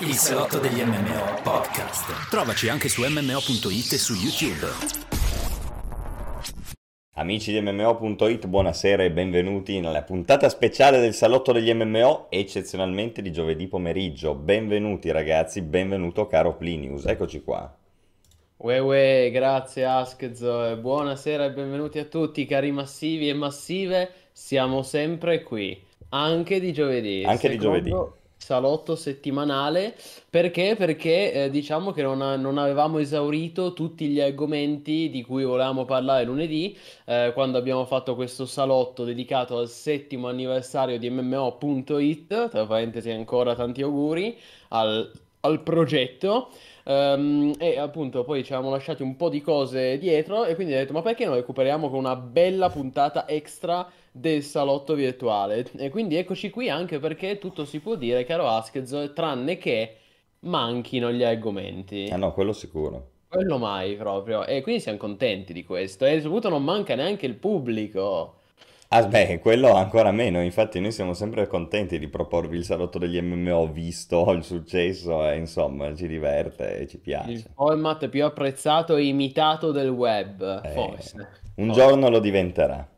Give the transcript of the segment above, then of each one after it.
Il salotto degli MMO podcast. Trovaci anche su mmo.it e su YouTube. Amici di MMO.it, buonasera e benvenuti nella puntata speciale del salotto degli MMO, eccezionalmente di giovedì pomeriggio. Benvenuti ragazzi, benvenuto caro Plinius, eccoci qua. Uè, uè, grazie Askzo, buonasera e benvenuti a tutti cari massivi e massive, siamo sempre qui, anche di giovedì. Anche di secondo giovedì. Salotto settimanale, perché? Perché eh, diciamo che non, non avevamo esaurito tutti gli argomenti di cui volevamo parlare lunedì, eh, quando abbiamo fatto questo salotto dedicato al settimo anniversario di MMO.it, tra parentesi ancora tanti auguri al, al progetto. Ehm, e appunto poi ci eravamo lasciati un po' di cose dietro e quindi ho detto ma perché non recuperiamo con una bella puntata extra del salotto virtuale? E quindi eccoci qui anche perché tutto si può dire, caro Askez, tranne che manchino gli argomenti. Ah no, quello sicuro. Quello mai proprio. E quindi siamo contenti di questo. E soprattutto non manca neanche il pubblico. Ah beh, quello ancora meno, infatti noi siamo sempre contenti di proporvi il salotto degli MMO visto il successo e insomma ci diverte e ci Il piace. format più apprezzato e imitato del web, Eh, forse. un Forse. giorno lo diventerà.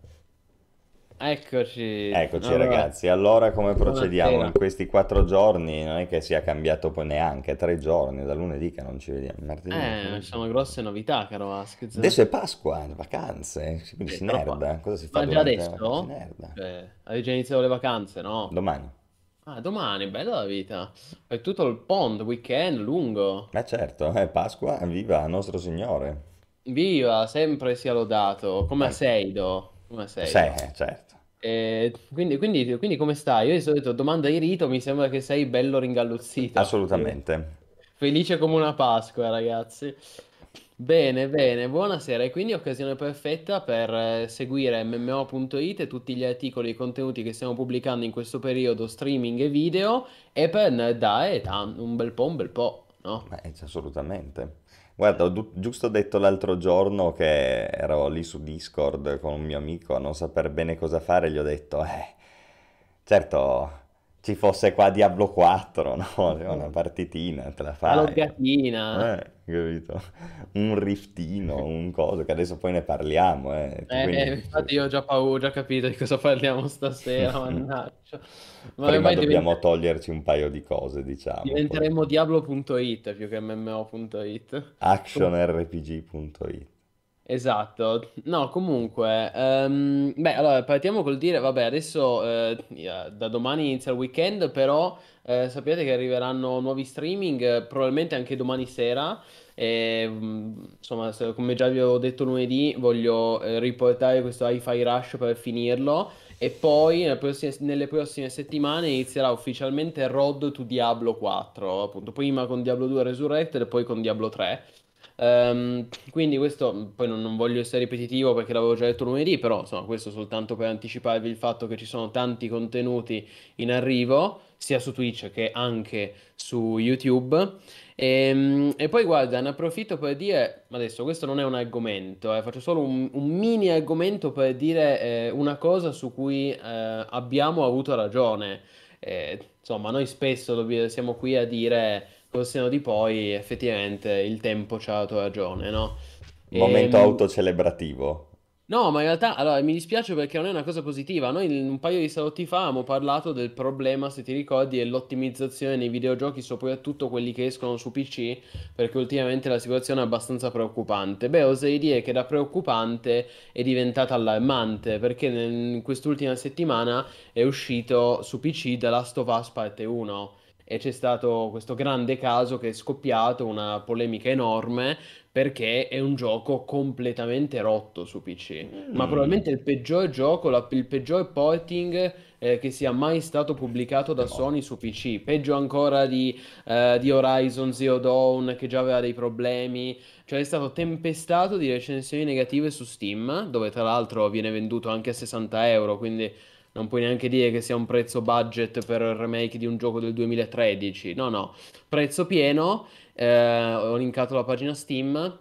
Eccoci. Eccoci Allora, ragazzi, allora come procediamo buonasera. in questi quattro giorni? Non è che sia cambiato poi neanche, tre giorni, da lunedì che non ci vediamo, martedì, Eh, mercoledì. sono grosse novità, caro Vasquez. Adesso è Pasqua, vacanze, quindi Eh, si nerda. Cosa si fa Ma già adesso? si nerda? Cioè, hai già iniziato le vacanze, no? Domani. Ah, domani, bella la vita. È tutto il pond, weekend lungo. Ma certo, è Pasqua, viva nostro Signore. Viva, sempre sia lodato. Come a Eh, Seido. Come a sì, Seido. eh, certo. E quindi, quindi, quindi come stai? Io di solito domanda di rito, mi sembra che sei bello ringalluzzito. Assolutamente. Felice come una Pasqua, ragazzi. Bene, bene, buonasera. E quindi occasione perfetta per eh, seguire MMO.it e tutti gli articoli e contenuti che stiamo pubblicando in questo periodo, streaming e video, e per dare un bel po', un bel po', no? È- assolutamente. Guarda, ho du- giusto detto l'altro giorno che ero lì su Discord con un mio amico a non saper bene cosa fare, gli ho detto, eh, certo, ci fosse qua Diablo 4, no? Una partitina, te la fai. loggatina. Eh, capito? Un riftino, un coso, che adesso poi ne parliamo, eh. Tu Eh, quindi infatti io ho già paura, ho già capito di cosa parliamo stasera, mannaggia. Ma prima dobbiamo diventa- toglierci un paio di cose, diciamo. poi. diventeremo Diablo.it più che MMO.it. actionrpg.it. Esatto, no, comunque, ehm, beh, allora partiamo col dire, vabbè, adesso eh, da domani inizia il weekend, però eh, sappiate che arriveranno nuovi streaming, eh, probabilmente anche domani sera, e mm, insomma, se- come già vi avevo detto lunedì, voglio eh, riportare questo Hi-Fi Rush per finirlo, e poi nelle prossime, nelle prossime settimane inizierà ufficialmente Road to Diablo 4, appunto, prima con Diablo 2 Resurrected e poi con Diablo 3. Ehm, quindi questo poi non, non voglio essere ripetitivo perché l'avevo già detto lunedì, però insomma questo soltanto per anticiparvi il fatto che ci sono tanti contenuti in arrivo, sia su Twitch che anche su YouTube. Ehm, E, poi guarda, ne approfitto per dire, adesso questo non è un argomento, eh, faccio solo un, un mini argomento per dire eh, una cosa su cui eh, abbiamo avuto ragione. Eh, insomma, noi spesso dobbi- siamo qui a dire col senno di poi, effettivamente il tempo ci ha dato ragione, no? Momento Ehm, autocelebrativo. No, ma in realtà, allora, mi dispiace perché non è una cosa positiva. Noi un paio di salotti fa abbiamo parlato del problema, se ti ricordi, dell'ottimizzazione nei videogiochi, soprattutto quelli che escono su PC, perché ultimamente la situazione è abbastanza preoccupante. Beh, oserei dire che da preoccupante è diventata allarmante, perché in quest'ultima settimana è uscito su PC The Last of Us Parte 1. E c'è stato questo grande caso che è scoppiato, una polemica enorme, perché è un gioco completamente rotto su PC. Ma Mm. probabilmente il peggior gioco, la- il peggior porting eh, che sia mai stato pubblicato da No. Sony su PC. Peggio ancora di, eh, di Horizon Zero Dawn, che già aveva dei problemi. Cioè è stato tempestato di recensioni negative su Steam, dove tra l'altro viene venduto anche a 60 euro, quindi non puoi neanche dire che sia un prezzo budget per il remake di un gioco del 2013. No, no, prezzo pieno. eh, ho linkato la pagina Steam.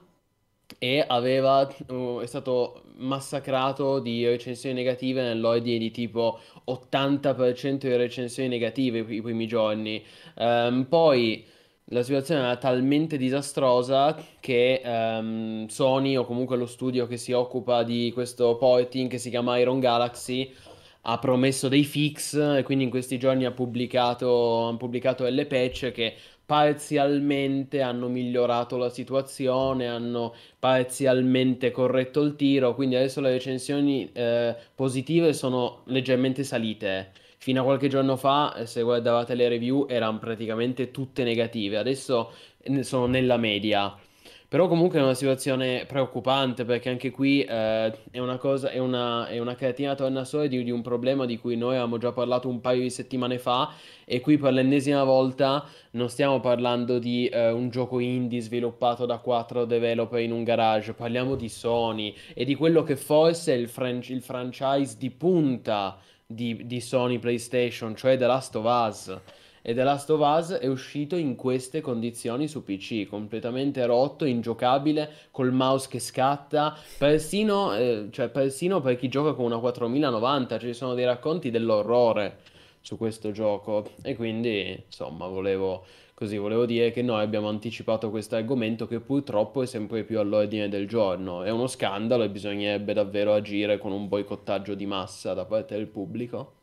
e aveva, uh, è stato massacrato di recensioni negative nell'ordine di tipo 80% di recensioni negative i, i primi giorni. Um, poi la situazione era talmente disastrosa che um, Sony o comunque lo studio che si occupa di questo porting che si chiama Iron Galaxy ha promesso dei fix e quindi in questi giorni ha pubblicato, ha pubblicato delle patch che parzialmente hanno migliorato la situazione, hanno parzialmente corretto il tiro, quindi adesso le recensioni eh, positive sono leggermente salite. Fino a qualche giorno fa, eh, se guardavate le review, erano praticamente tutte negative, adesso sono nella media. Però comunque è una situazione preoccupante perché anche qui eh, è una cosa, è una, è una creatina tornasole di, di un problema di cui noi avevamo già parlato un paio di settimane fa e qui per l'ennesima volta non stiamo parlando di eh, un gioco indie sviluppato da quattro developer in un garage, parliamo di Sony e di quello che forse è il, fran- il franchise di punta di, di Sony PlayStation, cioè The Last of Us e The Last of Us è uscito in queste condizioni su PC, completamente rotto, ingiocabile, col mouse che scatta, persino, eh, cioè, persino per chi gioca con una 4090 ci sono dei racconti dell'orrore su questo gioco. E quindi insomma volevo così volevo dire che noi abbiamo anticipato questo argomento che purtroppo è sempre più all'ordine del giorno. È uno scandalo e bisognerebbe davvero agire con un boicottaggio di massa da parte del pubblico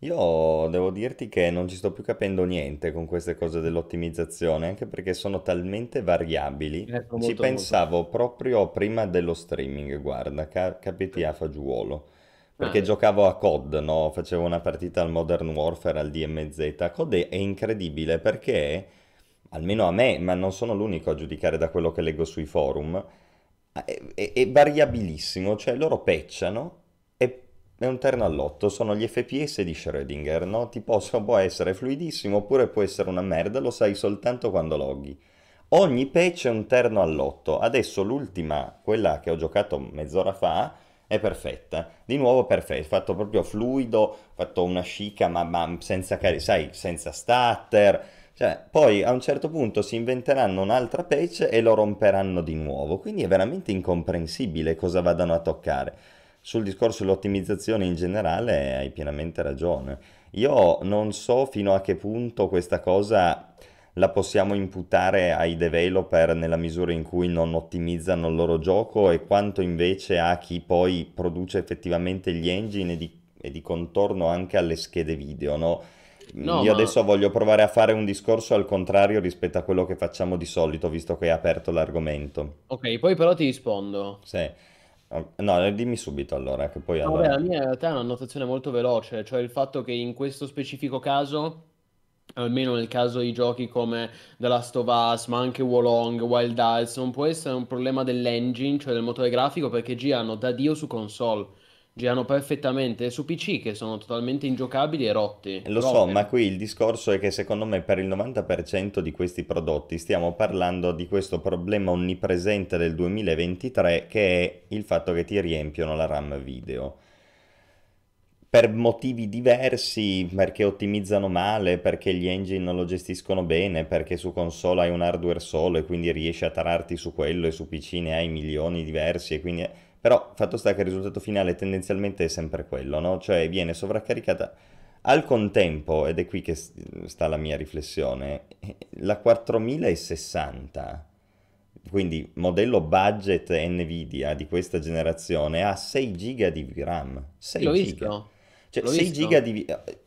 io devo dirti che non ci sto più capendo niente con queste cose dell'ottimizzazione, anche perché sono talmente variabili. ecco Ci molto molto pensavo proprio prima dello streaming, guarda, ca- capiti a fagiolo. Perché ah, giocavo a COD, no? Facevo una partita al Modern Warfare, al DMZ. COD è è incredibile perché, almeno a me, ma non sono l'unico a giudicare da quello che leggo sui forum, è, è- è variabilissimo, cioè loro patchano e è un terno all'otto, sono gli FPS di Schrödinger, no? Ti possono, può essere fluidissimo oppure può essere una merda, lo sai soltanto quando loghi. Ogni patch è un terno all'otto. Adesso l'ultima, quella che ho giocato mezz'ora fa, è perfetta. Di nuovo perfetta, fatto proprio fluido, fatto una scica ma, ma senza, cari- sai, senza stutter. Cioè, poi a un certo punto si inventeranno un'altra patch e lo romperanno di nuovo. Quindi è veramente incomprensibile cosa vadano a toccare. Sul discorso dell'ottimizzazione in generale hai pienamente ragione. Io non so fino a che punto questa cosa la possiamo imputare ai developer nella misura in cui non ottimizzano il loro gioco e quanto invece a chi poi produce effettivamente gli engine e di, e di contorno anche alle schede video, no? No, Io ma adesso voglio provare a fare un discorso al contrario rispetto a quello che facciamo di solito, visto che hai aperto l'argomento. ok, poi però ti rispondo. Sì. No, dimmi subito allora, che poi No, vabbè, allora... la mia in realtà è una notazione molto veloce, cioè il fatto che in questo specifico caso, almeno nel caso di giochi come The Last of Us, ma anche Wolong, Wild Hearts, non può essere un problema dell'engine, cioè del motore grafico, perché girano da Dio su console, girano perfettamente, su PC che sono totalmente ingiocabili e rotti, Lo so, ma rotte. qui il discorso è che secondo me per il 90% di questi prodotti stiamo parlando di questo problema onnipresente del 2023 che è il fatto che ti riempiono la RAM video. Per motivi diversi, perché ottimizzano male, perché gli engine non lo gestiscono bene, perché su console hai un hardware solo e quindi riesci a tararti su quello e su PC ne hai milioni diversi e quindi... Però fatto sta che il risultato finale tendenzialmente è sempre quello, no? Cioè viene sovraccaricata al contempo, ed è qui che sta la mia riflessione, la 4060, quindi modello budget Nvidia di questa generazione, ha 6 giga di RAM. Sì, 6 l'ho giga. visto, Cioè l'ho 6 giga visto. di...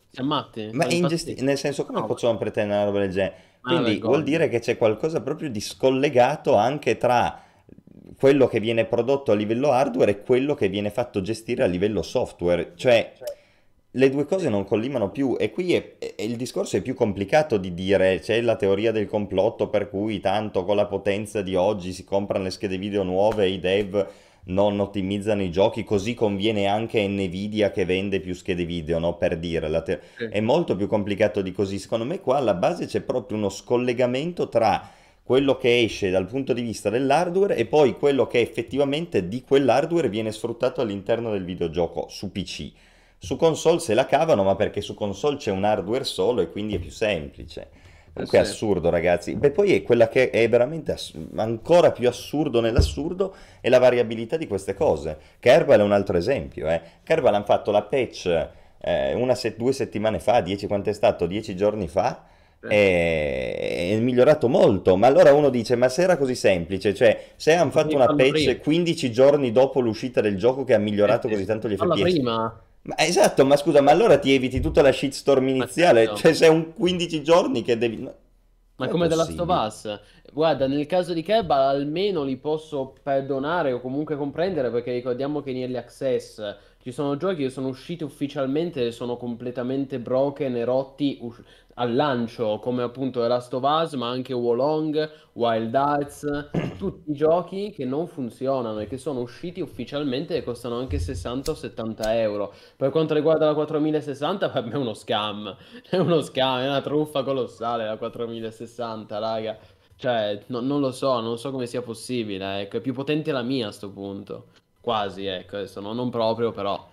Siamo matti? Ma è impazzire. nel senso come No, possono pretendere una roba del genere? una Quindi vuol vergogna. dire che c'è qualcosa proprio di scollegato anche tra quello che viene prodotto a livello hardware e quello che viene fatto gestire a livello software. Cioè, le due cose non collimano più e qui è, è- il discorso è più complicato di dire, c'è la teoria del complotto per cui tanto con la potenza di oggi si comprano le schede video nuove e i dev non ottimizzano i giochi, così conviene anche Nvidia che vende più schede video, no? Per dire, la te- Sì. è molto più complicato di così. Secondo me qua alla base c'è proprio uno scollegamento tra quello che esce dal punto di vista dell'hardware e poi quello che effettivamente di quell'hardware viene sfruttato all'interno del videogioco su PC. Su console se la cavano, ma perché su console c'è un hardware solo e quindi è più semplice. Comunque è sì. assurdo, ragazzi. Beh, poi è quella che è veramente ass- ancora più assurdo nell'assurdo è la variabilità di queste cose. Kerbal è un altro esempio, eh. Kerbal hanno fatto la patch eh, una se- due settimane fa, dieci quanto è stato, dieci giorni fa, è migliorato molto. Ma allora uno dice, ma se era così semplice, cioè se hanno fatto una patch prima. 15 giorni dopo l'uscita del gioco che ha migliorato Eh sì. così tanto gli FPS. prima. Ma esatto, ma scusa, ma allora ti eviti tutta la shitstorm iniziale? certo. Cioè, se è un 15 giorni che devi... Ma Non è come The Last of. Us? Guarda, nel caso di Kebba almeno li posso perdonare o comunque comprendere perché ricordiamo che in Early Access ci sono giochi che sono usciti ufficialmente e sono completamente broken e rotti us- al lancio, come appunto The Last of Us, ma anche Wolong, Wild Arts, tutti i giochi che non funzionano e che sono usciti ufficialmente e costano anche 60 o 70 euro. Per quanto riguarda la 4060, per me è uno scam. È uno scam, è una truffa colossale la 4060, raga. Cioè, no- non lo so, non so come sia possibile, ecco, è più potente la mia a sto punto. Quasi, ecco, adesso no- non proprio, però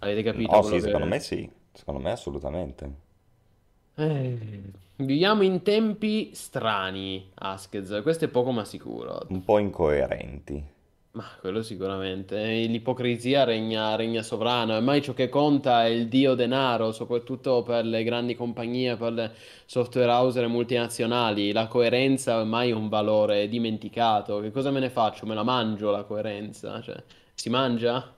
avete capito Oh sì, che... secondo me sì, secondo me assolutamente. Eh, viviamo in tempi strani, Askez, questo è poco ma sicuro. Un po' incoerenti. Ma quello sicuramente. L'ipocrisia regna, regna sovrana. Ormai ciò che conta è il dio denaro, soprattutto per le grandi compagnie, per le software house e multinazionali. La coerenza ormai è un valore dimenticato. Che cosa me ne faccio? Me la mangio la coerenza? Cioè, si mangia?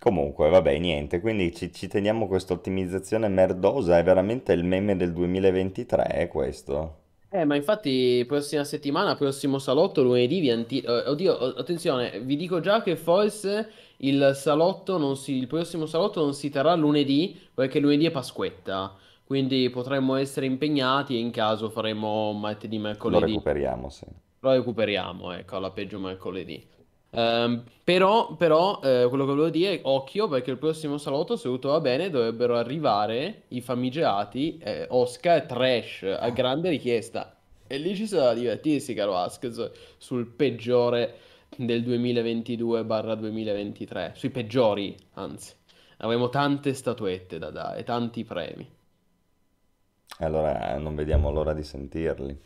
Comunque, vabbè, niente, quindi ci, ci teniamo questa ottimizzazione merdosa, è veramente il meme del 2023, è questo. Eh, ma infatti, prossima settimana, prossimo salotto, lunedì, vi anti- eh, oddio, attenzione, vi dico già che forse il salotto non si, il prossimo salotto non si terrà lunedì, perché lunedì è Pasquetta, quindi potremmo essere impegnati e in caso faremo martedì, Lo mercoledì. recuperiamo, sì. Lo recuperiamo, ecco, alla peggio mercoledì. Ehm, però, però eh, quello che volevo dire è occhio perché il prossimo salotto, se tutto va bene, dovrebbero arrivare i famigerati eh, Oscar Trash a grande richiesta. E lì ci sarà da divertirsi, caro Askez, sul peggiore del 2022-2023. Sui peggiori, anzi. Avremo tante statuette da dare, tanti premi. Allora non vediamo l'ora di sentirli.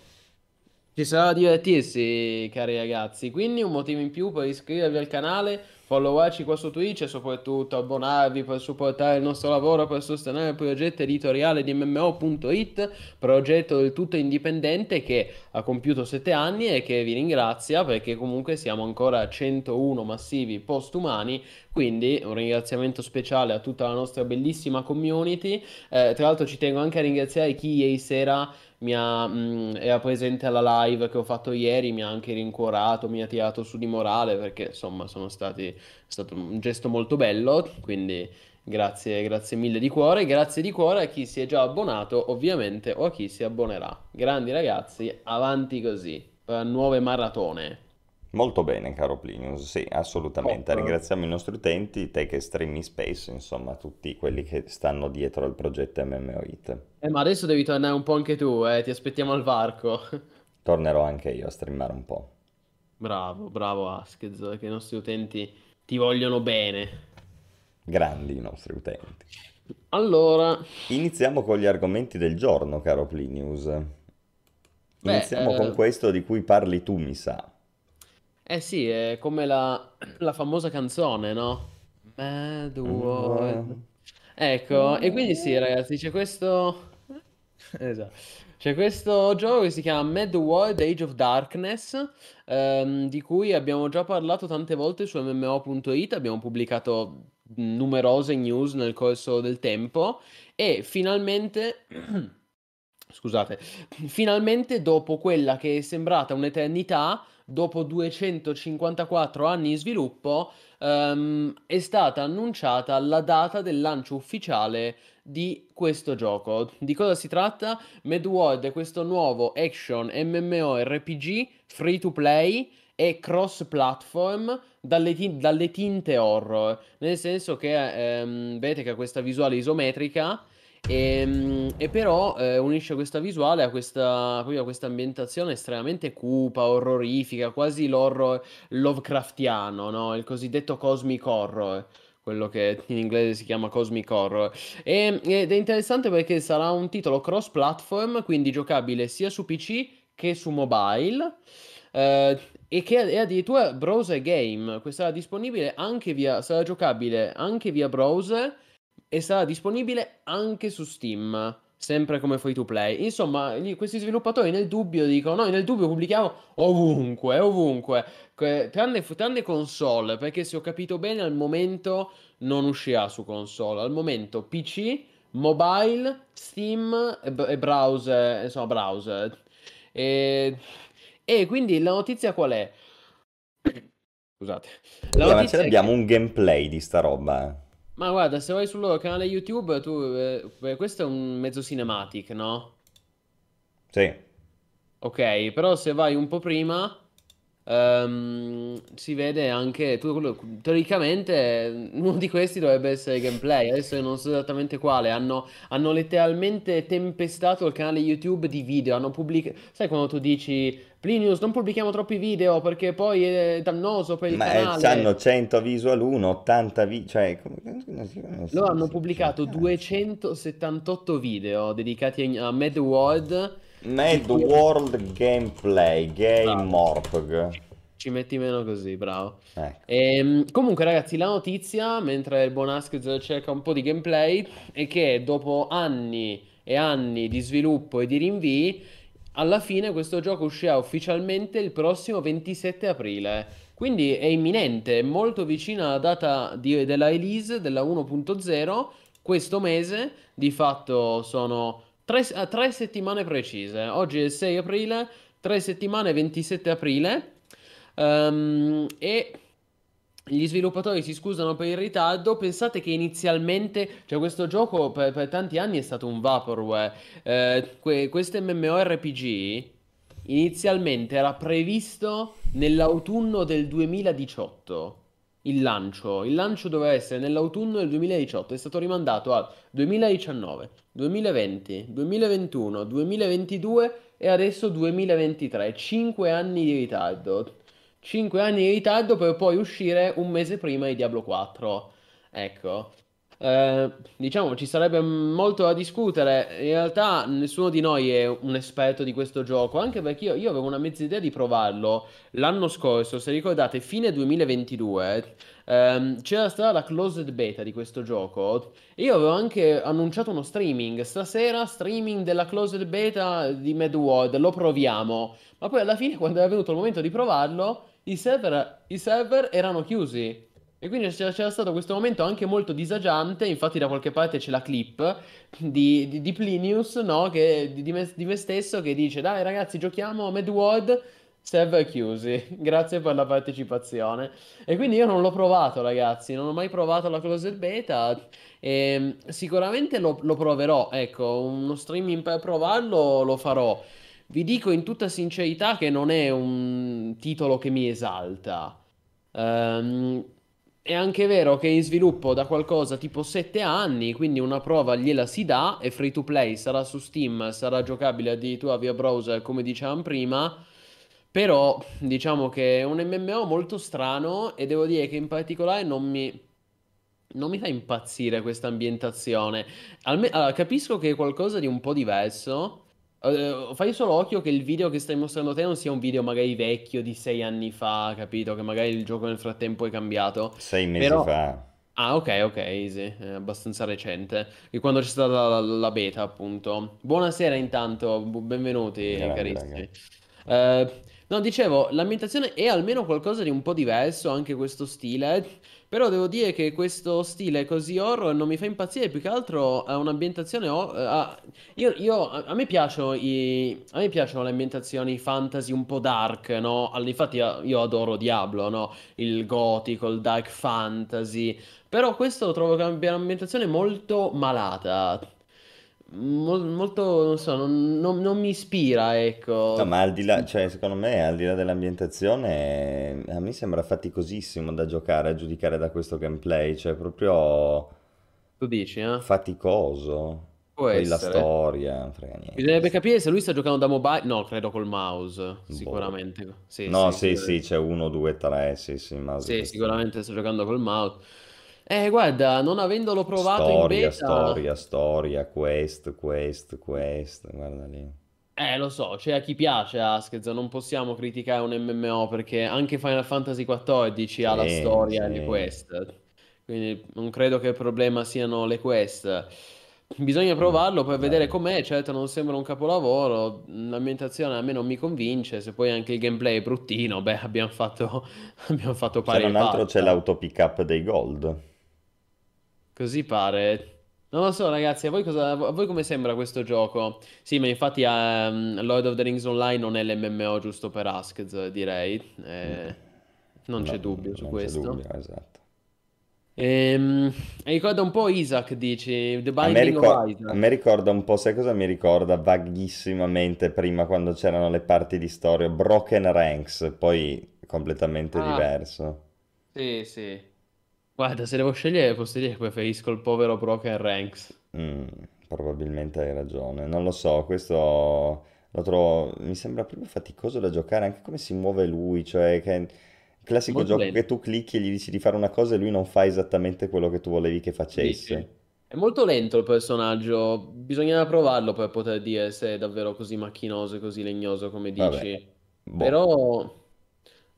Ci sarà da divertirsi, cari ragazzi. Quindi un motivo in più per iscrivervi al canale, followarci qua su Twitch e soprattutto abbonarvi per supportare il nostro lavoro, per sostenere il progetto editoriale di MMO.it, progetto del tutto indipendente che ha compiuto 7 anni e che vi ringrazia perché comunque siamo ancora a 101 massivi postumani. Quindi un ringraziamento speciale a tutta la nostra bellissima community. Eh, tra l'altro ci tengo anche a ringraziare chi ieri sera mi ha, mh, era presente alla live che ho fatto ieri, mi ha anche rincuorato, mi ha tirato su di morale perché insomma sono stati, è stato un gesto molto bello, quindi grazie, grazie mille di cuore, grazie di cuore a chi si è già abbonato ovviamente o a chi si abbonerà. Grandi ragazzi, avanti così, per nuove maratone. Molto bene, caro Plinius, sì, assolutamente. Top. Ringraziamo i nostri utenti, te che streami spesso, insomma, tutti quelli che stanno dietro al progetto MMOIT. Eh, ma adesso devi tornare un po' anche tu, eh, ti aspettiamo al varco. Tornerò anche io a streamare un po'. Bravo, bravo Askez, che i nostri utenti ti vogliono bene. Grandi i nostri utenti. Allora, Iniziamo con gli argomenti del giorno, caro Plinius. Beh, Iniziamo eh, con questo di cui parli tu, mi sa. Eh sì, è come la, la famosa canzone, no? Mad World. Ecco, e quindi sì, ragazzi, c'è questo... Esatto. C'è questo gioco che si chiama Mad World Age of Darkness, ehm, di cui abbiamo già parlato tante volte su MMO.it, abbiamo pubblicato numerose news nel corso del tempo e finalmente... Scusate, finalmente dopo quella che è sembrata un'eternità, dopo 254 anni di sviluppo, ehm, è stata annunciata la data del lancio ufficiale di questo gioco. Di cosa si tratta? MedWorld è questo nuovo action MMORPG free to play e cross platform dalle, ti- dalle tinte horror, nel senso che ehm, vedete che ha questa visuale isometrica e, e però eh, unisce questa visuale a questa, a questa ambientazione estremamente cupa, orrorifica, quasi l'horror Lovecraftiano, no? Il cosiddetto cosmic horror. quello che in inglese si chiama Cosmic Horror. E- ed è interessante perché sarà un titolo cross-platform, quindi giocabile sia su PC che su mobile. eh, e che è addirittura browser game. Sarà disponibile anche via, sarà giocabile anche via browser e sarà disponibile anche su Steam. Sempre come free to play. Insomma, gli- questi sviluppatori nel dubbio dicono: Noi nel dubbio pubblichiamo ovunque, ovunque. Que- Tranne, tranne console, perché se ho capito bene, al momento non uscirà su console. Al momento PC, mobile, Steam e, b- e browser. Insomma, browser. E, e quindi la notizia qual è? Scusate. La ce notizia è l'abbiamo che. un gameplay di sta roba? Ma guarda, se vai sul loro canale YouTube, tu, eh, beh, questo è un mezzo cinematic, no? Sì. Ok, però se vai un po' prima, ehm, si vede anche, tu, quello- teoricamente, uno di questi dovrebbe essere gameplay, adesso io non so esattamente quale, hanno, hanno letteralmente tempestato il canale YouTube di video, hanno pubblicato, sai quando tu dici, Plinius, non pubblichiamo troppi video perché poi è dannoso per il Ma eh, canale. hanno 100 visual 1, 80 vi... cioè... come- Loro hanno pubblicato cazzo. 278 video dedicati a Mad World. Mad World Gameplay, Game. Morpg. Ci metti meno così, bravo. Ecco. Ehm, comunque, ragazzi, la notizia, mentre il buon Asked cerca un po' di gameplay, è che dopo anni e anni di sviluppo e di rinvii, alla fine questo gioco uscirà ufficialmente il prossimo 27 aprile. Quindi è imminente, è molto vicina alla data di- della release della 1.0. Questo mese, di fatto, sono tre, a tre settimane precise. Oggi è il 6 aprile, tre settimane 27 aprile. Ehm, e gli sviluppatori si scusano per il ritardo. Pensate che inizialmente, cioè questo gioco per, per tanti anni è stato un vaporware. Eh, que- questo MMORPG inizialmente era previsto nell'autunno del 2018. Il lancio, il lancio doveva essere nell'autunno del 2018, è stato rimandato al 2019, 2020, 2021, 2022 e adesso 2023. 5 anni di ritardo. 5 anni di ritardo per poi uscire un mese prima di Diablo 4. Ecco. Eh, diciamo, ci sarebbe molto da discutere. In realtà nessuno di noi è un esperto di questo gioco, anche perché io, io avevo una mezza idea di provarlo l'anno scorso, se ricordate, fine 2022. ehm, c'era stata la closed beta di questo gioco e io avevo anche annunciato uno streaming. Stasera, streaming della closed beta di Mad World, lo proviamo. Ma poi alla fine, quando era venuto il momento di provarlo, i server, i server erano chiusi. E quindi c'era stato questo momento anche molto disagiante. Infatti, da qualche parte c'è la clip di, di, di Plinius, no? Che, di, me, di me stesso che dice: Dai, ragazzi, giochiamo Mad World. Server chiusi. Grazie per la partecipazione. E quindi io non l'ho provato, ragazzi. Non ho mai provato la closed beta. E sicuramente lo, lo proverò. Ecco, uno streaming per provarlo lo farò. Vi dico in tutta sincerità che non è un titolo che mi esalta. Ehm, è anche vero che è in sviluppo da qualcosa tipo 7 anni, quindi una prova gliela si dà, è free to play, sarà su Steam, sarà giocabile addirittura via browser come dicevamo prima, però diciamo che è un MMO molto strano e devo dire che in particolare non mi, non mi fa impazzire questa ambientazione. Alme- allora, capisco che è qualcosa di un po' diverso. Eh, fai solo occhio che il video che stai mostrando te non sia un video magari vecchio di sei anni fa, capito? Che magari il gioco nel frattempo è cambiato. Sei mesi Però... fa. Ah, ok, ok, easy, è abbastanza recente. Di quando c'è stata la, la beta, appunto. Buonasera intanto, benvenuti Grandi, carissimi. Eh, no, dicevo, l'ambientazione è almeno qualcosa di un po' diverso, anche questo stile. Però devo dire che questo stile così horror non mi fa impazzire, più che altro ha un'ambientazione... ho- ha- io, io- a a me piacciono i, a me piacciono le ambientazioni fantasy un po' dark, no? All- Infatti io adoro Diablo, no? Il gotico, il dark fantasy. Però questo lo trovo che abbia un'ambientazione molto malata. Mol- molto, non so, non, non- non mi ispira, No, ecco. ma al di là, cioè, secondo me, al di là dell'ambientazione, a me sembra faticosissimo da giocare, a giudicare da questo gameplay, cioè proprio Tu dici, eh? faticoso. Può Poi la storia, frega niente. Bisognerebbe capire se lui sta giocando da mobile. No, credo col mouse. Boh. Sicuramente. Sì, No, sì, sì, sì, c'è uno, due, tre, sì, sì, ma Sì, sicuramente sto giocando col mouse. Eh, guarda, non avendolo provato in Storia, beta, storia, storia, quest, quest, quest, guarda lì. eh, lo so, c'è a chi piace Askez, non possiamo criticare un MMO perché anche Final Fantasy XIV ha la Sì, storia e le sì. quest, quindi non credo che il problema siano le quest. Bisogna Mm, provarlo per vedere bello. com'è, certo non sembra un capolavoro, l'ambientazione a me non mi convince, se poi anche il gameplay è bruttino, beh, abbiamo fatto, abbiamo fatto Se pari e non altro c'è passa. l'auto pick up dei gold. Così pare. Non lo so, ragazzi, a voi, cosa- a voi come sembra questo gioco? Sì, ma infatti ehm, Lord of the Rings Online non è l'MMO giusto per Askez, direi. Eh, non No, c'è dubbio su non c'è questo. dubbio, esatto. Ehm, ricorda un po' Isaac, dici, The A me, Binding of ricor- a me Isaac. ricorda un po', sai cosa mi ricorda vaghissimamente prima quando c'erano le parti di storia? Broken Ranks, poi completamente Ah, diverso. sì, sì. Guarda, se devo scegliere, posso dire che preferisco il povero Broken Ranks. Mm, probabilmente hai ragione, non lo so, questo lo trovo, mi sembra proprio faticoso da giocare, anche come si muove lui, cioè che il classico Molto gioco che lento. tu clicchi e gli dici di fare una cosa e lui non fa esattamente quello che tu volevi che Dici? facesse. È molto lento il personaggio, bisogna provarlo per poter dire se è davvero così macchinoso e così legnoso come Vabbè, dici. boh. Però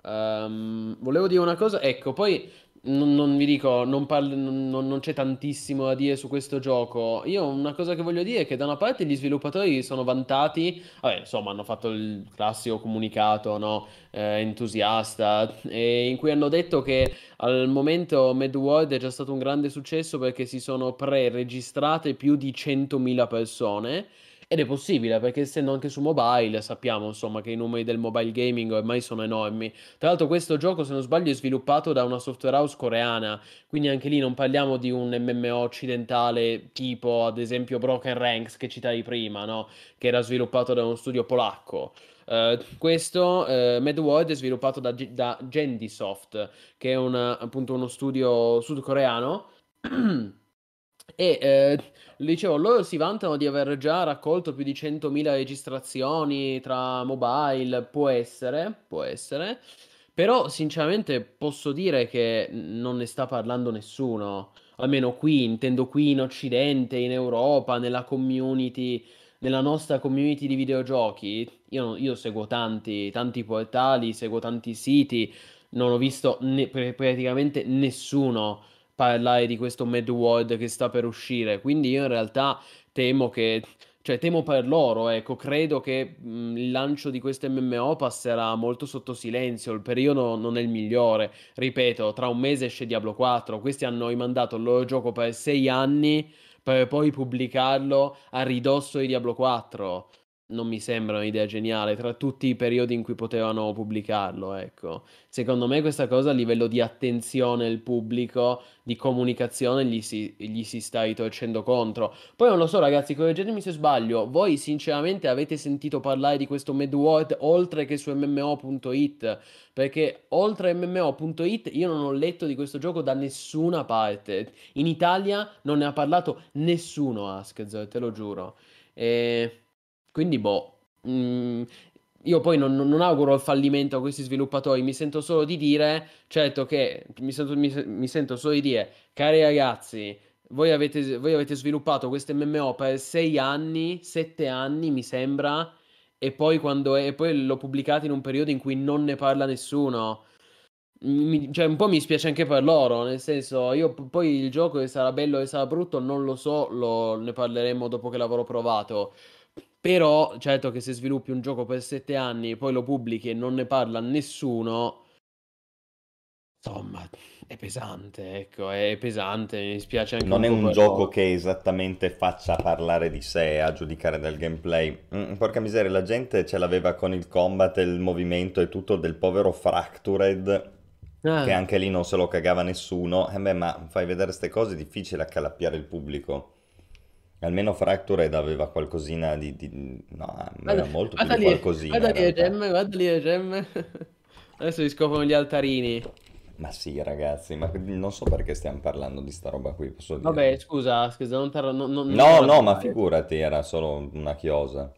ehm, volevo dire una cosa, ecco, poi non, non vi dico, non, parlo- non- non- c'è tantissimo da dire su questo gioco. Io una cosa che voglio dire è che da una parte gli sviluppatori sono vantati, vabbè, insomma, hanno fatto il classico comunicato, no? Eh, entusiasta, e in cui hanno detto che al momento Mad World è già stato un grande successo perché si sono pre-registrate più di 100.000 persone. Ed è possibile perché essendo anche su mobile sappiamo insomma che i numeri del mobile gaming ormai sono enormi. Tra l'altro questo gioco se non sbaglio è sviluppato da una software house coreana, quindi anche lì non parliamo di un MMO occidentale tipo ad esempio Broken Ranks che citavi prima, no? Che era sviluppato da uno studio polacco. Eh, questo eh, Mad World è sviluppato da, G- da Gendisoft, che è una- appunto uno studio sudcoreano. E eh, dicevo, loro si vantano di aver già raccolto più di 100.000 registrazioni tra mobile, può essere, può essere, però sinceramente posso dire che non ne sta parlando nessuno, almeno qui, intendo qui in Occidente, in Europa, nella community, nella nostra community di videogiochi. Io, io seguo tanti, tanti portali, seguo tanti siti, non ho visto ne- pr- praticamente nessuno parlare di questo Mad World che sta per uscire. Quindi io in realtà temo che, cioè temo per loro, ecco, credo che mh, il lancio di questo MMO passerà molto sotto silenzio, il periodo non è il migliore. Ripeto, tra un mese esce Diablo 4, questi hanno rimandato il loro gioco per sei anni per poi pubblicarlo a ridosso di Diablo 4. Non mi sembra un'idea geniale, tra tutti i periodi in cui potevano pubblicarlo, ecco. Secondo me questa cosa a livello di attenzione al pubblico di comunicazione gli si, gli si sta ritorcendo contro. Poi non lo so, ragazzi, correggetemi se sbaglio. Voi sinceramente avete sentito parlare di questo Mad World oltre che su MMO.it? Perché oltre a MMO.it io non ho letto di questo gioco da nessuna parte. In Italia non ne ha parlato nessuno, Askez, te lo giuro. E quindi, boh. mm, io poi non, non auguro il fallimento a questi sviluppatori, mi sento solo di dire, certo che mi sento, mi, mi sento solo di dire, cari ragazzi, voi avete, voi avete sviluppato questo MMO per 6 anni, 7 anni, mi sembra, e poi, quando è, e poi lo pubblicate in un periodo in cui non ne parla nessuno. Mi- cioè, un po' mi spiace anche per loro, nel senso, io poi il gioco sarà bello e sarà brutto, non lo so, lo- ne parleremo dopo che l'avrò provato. Però, certo che se sviluppi un gioco per 7 anni, poi lo pubblichi e non ne parla nessuno, insomma, è pesante, ecco, è pesante, mi dispiace anche Non è un gioco che esattamente faccia parlare di sé a giudicare dal gameplay. Mm, porca miseria, la gente ce l'aveva con il combat, il movimento e tutto del povero Fractured, che Ah, anche lì non se lo cagava nessuno. E beh, ma fai vedere queste cose, è difficile accalappiare il pubblico. Almeno Fractured aveva qualcosina di, di- No, guarda, aveva molto più guarda di lì, qualcosina guarda in lì le realtà. gemme, guarda lì le gemme. Adesso si scoprono gli altarini. Ma sì, ragazzi, ma non so perché stiamo parlando di sta roba qui, posso Vabbè, dirlo. scusa, scusa, non, t'arra- non, non- non No, no, ma figurati, era solo una chiosa.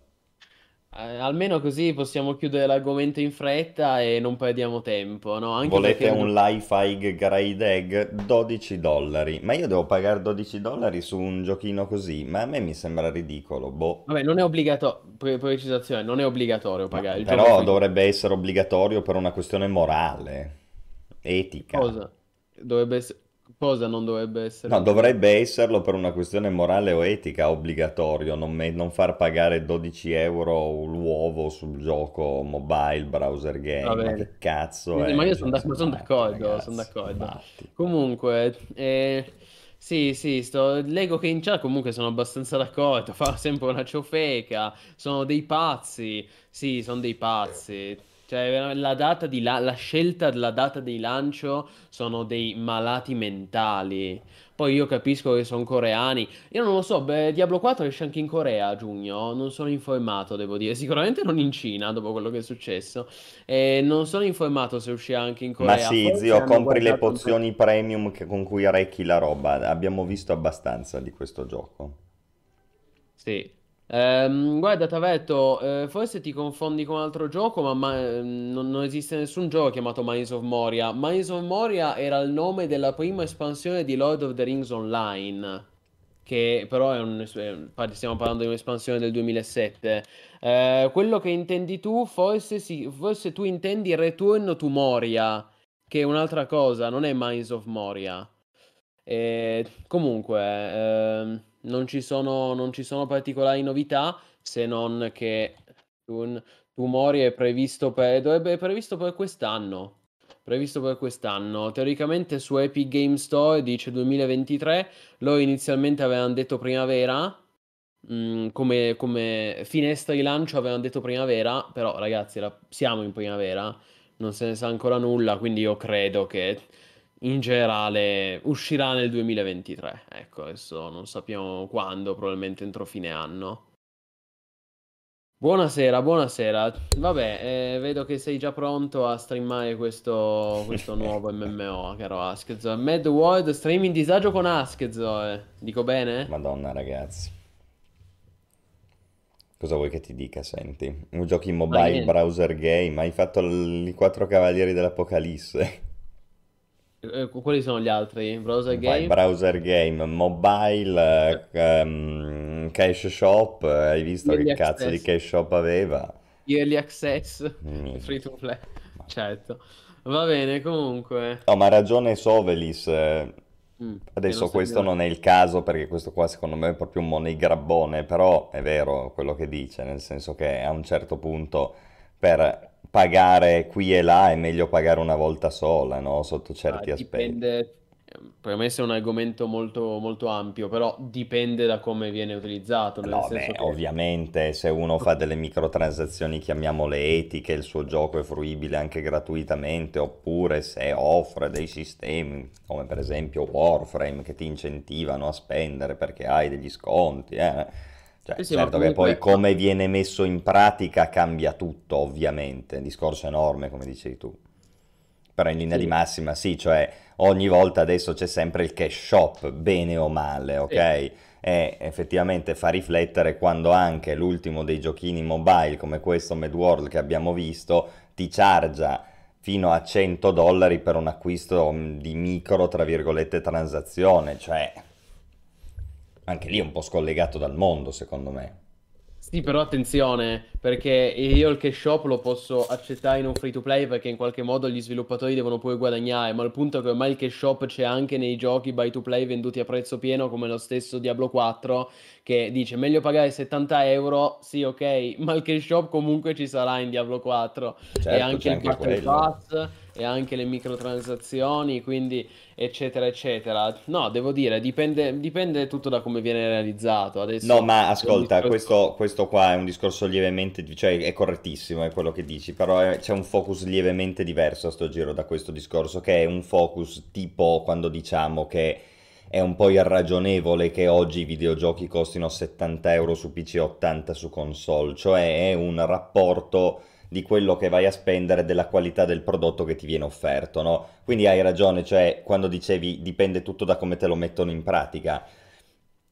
Eh, almeno così possiamo chiudere l'argomento in fretta e non perdiamo tempo, no? Anche Volete perché... un Lifehack Grade Egg? 12 dollari. Ma io devo pagare 12 dollari su un giochino così? Ma a me mi sembra ridicolo, boh. Vabbè, non è obbligatorio, precisazione, non è obbligatorio Ma- pagare il gioco però dovrebbe essere obbligatorio per una questione morale, etica. Cosa? Dovrebbe essere... Cosa non dovrebbe essere No, dovrebbe esserlo per una questione morale o etica, obbligatorio, non, me- non far pagare 12 euro l'uovo sul gioco mobile, browser game, ma che cazzo Ma è? io Cioè, sono sono matti, d'accordo, sono ragazzi, d'accordo. matti. Comunque, eh, sì, sì, sto... leggo che in chat comunque sono abbastanza d'accordo, fa sempre una ciofeca, sono dei pazzi, sì, sono dei pazzi. Cioè, la data di la... la scelta della data di lancio sono dei malati mentali. Poi io capisco che sono coreani. Io non lo so, beh, Diablo 4 esce anche in Corea a giugno, non sono informato, devo dire. Sicuramente non in Cina, dopo quello che è successo. E non sono informato se uscirà anche in Ma Corea. sì, Forse zio, compri le pozioni premium che- con cui arrecchi la roba. Abbiamo visto abbastanza di questo gioco. Sì. Ehm, guarda, Tavetto, eh, forse ti confondi con un altro gioco, ma, ma, ehm, non, non esiste nessun gioco chiamato Mines of Moria. Mines of Moria era il nome della prima espansione di Lord of the Rings Online, che però è un, stiamo parlando di un'espansione del 2007. Eh, quello che intendi tu, forse, sì, forse tu intendi Return to Moria, che è un'altra cosa, non è Mines of Moria. E comunque, ehm, non ci sono, non ci sono particolari novità se non che un Tumori è previsto per, dovrebbe, è previsto per quest'anno. Previsto per quest'anno. Teoricamente su Epic Game Store dice 2023. Loro inizialmente avevano detto primavera. mm, come, come finestra di lancio avevano detto primavera. Però, ragazzi, la- siamo in primavera. Non se ne sa ancora nulla. Quindi io credo che in generale uscirà nel 2023. Ecco, adesso non sappiamo quando, probabilmente entro fine anno. Buonasera, buonasera. Vabbè, eh, vedo che sei già pronto a streamare questo, questo nuovo MMO, caro Askezo. Mad World, stream in disagio con Askezo, eh. Dico bene? Madonna, ragazzi. Cosa vuoi che ti dica, senti? Un giochi Ma mobile, browser game, hai fatto l- i quattro cavalieri dell'Apocalisse. Eh, quali sono gli altri? Browser game? browser game, mobile, eh, ehm, cash shop, hai visto Early che cazzo di access. cash shop aveva? Early access? Minchia. Free to play. Certo. Va bene, comunque. No, ma ha ragione Sovelis. eh, Mm, Adesso non questo non è il caso perché questo qua secondo me è proprio un money grabbone, però è vero quello che dice, nel senso che a un certo punto per pagare qui e là è meglio pagare una volta sola, no? Sotto Ah, certi aspetti. dipende, per me è un argomento molto, molto ampio, però dipende da come viene utilizzato, nel No, senso beh, che ovviamente se uno fa delle microtransazioni, chiamiamole etiche, il suo gioco è fruibile anche gratuitamente, oppure se offre dei sistemi, come per esempio Warframe, che ti incentivano a spendere perché hai degli sconti, eh. Cioè, Sì, certo che poi come viene messo in pratica cambia tutto, ovviamente, discorso enorme, come dicevi tu. Però in linea di sì, massima sì, cioè ogni volta adesso c'è sempre il cash shop, bene o male, ok? sì, E effettivamente fa riflettere quando anche l'ultimo dei giochini mobile come questo Mad World che abbiamo visto ti chargia fino a 100 dollari per un acquisto mm, di micro, tra virgolette, transazione, cioè anche lì è un po' scollegato dal mondo, secondo me. Sì, però attenzione, perché io il cash shop lo posso accettare in un free to play perché in qualche modo gli sviluppatori devono pure guadagnare, ma il punto è che ormai il cash shop c'è anche nei giochi buy to play venduti a prezzo pieno come lo stesso Diablo 4 che dice meglio pagare 70 euro, sì ok, ma il cash shop comunque ci sarà in Diablo 4 e Certo, anche c'è il anche Battle. Pass e anche le microtransazioni, quindi eccetera eccetera. No, devo dire, dipende, dipende tutto da come viene realizzato. No, Adesso ma è un ascolta, discorso... questo, questo qua è un discorso lievemente, cioè è correttissimo, è quello che dici, però è- c'è un focus lievemente diverso a sto giro da questo discorso, che è un focus tipo quando diciamo che è un po' irragionevole che oggi i videogiochi costino 70 euro su PC e 80 su console, cioè è un rapporto di quello che vai a spendere della qualità del prodotto che ti viene offerto, no? Quindi hai ragione, cioè quando dicevi dipende tutto da come te lo mettono in pratica.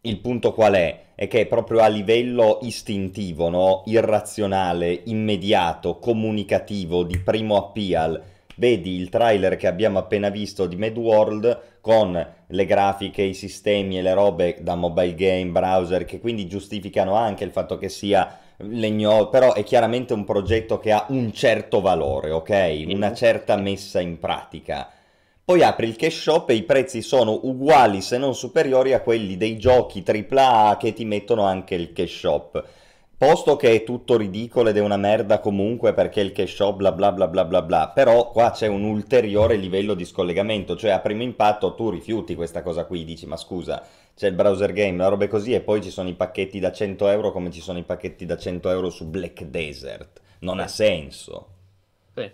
il punto qual è? È che proprio a livello istintivo, no? irrazionale, immediato, comunicativo, di primo appeal, vedi il trailer che abbiamo appena visto di Mad World con le grafiche, i sistemi e le robe da mobile game, browser, che quindi giustificano anche il fatto che sia legno, però è chiaramente un progetto che ha un certo valore, ok? Una certa messa in pratica. Poi apri il cash shop e i prezzi sono uguali se non superiori a quelli dei giochi AAA che ti mettono anche il cash shop. Posto che è tutto ridicolo ed è una merda comunque perché il cash shop bla bla bla bla bla bla, però qua c'è un ulteriore livello di scollegamento, cioè a primo impatto tu rifiuti questa cosa qui, dici ma scusa, c'è il browser game, la roba così e poi ci sono i pacchetti da 100 euro come ci sono i pacchetti da 100 euro su Black Desert, non ha senso. Sì.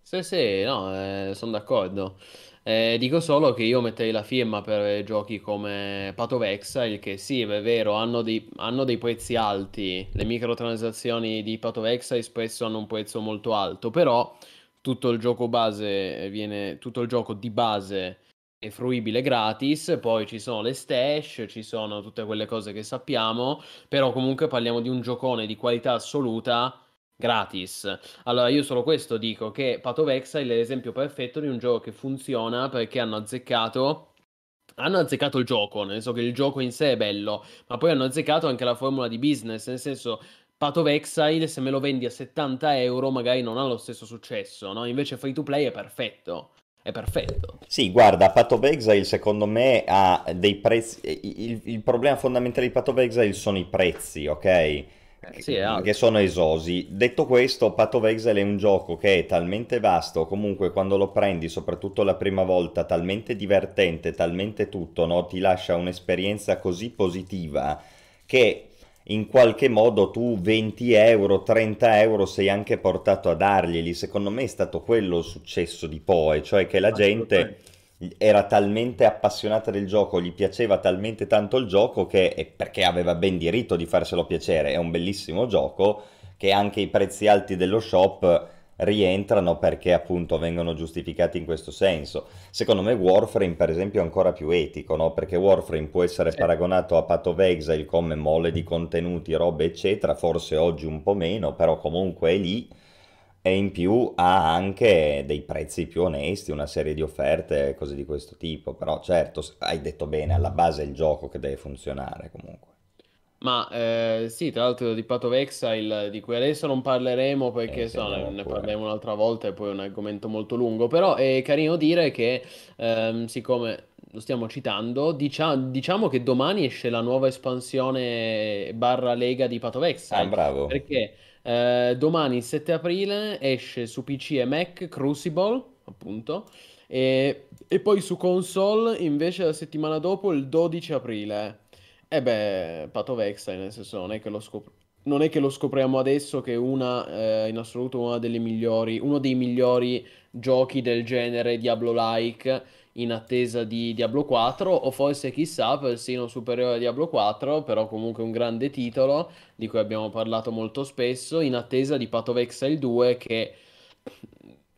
Sì, sì, no, eh, sono d'accordo. Eh, dico solo che io metterei la firma per giochi come Path of Exile, che sì, è vero, hanno dei, hanno dei prezzi alti. Le microtransazioni di Path of Exile spesso hanno un prezzo molto alto, però tutto il gioco base viene, tutto il gioco di base è fruibile gratis, poi ci sono le stash, ci sono tutte quelle cose che sappiamo, però comunque parliamo di un giocone di qualità assoluta gratis. Allora io solo questo dico che Path Exile è l'esempio perfetto di un gioco che funziona perché hanno azzeccato hanno azzeccato il gioco, nel senso che il gioco in sé è bello, ma poi hanno azzeccato anche la formula di business, nel senso Path of Exile se me lo vendi a 70 euro magari non ha lo stesso successo, no? Invece free to play è perfetto. È perfetto. Sì, guarda, Path of Exile secondo me ha dei prezzi... Il, il problema fondamentale di Path of Exile sono i prezzi, ok? Eh, sì, che sono esosi. Detto questo, Path of Exile è un gioco che è talmente vasto, comunque quando lo prendi, soprattutto la prima volta, talmente divertente, talmente tutto, no? ti lascia un'esperienza così positiva che in qualche modo tu 20 euro, 30 euro sei anche portato a darglieli. Secondo me è stato quello il successo di Poe, cioè che la gente era talmente appassionata del gioco, gli piaceva talmente tanto il gioco che, perché aveva ben diritto di farselo piacere, è un bellissimo gioco, che anche i prezzi alti dello shop rientrano perché appunto vengono giustificati in questo senso. Secondo me Warframe per esempio è ancora più etico, no? Perché Warframe può essere sì. paragonato a Path of Exile come mole di contenuti, robe eccetera, forse oggi un po' meno, però comunque è lì e in più ha anche dei prezzi più onesti, una serie di offerte e cose di questo tipo. Però certo, hai detto bene, alla base è il gioco che deve funzionare comunque. Ma eh, sì, tra l'altro di Path of Exile, di cui adesso non parleremo perché Eh, so, ne, ne parleremo un'altra volta e poi è un argomento molto lungo, però è carino dire che ehm, siccome lo stiamo citando, dicia- diciamo che domani esce la nuova espansione barra lega di Path of Ah, Exile, bravo. perché eh, domani, il 7 aprile, esce su PC e Mac Crucible, appunto, e, e poi su console invece la settimana dopo, il 12 aprile. E beh, Path of nel senso, non è che lo scop- non è che lo scopriamo adesso che è una, eh, in assoluto una delle migliori, uno dei migliori giochi del genere Diablo-like in attesa di Diablo 4 o forse chissà persino superiore a Diablo 4, però comunque un grande titolo di cui abbiamo parlato molto spesso in attesa di Path of Exile 2 che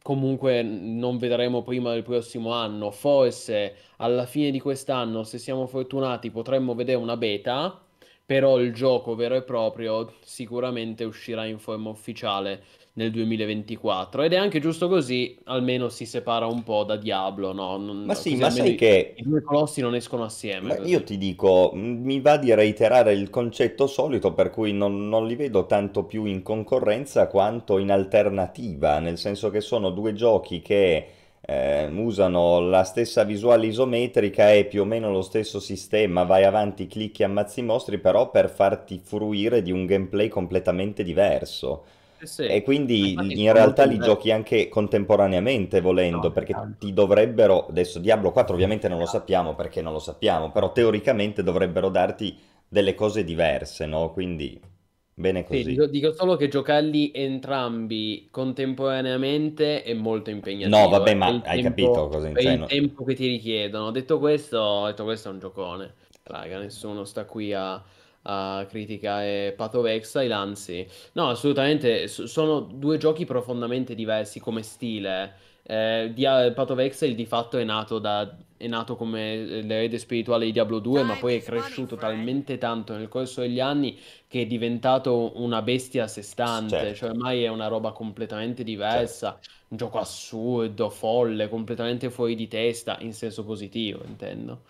comunque non vedremo prima del prossimo anno, forse alla fine di quest'anno, se siamo fortunati, potremmo vedere una beta, però il gioco vero e proprio sicuramente uscirà in forma ufficiale nel 2024 ed è anche giusto così, almeno si separa un po' da Diablo, no? Non- Ma sì, ma sai i, che i due colossi non escono assieme. Così. io ti dico, mi va di reiterare il concetto solito per cui non, non li vedo tanto più in concorrenza quanto in alternativa, nel senso che sono due giochi che eh, usano la stessa visuale isometrica e più o meno lo stesso sistema, vai avanti, clicchi, ammazzi i mostri, però per farti fruire di un gameplay completamente diverso. Eh sì, E quindi infatti in realtà li giochi anche contemporaneamente volendo, No, perché tanto. ti dovrebbero, adesso Diablo 4 ovviamente non lo sappiamo perché non lo sappiamo, però teoricamente dovrebbero darti delle cose diverse, no? Quindi bene Sì, così. dico, dico solo che giocarli entrambi contemporaneamente è molto No, impegnativo, vabbè, eh, ma il hai capito tempo, cosa per il intendo? tempo che ti richiedono. Detto questo, detto questo è un giocone. Raga, nessuno sta qui a, a criticare Path of Exile, anzi, no, assolutamente, sono due giochi profondamente diversi come stile. Eh, Path of Exile di fatto è nato, da, è nato come eh, l'erede spirituale di Diablo 2, ma poi è cresciuto talmente tanto nel corso degli anni che è diventato una bestia a sé stante, Certo, cioè ormai è una roba completamente certo. diversa, un gioco assurdo, folle, completamente fuori di testa, in senso positivo, intendo.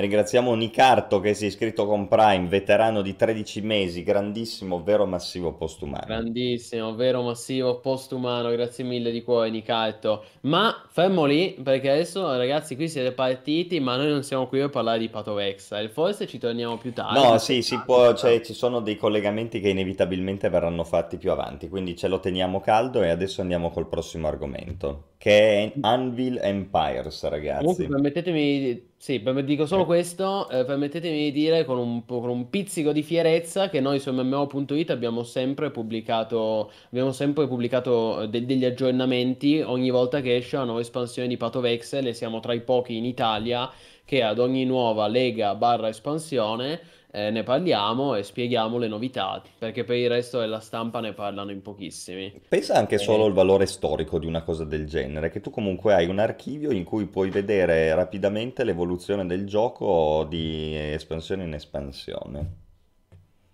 Ringraziamo Nicarto che si è iscritto con Prime, veterano di 13 mesi, grandissimo, vero massivo postumano. Grandissimo, vero massivo postumano, grazie mille di cuore Nicato. Ma fermo lì, perché adesso ragazzi qui siete partiti, ma noi non siamo qui per parlare di Path of Exile, forse ci torniamo più tardi. No, sì, si può, cioè, ci sono dei collegamenti che inevitabilmente verranno fatti più avanti, quindi ce lo teniamo caldo e adesso andiamo col prossimo argomento, che è Anvil Empires, Comunque ragazzi. permettetemi, sì, dico solo questo, eh, permettetemi di dire con un, con un pizzico di fierezza che noi su MMO.it abbiamo sempre pubblicato, abbiamo sempre pubblicato eh, de- degli aggiornamenti ogni volta che esce una nuova espansione di Path of Exile e siamo tra i pochi in Italia che ad ogni nuova lega barra espansione eh, ne parliamo e spieghiamo le novità, perché per il resto della stampa ne parlano in pochissimi. Pensa anche solo Eh, al valore storico di una cosa del genere, che tu comunque hai un archivio in cui puoi vedere rapidamente l'evoluzione del gioco di espansione in espansione.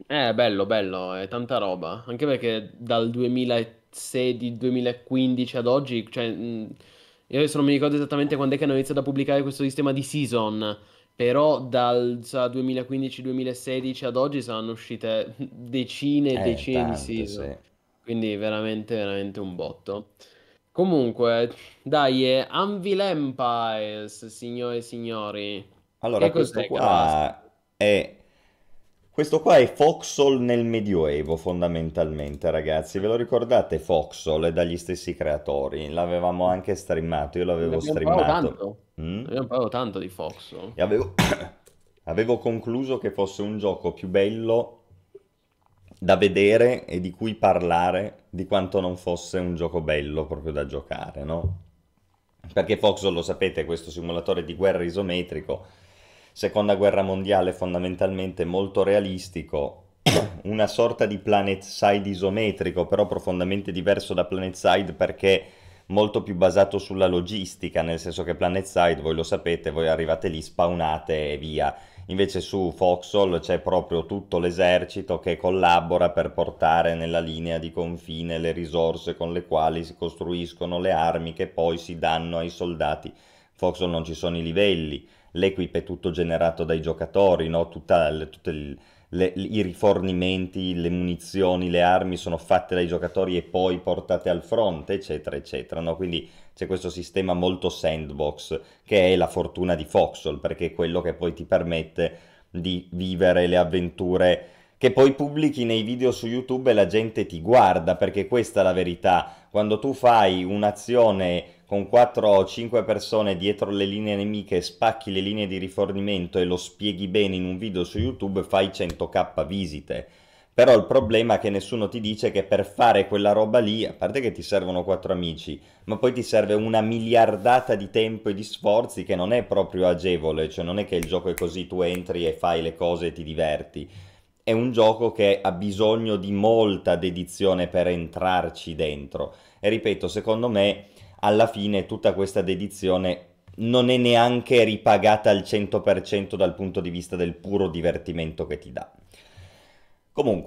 Eh, bello, bello, è tanta roba. Anche perché dal 2016-2015 ad oggi, cioè, mh, io adesso non mi ricordo esattamente quando è che hanno iniziato a pubblicare questo sistema di season, però dal sa, 2015-2016 ad oggi saranno uscite decine e Eh, decine di tante, season. sì. Quindi veramente, veramente un botto. Comunque, dai, è Anvil Empires, signore e signori. Allora, questo qua è... Questo qua è Foxhole nel Medioevo, fondamentalmente, ragazzi. Ve lo ricordate Foxhole? È dagli stessi creatori. L'avevamo anche streamato, io l'avevo streamato. tanto. Mm? Abbiamo parlato tanto di Fox. E avevo... avevo concluso che fosse un gioco più bello da vedere e di cui parlare di quanto non fosse un gioco bello proprio da giocare, no? Perché Foxhole, lo sapete, questo simulatore di guerra isometrico, seconda guerra mondiale fondamentalmente molto realistico, una sorta di Planet Side isometrico, però profondamente diverso da Planet Side perché molto più basato sulla logistica, nel senso che Planet Side, voi lo sapete, voi arrivate lì, spawnate e via. Invece su Foxhole c'è proprio tutto l'esercito che collabora per portare nella linea di confine le risorse con le quali si costruiscono le armi che poi si danno ai soldati. Foxhole non ci sono i livelli, l'equip è tutto generato dai giocatori, no? Tutta, tutte il- le- i rifornimenti, le munizioni, le armi sono fatte dai giocatori e poi portate al fronte, eccetera, eccetera, no? Quindi c'è questo sistema molto sandbox che è la fortuna di Foxhole, perché è quello che poi ti permette di vivere le avventure che poi pubblichi nei video su YouTube e la gente ti guarda, perché questa è la verità. Quando tu fai un'azione con 4 o 5 persone dietro le linee nemiche, spacchi le linee di rifornimento e lo spieghi bene in un video su YouTube, fai 100k visite. Però il problema è che nessuno ti dice che per fare quella roba lì, a parte che ti servono quattro amici, ma poi ti serve una miliardata di tempo e di sforzi che non è proprio agevole, cioè non è che il gioco è così, tu entri e fai le cose e ti diverti. È un gioco che ha bisogno di molta dedizione per entrarci dentro. E ripeto, secondo me, alla fine tutta questa dedizione non è neanche ripagata al 100% dal punto di vista del puro divertimento che ti dà.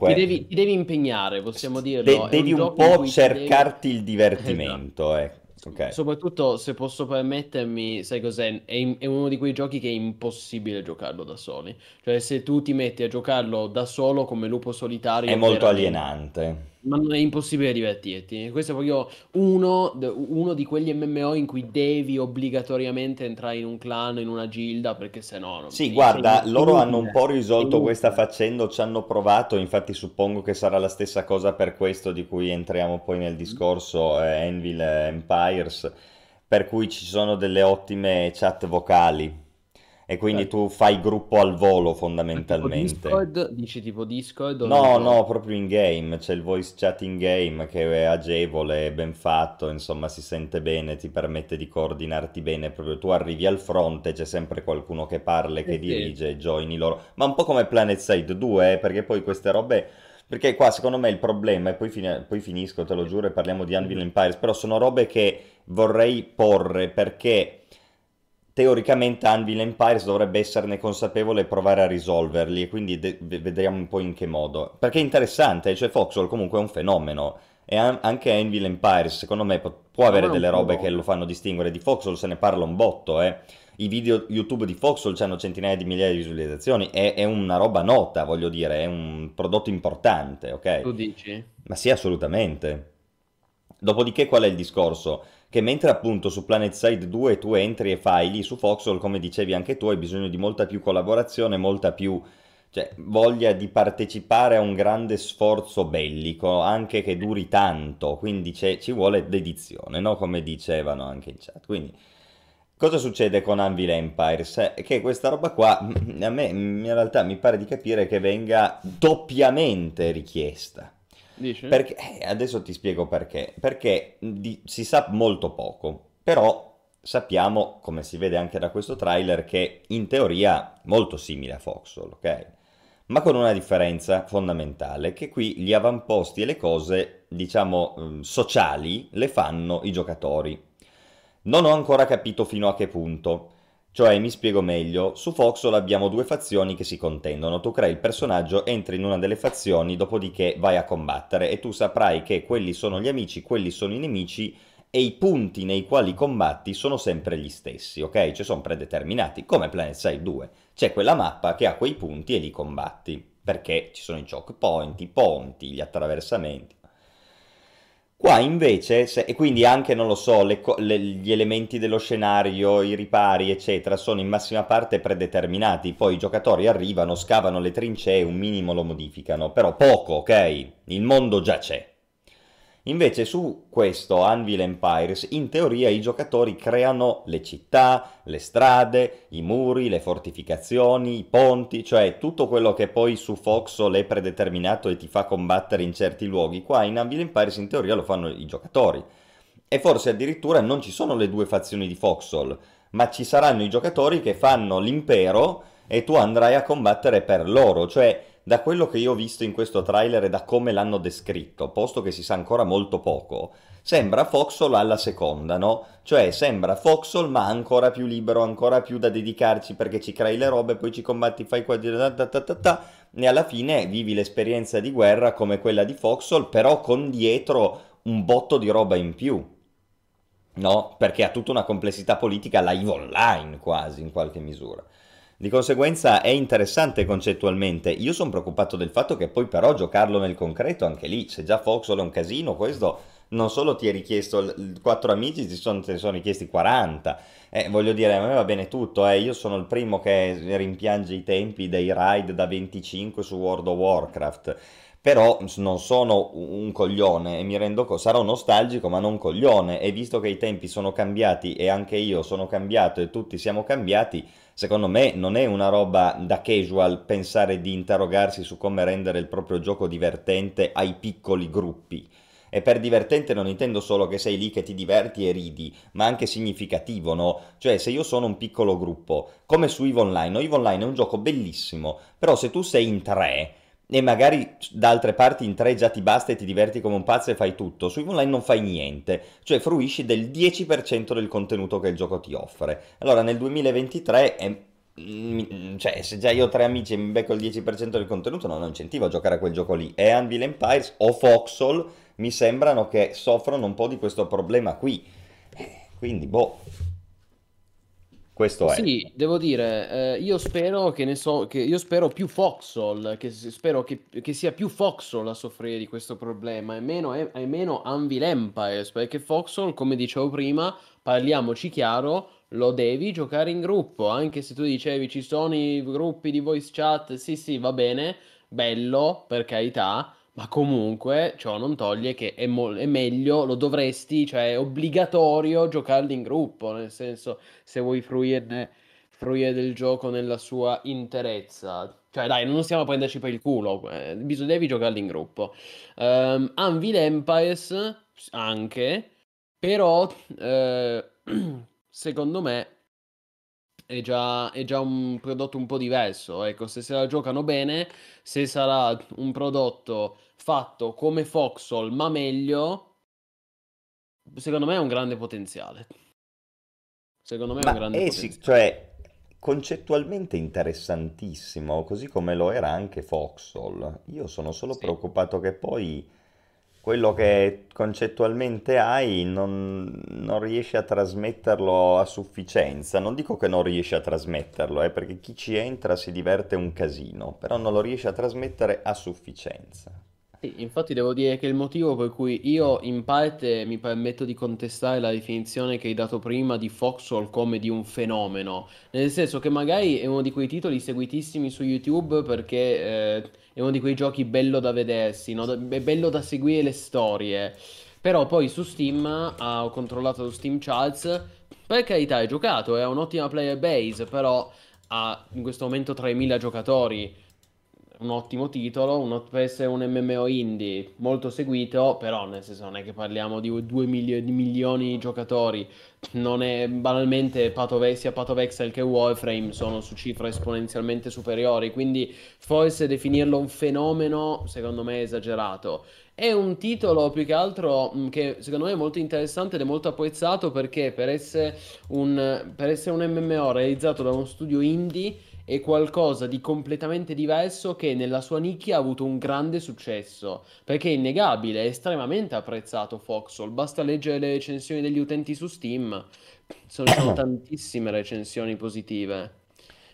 Ti Comunque, devi, ti devi impegnare, possiamo de- dirlo. Un devi un in po' cui ti devi... cercarti il Esatto. divertimento, eh. Ok. Soprattutto se posso permettermi, sai cos'è? È, è uno di quei giochi che è impossibile giocarlo da soli. Cioè, se tu ti metti a giocarlo da solo come lupo È solitario, molto veramente. alienante. Ma non è impossibile divertirti. Questo è proprio uno, uno di quegli MMO in cui devi obbligatoriamente entrare in un clan, in una gilda, perché se no non- Sì, guarda, loro hanno un po' risolto questa faccenda, ci hanno provato, infatti suppongo che sarà la stessa cosa per questo di cui entriamo poi nel discorso eh, Anvil Empires, per cui ci sono delle ottime chat vocali. E quindi Certo. tu fai gruppo al volo Ma tipo fondamentalmente. Discord? Dici tipo Discord No, no, proprio in game, c'è il voice chat in game che è agevole, è ben fatto, insomma si sente bene, ti permette di coordinarti bene, proprio tu arrivi al fronte, c'è sempre qualcuno che parla e Sì, che sì. dirige, joini loro, ma un po' come Planet Side 2, eh, perché poi queste robe, perché qua secondo me il problema, e poi, fini- poi finisco, te lo giuro, e parliamo di Anvil. Empires, però sono robe che vorrei porre perché teoricamente Anvil Empires dovrebbe esserne consapevole e provare a risolverli e quindi de- ve- vedremo un po' in che modo. Perché è interessante, cioè Foxhole comunque è un fenomeno e an- anche Anvil Empires secondo me può No, avere delle robe può. che lo fanno distinguere di Foxhole, se ne parla un botto, eh. I video YouTube di Foxhole hanno centinaia di migliaia di visualizzazioni, è, è una roba nota, voglio dire, è un prodotto importante, ok? Tu dici? Ma sì, assolutamente. Dopodiché qual è il discorso? Che mentre appunto su PlanetSide 2 tu entri e fai lì su Foxhole, come dicevi anche tu, hai bisogno di molta più collaborazione, molta più cioè, voglia di partecipare a un grande sforzo bellico, anche che duri tanto, quindi ci vuole dedizione, no? Come dicevano anche in chat. Quindi, cosa succede con Anvil Empires? Che questa roba qua, a me in realtà mi pare di capire che venga doppiamente richiesta. Dici? Perché, eh, adesso ti spiego perché. Perché di- si sa molto poco, però sappiamo, come si vede anche da questo trailer, che in teoria molto simile a Foxhole, ok? Ma con una differenza fondamentale, che qui gli avamposti e le cose, diciamo, ehm, sociali le fanno i giocatori. Non ho ancora capito fino a che punto. Cioè, mi spiego meglio, su Foxhole abbiamo due fazioni che si contendono, tu crei il personaggio, entri in una delle fazioni, dopodiché vai a combattere e tu saprai che quelli sono gli amici, quelli sono i nemici e i punti nei quali combatti sono sempre gli stessi, ok? Cioè sono predeterminati, come PlanetSide 2. C'è quella mappa che ha quei punti e li combatti, perché ci sono i choke point, i ponti, gli attraversamenti. Qua invece, se- e quindi anche, non lo so, le le- gli elementi dello scenario, i ripari, eccetera, sono in massima parte predeterminati. Poi i giocatori arrivano, scavano le trincee, un minimo lo modificano, però poco, ok? Il mondo già c'è. Invece su questo Anvil Empires, in teoria i giocatori creano le città, le strade, i muri, le fortificazioni, i ponti, cioè tutto quello che poi su Foxhole è predeterminato e ti fa combattere in certi luoghi. Qua in Anvil Empires in teoria lo fanno i giocatori. E forse addirittura non ci sono le due fazioni di Foxhole, ma ci saranno i giocatori che fanno l'impero e tu andrai a combattere per loro, cioè da quello che io ho visto in questo trailer e da come l'hanno descritto, posto che si sa ancora molto poco, sembra Foxhole alla seconda, no? Cioè sembra Foxhole ma ancora più libero, ancora più da dedicarci perché ci crei le robe, poi ci combatti, fai qua, ta ta ta ta ta, e alla fine vivi l'esperienza di guerra come quella di Foxhole, però con dietro un botto di roba in più. No, perché ha tutta una complessità politica live online quasi in qualche misura. Di conseguenza è interessante concettualmente. Io sono preoccupato del fatto che poi però giocarlo nel concreto anche lì, se già Foxhole è un casino, questo non solo ti è richiesto l- l- quattro amici, ti sono, te ne sono richiesti 40. Eh, voglio dire, a me va bene tutto, eh. Io sono il primo che rimpiange i tempi dei raid da 25 su World of Warcraft. Però non sono un coglione e mi rendo conto, sarò nostalgico ma non coglione e visto che i tempi sono cambiati e anche io sono cambiato e tutti siamo cambiati, secondo me non è una roba da casual pensare di interrogarsi su come rendere il proprio gioco divertente ai piccoli gruppi. E per divertente non intendo solo che sei lì che ti diverti e ridi, ma anche significativo, no? Cioè, se io sono un piccolo gruppo, come su EVE Online, no? EVE Online è un gioco bellissimo, però se tu sei in tre e magari da altre parti in tre già ti basta e ti diverti come un pazzo e fai tutto, su Online non fai niente, cioè fruisci del 10% del contenuto che il gioco ti offre. Allora, nel 2023 è Mm, Cioè, se già io ho tre amici e mi becco il 10% del contenuto, non ho incentivo a giocare a quel gioco lì. E Anvil Empires o Foxhole mi sembrano che soffrono un po' di questo problema qui. Eh, Quindi, boh, questo è. Sì, devo dire, eh, io spero che ne so, che io spero più Foxhole, che spero che, che sia più Foxhole a soffrire di questo problema e meno, e, e meno Anvil Empires, perché Foxhole, come dicevo prima, parliamoci chiaro, lo devi giocare in gruppo, anche se tu dicevi ci sono i gruppi di voice chat, sì sì, va bene, bello, per carità, ma comunque ciò non toglie che è, mo- è meglio, lo dovresti, cioè è obbligatorio giocarli in gruppo, nel senso se vuoi fruirne, fruire del gioco nella sua interezza. Cioè, dai, non stiamo a prenderci per il culo, eh, bisogna, devi giocarli in gruppo. Um, Anvil Empires anche, però eh, secondo me è già, è già un prodotto un po' diverso. Ecco, se se la giocano bene, se sarà un prodotto fatto come Foxhole, ma meglio, secondo me ha un grande potenziale. Secondo me è un grande eh sì, potenziale. cioè concettualmente interessantissimo, così come lo era anche Foxhole. Io sono solo Sì. preoccupato che poi quello che concettualmente hai non, non riesci a trasmetterlo a sufficienza. Non dico che non riesci a trasmetterlo, eh, perché chi ci entra si diverte un casino, però non lo riesci a trasmettere a sufficienza. Sì, infatti devo dire che il motivo per cui io in parte mi permetto di contestare la definizione che hai dato prima di Foxhole come di un fenomeno, nel senso che magari è uno di quei titoli seguitissimi su YouTube perché eh, è uno di quei giochi bello da vedersi, no? È bello da seguire le storie, però poi su Steam ah, ho controllato su Steam Charts, per carità hai giocato, è un'ottima player base, però ha in questo momento 3000 giocatori un ottimo titolo, un, per essere un MMO indie molto seguito, però nel senso non è che parliamo di 2 milioni di giocatori, non è banalmente Path sia Path of Exile che Warframe sono su cifre esponenzialmente superiori, quindi forse definirlo un fenomeno secondo me è esagerato. È un titolo più che altro mh, che secondo me è molto interessante ed è molto apprezzato perché per essere un, per essere un MMO realizzato da uno studio indie è qualcosa di completamente diverso che nella sua nicchia ha avuto un grande successo, perché è innegabile, è estremamente apprezzato Foxhole, basta leggere le recensioni degli utenti su Steam, sono, sono tantissime recensioni positive.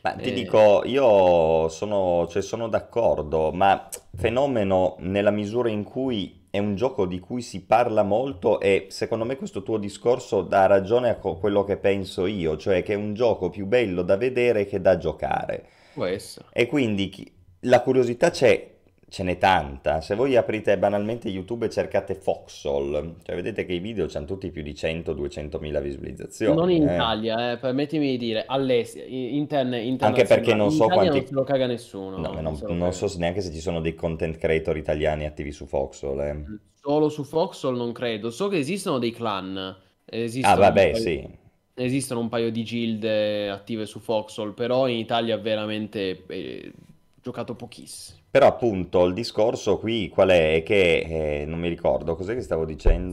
Ma ti Eh, dico, io sono, cioè, sono d'accordo, ma fenomeno nella misura in cui è un gioco di cui si parla molto e secondo me questo tuo discorso dà ragione a co- quello che penso io, cioè che è un gioco più bello da vedere che da giocare. può essere. E quindi chi- la curiosità c'è, ce n'è tanta. Se voi aprite banalmente YouTube e cercate Foxhole, cioè vedete che i video hanno tutti più di 100-200 mila Non visualizzazioni, in eh. Italia, eh, permettimi di dire, all'estero, interne, Anche perché non In so Italia non quanti... se lo caga No, nessuno, ma non non, non so neanche se ci sono dei content creator italiani attivi su Foxhole. eh. Solo su Foxhole non credo. So che esistono dei clan, Ah, esistono un vabbè, paio, sì. esistono un paio di gilde attive su Foxhole, però in Italia veramente eh, giocato pochissimo. Però appunto il discorso qui qual è? È che eh, non mi ricordo, cos'è che stavo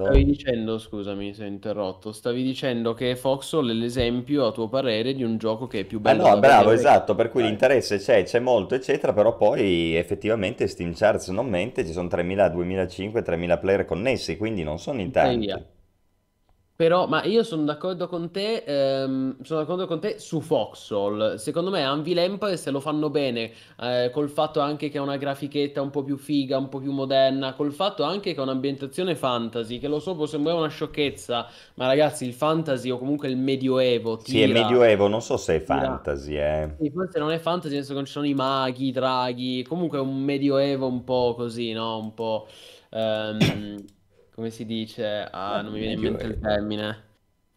Stavi dicendo? dicendo, scusami se ho interrotto, stavi dicendo che Foxhole è l'esempio, a tuo parere, di un gioco che è più Ah bello no, da bravo, esatto, per cui Dai. l'interesse c'è, c'è molto, eccetera, però poi effettivamente Steam Charts non mente, ci sono 3.000, 2.500, 3.000 player connessi, quindi non sono in Buttali via. Però, ma io sono d'accordo con te, ehm, sono d'accordo con te su Foxhole. Secondo me Anvil Empire se lo fanno bene, eh, col fatto anche che ha una grafichetta un po' più figa, un po' più moderna, col fatto anche che ha un'ambientazione fantasy, che lo so può sembrare una sciocchezza, ma ragazzi il fantasy o comunque il medioevo Sì, è tira, medioevo, non so se è tira... fantasy, eh. Sì, forse non è fantasy, nel senso che non ci sono i maghi, i draghi, comunque è un medioevo un po' così, no? Un po'... ehm, come si dice? Ah, Eh, non mi viene in mente il termine.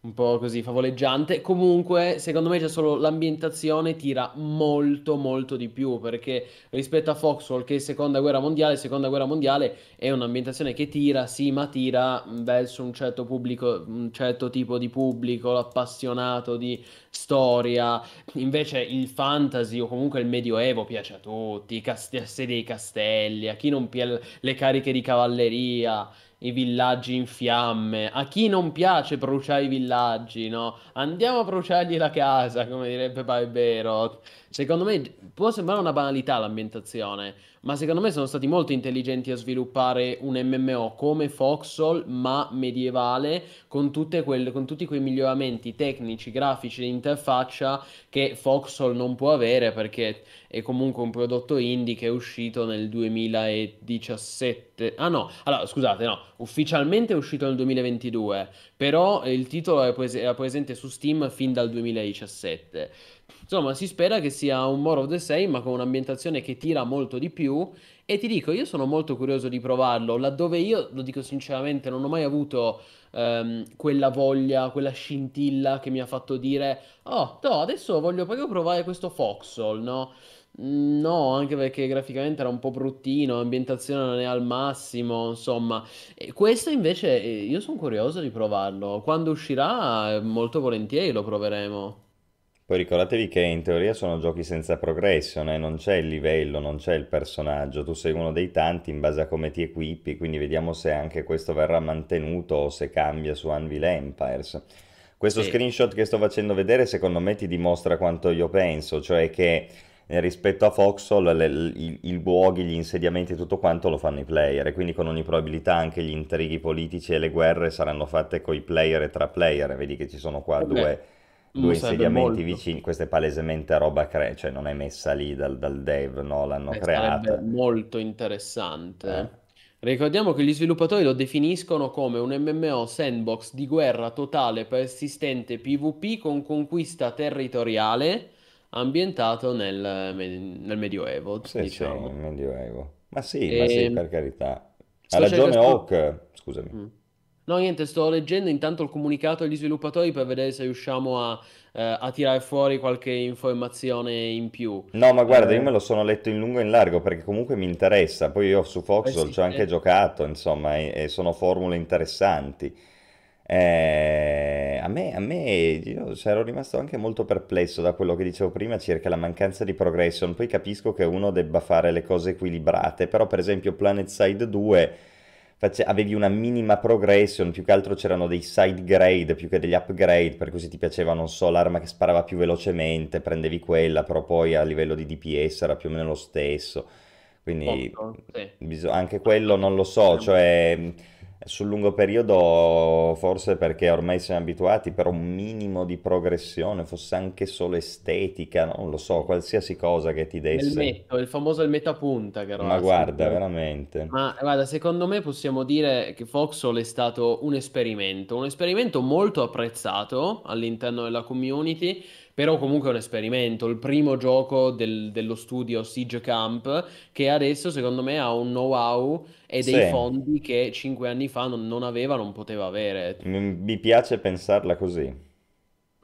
Un po' così favoleggiante. Comunque, secondo me c'è solo l'ambientazione tira molto molto di più perché rispetto a Foxhole che è seconda guerra mondiale, seconda guerra mondiale è un'ambientazione che tira, sì, ma tira verso un certo pubblico, un certo tipo di pubblico, appassionato di storia. Invece il fantasy o comunque il medioevo piace a tutti, i cast- assedia dei castelli, a chi non piace le cariche di cavalleria i villaggi in fiamme. A chi non piace bruciare i villaggi, no? Andiamo a bruciargli la casa, come direbbe Barbero. Secondo me può sembrare una banalità l'ambientazione, ma secondo me sono stati molto intelligenti a sviluppare un MMO come Foxhole, ma medievale, con, quelle- con tutti quei miglioramenti tecnici, grafici e interfaccia che Foxhole non può avere perché è comunque un prodotto indie che è uscito nel 2017. Ah no, allora scusate, no, ufficialmente è uscito nel 2022, però il titolo era, pres- era presente su Steam fin dal 2017. insomma, si spera che sia un more of the same, ma con un'ambientazione che tira molto di più. E ti dico, io sono molto curioso di provarlo, laddove io, lo dico sinceramente, non ho mai avuto ehm, quella voglia, quella scintilla che mi ha fatto dire, oh, no, adesso voglio proprio provare questo Foxhole, no? Mm, No, anche perché graficamente era un po' bruttino, l'ambientazione non è al massimo, insomma. E questo invece eh, io sono curioso di provarlo. Quando uscirà, eh, molto volentieri lo proveremo. Poi ricordatevi che in teoria sono giochi senza progression, eh, Non c'è il livello, non c'è il personaggio, tu sei uno dei tanti in base a come ti equipi, quindi vediamo se anche questo verrà mantenuto o se cambia su Anvil Empires. Questo Sì. screenshot che sto facendo vedere secondo me ti dimostra quanto io penso, cioè che eh, rispetto a Foxhole le- i, i luoghi, gli insediamenti e tutto quanto lo fanno i player e quindi con ogni probabilità anche gli intrighi politici e le guerre saranno fatte con i player e tra player, vedi che ci sono qua Eh beh, due mm, due insediamenti molto. vicini, questa è palesemente roba cre- cioè non è messa lì dal, dal dev, no, l'hanno Eh, creata. molto Eh. interessante. Ricordiamo che gli sviluppatori lo definiscono come un MMO sandbox di guerra totale persistente PvP con conquista territoriale ambientato nel, nel Medioevo, Sì, sì, diciamo. Medioevo. Ma sì, ma sì, E per carità. Ha ragione cercando... Hawk, scusami. Mm. No, niente, sto leggendo intanto il comunicato agli sviluppatori per vedere se riusciamo a, eh, a tirare fuori qualche informazione in più. No, ma guarda, io Eh, me lo sono letto in lungo e in largo perché comunque mi interessa. Poi io su Foxhole ci ho anche persiste. giocato, insomma, e, e sono formule interessanti. Eh, a me, a me, io ero rimasto anche molto perplesso da quello che dicevo prima circa la mancanza di progression. Poi capisco che uno debba fare le cose equilibrate, però per esempio PlanetSide 2 face- avevi una minima progression, più che altro c'erano dei side grade più che degli upgrade, per cui se ti piaceva, non so, l'arma che sparava più velocemente, prendevi quella, però poi a livello di DPS era più o meno lo stesso. Quindi Otto, sì. bis- anche quello non lo so, cioè sul lungo periodo forse perché ormai siamo abituati, però un minimo di progressione, fosse anche solo estetica, non lo so, qualsiasi cosa che ti desse. Elmetto, il famoso Elmetta punta che Ma guarda, veramente. Ma guarda, secondo me possiamo dire che Foxhole è stato un esperimento, un esperimento molto apprezzato all'interno della community, però comunque è un esperimento, il primo gioco del- dello studio Siege Camp, che adesso secondo me ha un know-how e dei Sì, fondi che cinque anni fa non, non aveva, non poteva avere. mi piace pensarla così.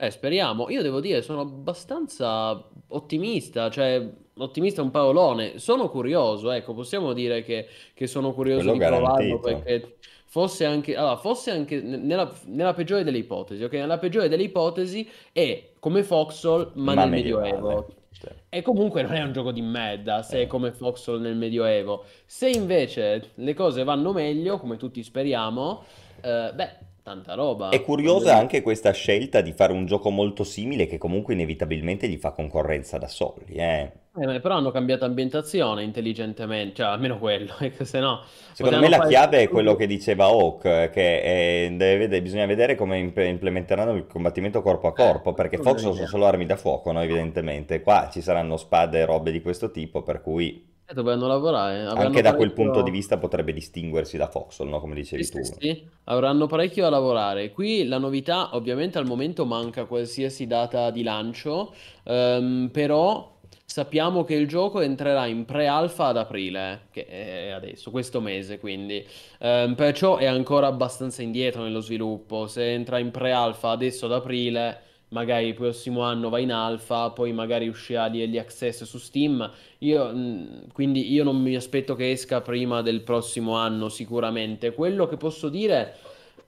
Eh, speriamo. Io devo dire, sono abbastanza ottimista, cioè ottimista è un parolone. Sono curioso, ecco, possiamo dire che, che sono curioso Quello di provarlo garantito. perché fosse anche, allora, fosse anche nella, nella peggiore delle ipotesi, ok? Nella peggiore delle ipotesi è come Foxhole, ma Ma nel. Medioevo. Sì. E comunque non è un gioco di merda se è Eh. come Foxhole nel Medioevo. Se invece le cose vanno meglio, come tutti speriamo, eh, beh, tanta roba. È curiosa dire. anche questa scelta di fare un gioco molto simile che comunque inevitabilmente gli fa concorrenza da soli, eh. Eh, però hanno cambiato ambientazione intelligentemente, cioè almeno quello, perché se no Secondo me la fare chiave è quello che diceva Hawk, eh, che è- deve vede- bisogna vedere come imp- implementeranno il combattimento corpo a Eh, corpo, perché questa è Fox sono solo armi da fuoco, no? Evidentemente. Qua ci saranno spade e robe di questo tipo, per cui Eh, dovranno lavorare, anche avranno da quel punto di vista potrebbe distinguersi da Foxhole, no? Come Sì, dicevi sì, tu. sì, avranno parecchio da lavorare. Qui la novità, ovviamente al momento manca qualsiasi data di lancio, ehm, però sappiamo che il gioco entrerà in pre-alpha ad aprile, che è adesso, questo mese, quindi Ehm, perciò è ancora abbastanza indietro nello sviluppo. Se entra in pre-alpha adesso ad aprile, magari il prossimo anno va in alpha, poi magari uscirà di early access su Steam. Io, mh, quindi io non mi aspetto che esca prima del prossimo anno sicuramente. Quello che posso dire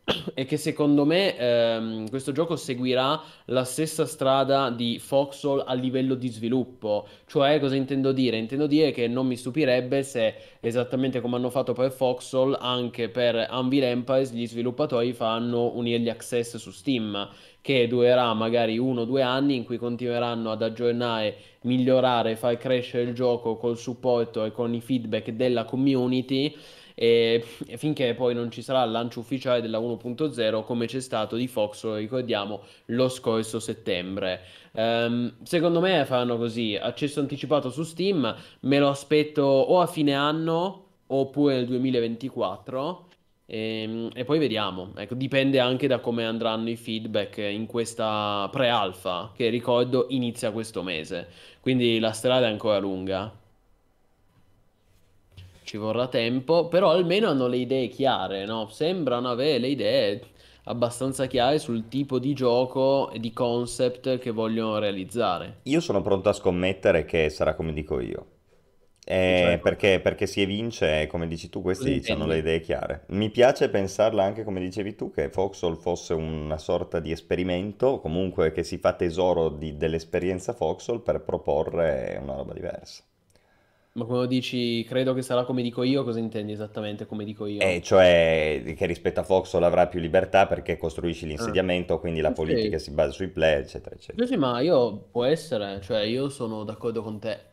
è che secondo me ehm, questo gioco seguirà la stessa strada di Foxhole a livello di sviluppo. Cioè, cosa intendo dire? Intendo dire che non mi stupirebbe se, esattamente come hanno fatto per Foxhole, anche per Anvil Empires gli sviluppatori fanno un early access su Steam, che durerà magari uno o due anni in cui continueranno ad aggiornare migliorare, far crescere il gioco col supporto e con i feedback della community. E finché poi non ci sarà il lancio ufficiale della 1.0 come c'è stato di Fox, lo ricordiamo, lo scorso settembre. Ehm, secondo me faranno così, accesso anticipato su Steam, me lo aspetto o a fine anno oppure nel 2024 E, e poi vediamo. Ecco, dipende anche da come andranno i feedback in questa pre-alpha, che ricordo inizia questo mese. Quindi la strada è ancora lunga. Ci vorrà tempo, però almeno hanno le idee chiare, no? Sembrano avere le idee abbastanza chiare sul tipo di gioco e di concept che vogliono realizzare. Io sono pronto a scommettere che sarà come dico io. Eh, Cioè, perché, perché si evince, come dici tu, questi hanno le idee chiare. Mi piace pensarla anche come dicevi tu, che Foxhole fosse una sorta di esperimento, comunque che si fa tesoro di- dell'esperienza Foxhole per proporre una roba diversa. Ma quando dici credo che sarà come dico io, cosa intendi esattamente come dico io? E cioè che rispetto a Foxhole avrà più libertà perché costruisci Ah, l'insediamento, quindi la sì, politica sì, si basa sui play, eccetera, eccetera. sì, ma io può essere, cioè io sono d'accordo con te.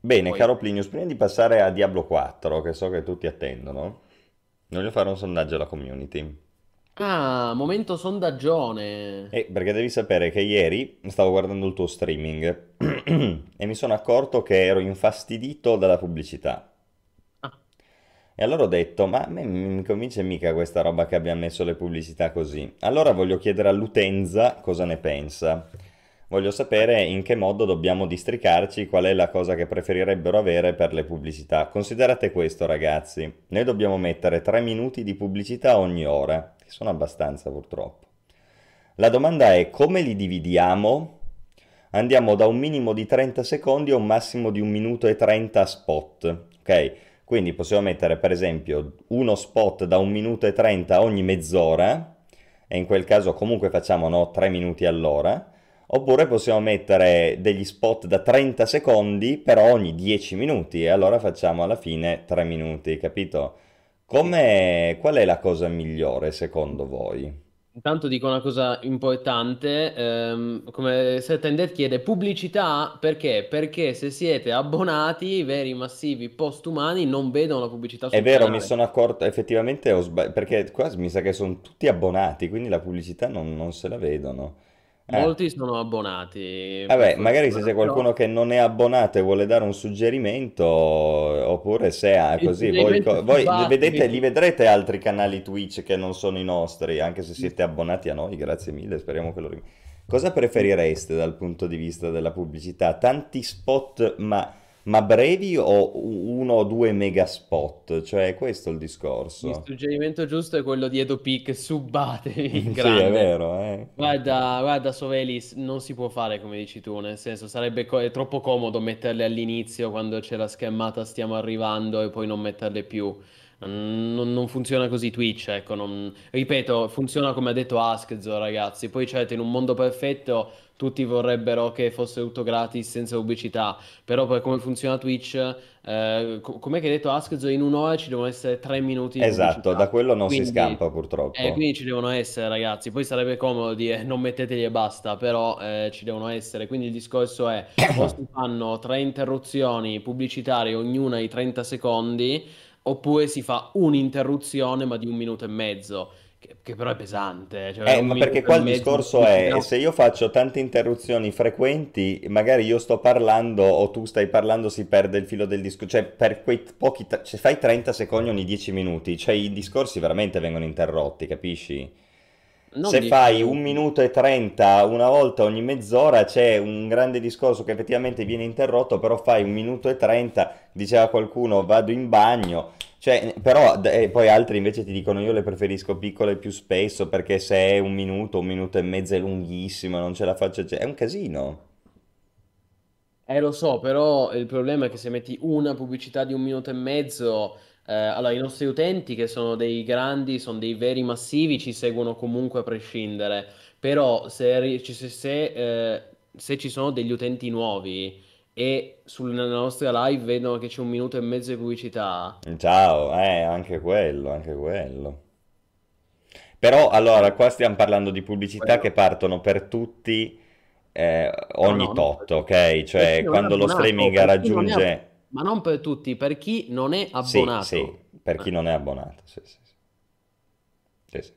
Bene, Poi, caro Plinius, prima di passare a Diablo 4, che so che tutti attendono, voglio fare un sondaggio alla community. ah, momento sondaggione. Eh, perché devi sapere che ieri stavo guardando il tuo streaming e mi sono accorto che ero infastidito dalla pubblicità. Ah, E allora ho detto, ma a me mi convince mica questa roba che abbiamo messo le pubblicità così. Allora voglio chiedere all'utenza cosa ne pensa. Voglio sapere in che modo dobbiamo districarci, qual è la cosa che preferirebbero avere per le pubblicità. Considerate questo, ragazzi. Noi dobbiamo mettere 3 minuti di pubblicità ogni ora, che sono abbastanza purtroppo. La domanda è come li dividiamo? Andiamo da un minimo di 30 secondi a un massimo di 1 minuto e 30 spot, ok? Quindi possiamo mettere per esempio uno spot da 1 minuto e 30 ogni mezz'ora, e in quel caso comunque facciamo no, 3 minuti all'ora, oppure possiamo mettere degli spot da 30 secondi però ogni 10 minuti, e allora facciamo alla fine 3 minuti, capito? Come, qual è la cosa migliore secondo voi? Intanto dico una cosa importante, ehm, come Settendet chiede pubblicità perché? Perché se siete abbonati, i veri massivi postumani non vedono la pubblicità È sul vero, mi canale. sono accorto, effettivamente ho sbagliato, perché qua mi sa che sono tutti abbonati, quindi la pubblicità non, non se la vedono. Eh, Molti sono abbonati, vabbè, magari se c'è qualcuno che non è abbonato e vuole dare un suggerimento, oppure se ha così, voi, voi vedete, li vedrete altri canali Twitch che non sono i nostri, anche se siete abbonati a noi, grazie mille, speriamo che lo rim- Cosa preferireste dal punto di vista della pubblicità? Tanti spot, ma, ma brevi o uno o due mega spot? Cioè, questo è il il discorso. suggerimento giusto è quello di Edopic, subbatevi, Sì, è grande. vero, eh. Guarda, guarda Sovelis, non si può fare come dici tu, nel senso sarebbe co- troppo comodo metterle all'inizio quando c'è la schermata stiamo arrivando e poi non metterle più. Non, non funziona così Twitch, ecco, non- ripeto, funziona come ha detto Askzo, ragazzi. Poi certo, in un mondo perfetto tutti vorrebbero che fosse tutto gratis senza pubblicità, però per come funziona Twitch, eh, co- com'è che ha detto Askzo, in un'ora ci devono essere tre minuti Esatto, da quello non si Quindi, scampa eh, purtroppo. quindi ci devono essere, ragazzi. Poi sarebbe comodo dire non metteteli e basta, però eh, ci devono essere. Quindi il discorso è o si fanno tre interruzioni pubblicitarie, ognuna di 30 secondi, oppure si fa un'interruzione ma di un minuto e mezzo, che, che però è pesante. Cioè Eh, ma perché qua il discorso è, pubblicità. se io faccio tante interruzioni frequenti, magari io sto parlando o tu stai parlando, si perde il filo del discorso, cioè per quei pochi, t- se fai 30 secondi ogni 10 minuti, cioè i discorsi veramente vengono interrotti, capisci? Non Se 10 fai un minuto e 30 una volta ogni mezz'ora c'è un grande discorso che effettivamente viene interrotto, però fai un minuto e 30, diceva qualcuno vado in bagno, cioè, però d- e poi altri invece ti dicono io le preferisco piccole più spesso perché se è un minuto, un minuto e mezzo è lunghissimo, non ce la faccio, cioè, è un casino. Eh, lo so, però il problema è che se metti una pubblicità di un minuto e mezzo, eh, allora i nostri utenti che sono dei grandi, sono dei veri massivi, ci seguono comunque a prescindere. Però se, se- se, eh, se ci sono degli utenti nuovi e sul- nella nostra live vedono che c'è un minuto e mezzo di pubblicità, Ciao, eh, anche quello, anche quello. Però allora, qua stiamo parlando di pubblicità che quello... partono per tutti eh, No, ogni no, non tot, per, ok? Cioè, è quando lo streaming raggiunge... ma non per tutti, per chi non è Sì, sì, abbonato. per chi Eh. non è abbonato, sì, sì, sì. Sì, sì.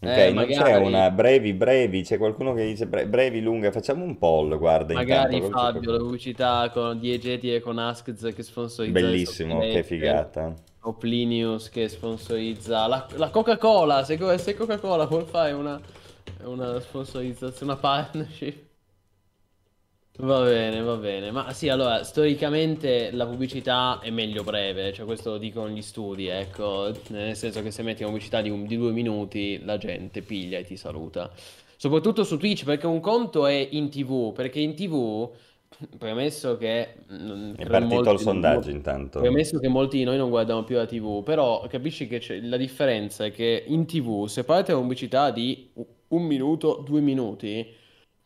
Ok, Eh, non c'è magari, una brevi, brevi, c'è qualcuno che dice bre- brevi, lunghe, facciamo un poll, guarda, intanto, magari c'è Fabio, la pubblicità con Diegeti e con Askz che sponsorizzano i Bellissimo, che figata. Oplinius che sponsorizza la, la Coca-Cola. Se, se Coca-Cola vuol fare una, una sponsorizzazione, una partnership. Va bene, va bene. Ma sì, allora, storicamente la pubblicità è meglio breve, cioè questo lo dicono gli studi, ecco, nel senso che se metti una pubblicità di, un- di due minuti la gente piglia e ti saluta. Soprattutto su Twitch, perché un conto è in TV, perché in TV, premesso che... mm, È partito il molti- sondaggio intanto. Premesso che molti di noi non guardano più la TV, però capisci che la differenza è che in TV, se parte una pubblicità di un minuto, due minuti,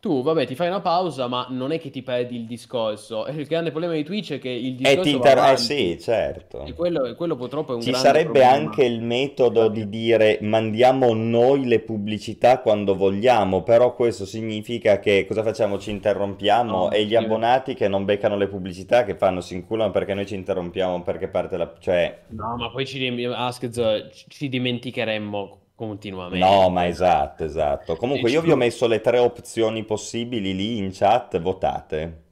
tu, vabbè, ti fai una pausa, ma non è che ti perdi il discorso. E il grande problema di Twitch è che il E discorso ti va inter- eh sì, certo. E quello, e quello purtroppo è un Ci sarebbe problema. anche il metodo di dire mandiamo noi le pubblicità quando vogliamo, però questo significa che cosa facciamo? Ci interrompiamo No, e gli sì. abbonati che non beccano le pubblicità che fanno si inculano perché noi ci interrompiamo perché parte la... cioè... No, ma poi ci, dim- Askez, ci dimenticheremmo continuamente. No, ma esatto, esatto. Comunque io vi ho messo le tre opzioni possibili lì in chat, votate.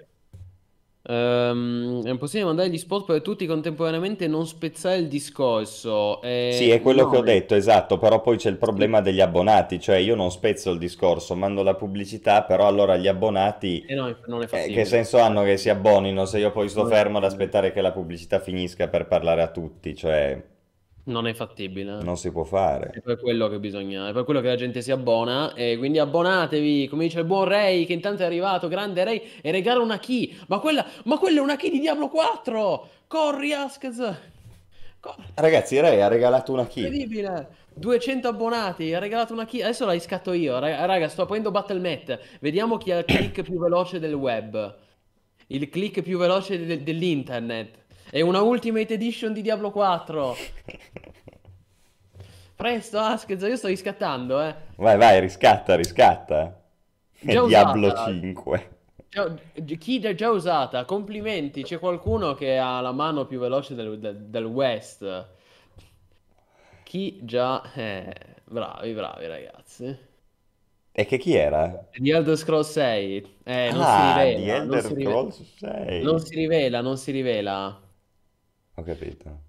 Ehm, è possibile mandare gli spot per tutti contemporaneamente e non spezzare il discorso. Eh, Sì, è quello no, che ho detto, esatto, però poi c'è il problema degli abbonati, cioè io non spezzo il discorso, mando la pubblicità, però allora gli abbonati eh no, eh, che senso hanno che si abbonino se io poi sto fermo ad aspettare che la pubblicità finisca per parlare a tutti, cioè Non è fattibile. non si può È fare. per quello che bisogna, è per quello che la gente si abbona e quindi abbonatevi, come dice il buon Ray che intanto è arrivato, grande Ray, e regala una key. Ma quella, ma quella è una key di Diablo 4! Corri Askez! Corri, Ragazzi, Ray ha regalato una key. incredibile! 200 abbonati, ha regalato una key. Adesso la riscatto io, raga, raga, sto aprendo Battle.net. Vediamo chi ha il click più veloce del web. Il click più veloce de- dell'internet. È una Ultimate Edition di Diablo 4. Presto, Askez, io sto riscattando, eh. Vai, vai, riscatta, riscatta. Già Diablo usata. 5. Già- chi già, già usata? Complimenti, c'è qualcuno che ha la mano più veloce del, del- del West. Chi già... Eh, bravi, bravi ragazzi. E che chi era? Di Elder Scrolls 6. Eh, non Ah, si rivela. di Elder Scrolls 6. Non si rivela, non si rivela. Ho capito.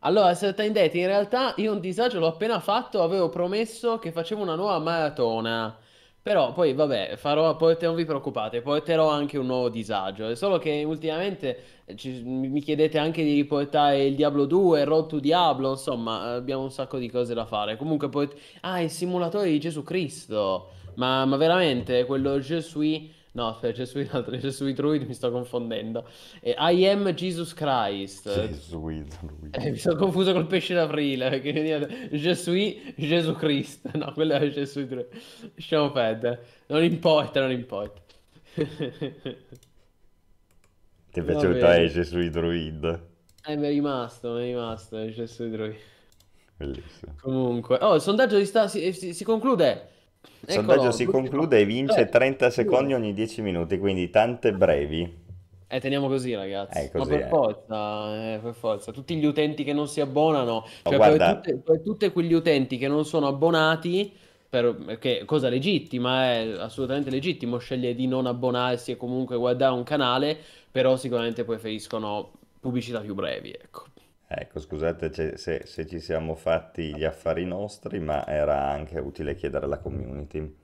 Allora, Certain Death, in realtà io un disagio l'ho appena fatto, avevo promesso che facevo una nuova maratona. Però poi, vabbè, farò, poi non vi preoccupate, porterò anche un nuovo disagio. È solo che ultimamente eh, ci- mi chiedete anche di riportare il Diablo 2, il Road to Diablo, insomma, abbiamo un sacco di cose da fare. Comunque poi... Ah, il simulatore di Gesù Cristo. Ma, ma veramente, quello Gesù... No, aspetta, Gesù, l'altro Gesù Druid mi sto confondendo. Eh, I am Jesus Christ. Gesù. Eh, mi sono confuso col pesce d'aprile perché veniva Gesù, Gesù Cristo. No, quello è Gesù. Lasciamo perdere. Non importa, non importa. Ti è piaciuto eh, Gesù druid? Eh, mi è rimasto, mi è rimasto Gesù Druid. Bellissimo. Comunque, oh, il sondaggio si, sta- si- si- si conclude. Il sondaggio si conclude e vince Tre, 30 due. secondi ogni 10 minuti, quindi tante brevi. Eh, teniamo così, ragazzi. Eh, così Ma per è. forza, eh, per forza. Tutti gli utenti che non si abbonano, cioè guarda- per, tutte, per tutti quegli utenti che non sono abbonati, per, che cosa legittima, è assolutamente legittimo scegliere di non abbonarsi e comunque guardare un canale, però sicuramente preferiscono pubblicità più brevi, ecco. Ecco, scusate se, se ci siamo fatti gli affari nostri, ma era anche utile chiedere alla community.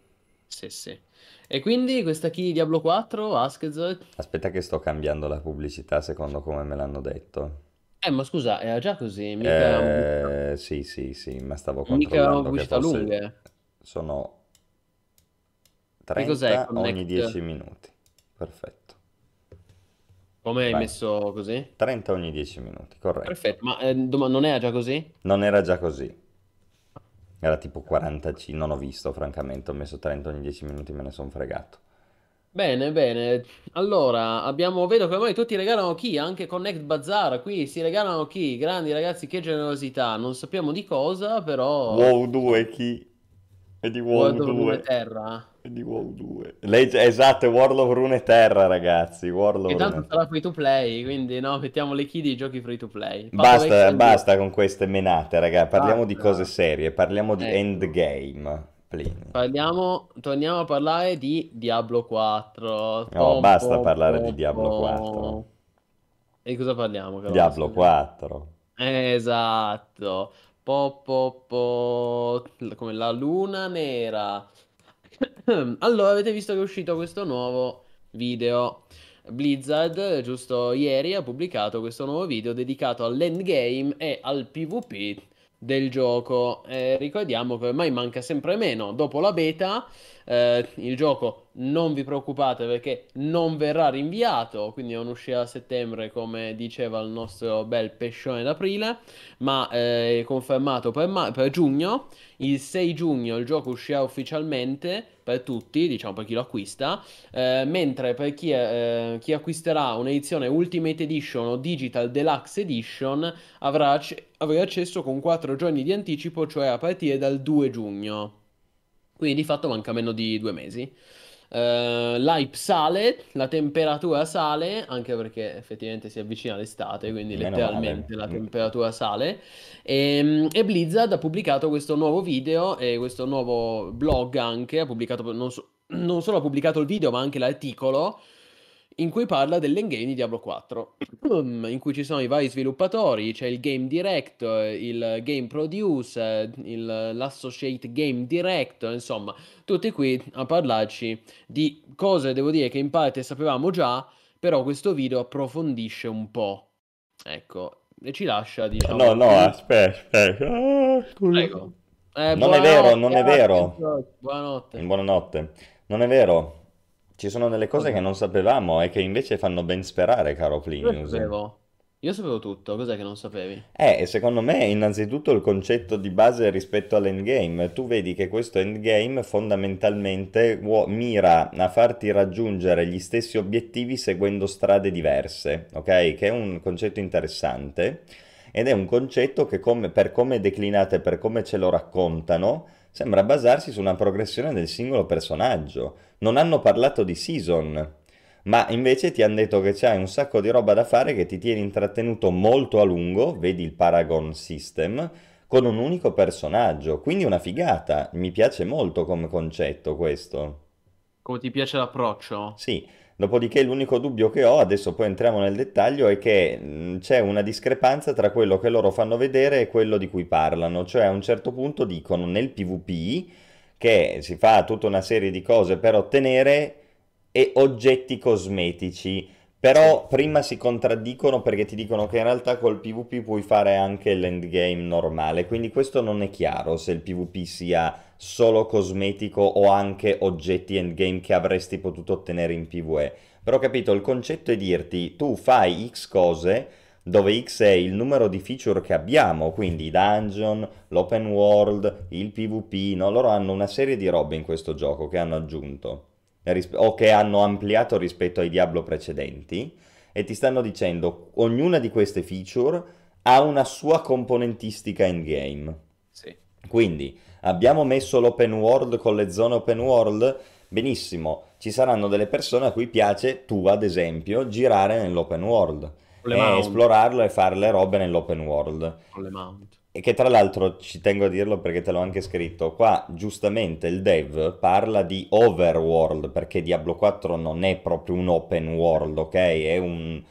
Sì, sì. E quindi questa di Diablo 4, Askez? Aspetta che sto cambiando la pubblicità secondo come me l'hanno detto. Eh, ma scusa, era già così, mica Eh, sì, sì, sì, ma stavo mica controllando che pubblicità fosse... lunghe. Sono Che cos'è 30 ogni Connect? 10 minuti. Perfetto. Come hai Vai. messo così? 30 ogni 10 minuti, corretto. Perfetto, ma eh, doma- non era già così? Non era già così. Era tipo 45, non ho visto francamente, ho messo 30 ogni 10 minuti, me ne sono fregato. Bene, bene. Allora, abbiamo, vedo che ormai tutti regalano key, anche Connect Bazaar, qui si regalano key. Grandi ragazzi, che generosità. Non sappiamo di cosa, però... WoW 2 chi? È di World of 2. Runeterra. È di WoW 2. Legge- esatto, è World of Runeterra, ragazzi. World of Che tanto sarà free to play, quindi no, mettiamo le key dei giochi free to play. Basta, basta con queste menate, raga. Parliamo di Basta. cose serie, parliamo di Ecco. endgame. Plini. Parliamo, torniamo a parlare di Diablo 4. No, Pom, basta pom, parlare di pom, Diablo pom. 4. E di cosa parliamo, però? Diablo Scusa. 4. Esatto. Po, po, po, come la luna nera. Allora, avete visto che è uscito questo nuovo video. Blizzard, giusto ieri, ha pubblicato questo nuovo video dedicato all'endgame e al PvP del gioco. Eh, ricordiamo che ormai manca sempre meno. Dopo la beta, eh, il gioco non vi preoccupate perché non verrà rinviato, quindi non uscirà a settembre come diceva il nostro bel pescione d'aprile, ma eh, è confermato per, ma- per giugno. Il 6 giugno il gioco uscirà ufficialmente per tutti, diciamo per chi lo acquista, eh, mentre per chi, eh, chi, acquisterà un'edizione Ultimate Edition o Digital Deluxe Edition avrà, avrà accesso con 4 giorni di anticipo, cioè a partire dal 2 giugno. Quindi di fatto manca meno di due mesi. Uh, l'hype sale, la temperatura sale, anche perché effettivamente si avvicina l'estate, quindi Meno letteralmente male. la mm. temperatura sale. E, ehm, e, Blizzard ha pubblicato questo nuovo video e questo nuovo blog anche, ha pubblicato, non, so, non solo ha pubblicato il video ma anche l'articolo in cui parla dell'endgame di Diablo 4, in cui ci sono i vari sviluppatori, c'è il game director, il game producer, il, l'associate game director, insomma, tutti qui a parlarci di cose, devo dire, che in parte sapevamo già, però questo video approfondisce un po'. Ecco, e ci lascia, diciamo... No, no, aspetta, aspetta. Ah, Prego. Eh, non è vero, non è vero. Buonanotte. Buonanotte. Non è vero. Ci sono delle cose che non sapevamo e che invece fanno ben sperare, caro Plinius. sapevo. Io sapevo tutto, cos'è che non sapevi? Eh, secondo me innanzitutto il concetto di base rispetto all'endgame. Tu vedi che questo endgame fondamentalmente mira a farti raggiungere gli stessi obiettivi seguendo strade diverse, ok? Che è un concetto interessante ed è un concetto che come, per come è declinato e per come ce lo raccontano sembra basarsi su una progressione del singolo personaggio. Non hanno parlato di season, ma invece ti hanno detto che c'hai un sacco di roba da fare che ti tiene intrattenuto molto a lungo, vedi il Paragon System, con un unico personaggio, quindi una figata, mi piace molto come concetto questo. Come ti piace l'approccio? Sì, dopodiché l'unico dubbio che ho, adesso poi entriamo nel dettaglio, è che c'è una discrepanza tra quello che loro fanno vedere e quello di cui parlano, cioè a un certo punto dicono nel PvP che si fa tutta una serie di cose per ottenere e oggetti cosmetici. Però prima si contraddicono perché ti dicono che in realtà col PvP puoi fare anche l'endgame normale, quindi questo non è chiaro se il PvP sia solo cosmetico o anche oggetti endgame che avresti potuto ottenere in PvE. Però capito, il concetto è dirti tu fai X cose dove X è il numero di feature che abbiamo, quindi i dungeon, l'open world, il PvP, no? loro hanno una serie di robe in questo gioco che hanno aggiunto o che hanno ampliato rispetto ai Diablo precedenti e ti stanno dicendo ognuna di queste feature ha una sua componentistica in game. Sì. Quindi abbiamo messo l'open world con le zone open world, benissimo, ci saranno delle persone a cui piace, tu ad esempio, girare nell'open world e esplorarlo e fare le robe nell'open world. Con le mount. E che tra l'altro ci tengo a dirlo perché te l'ho anche scritto, qua giustamente il dev parla di overworld perché Diablo 4 non è proprio un open world, ok? È un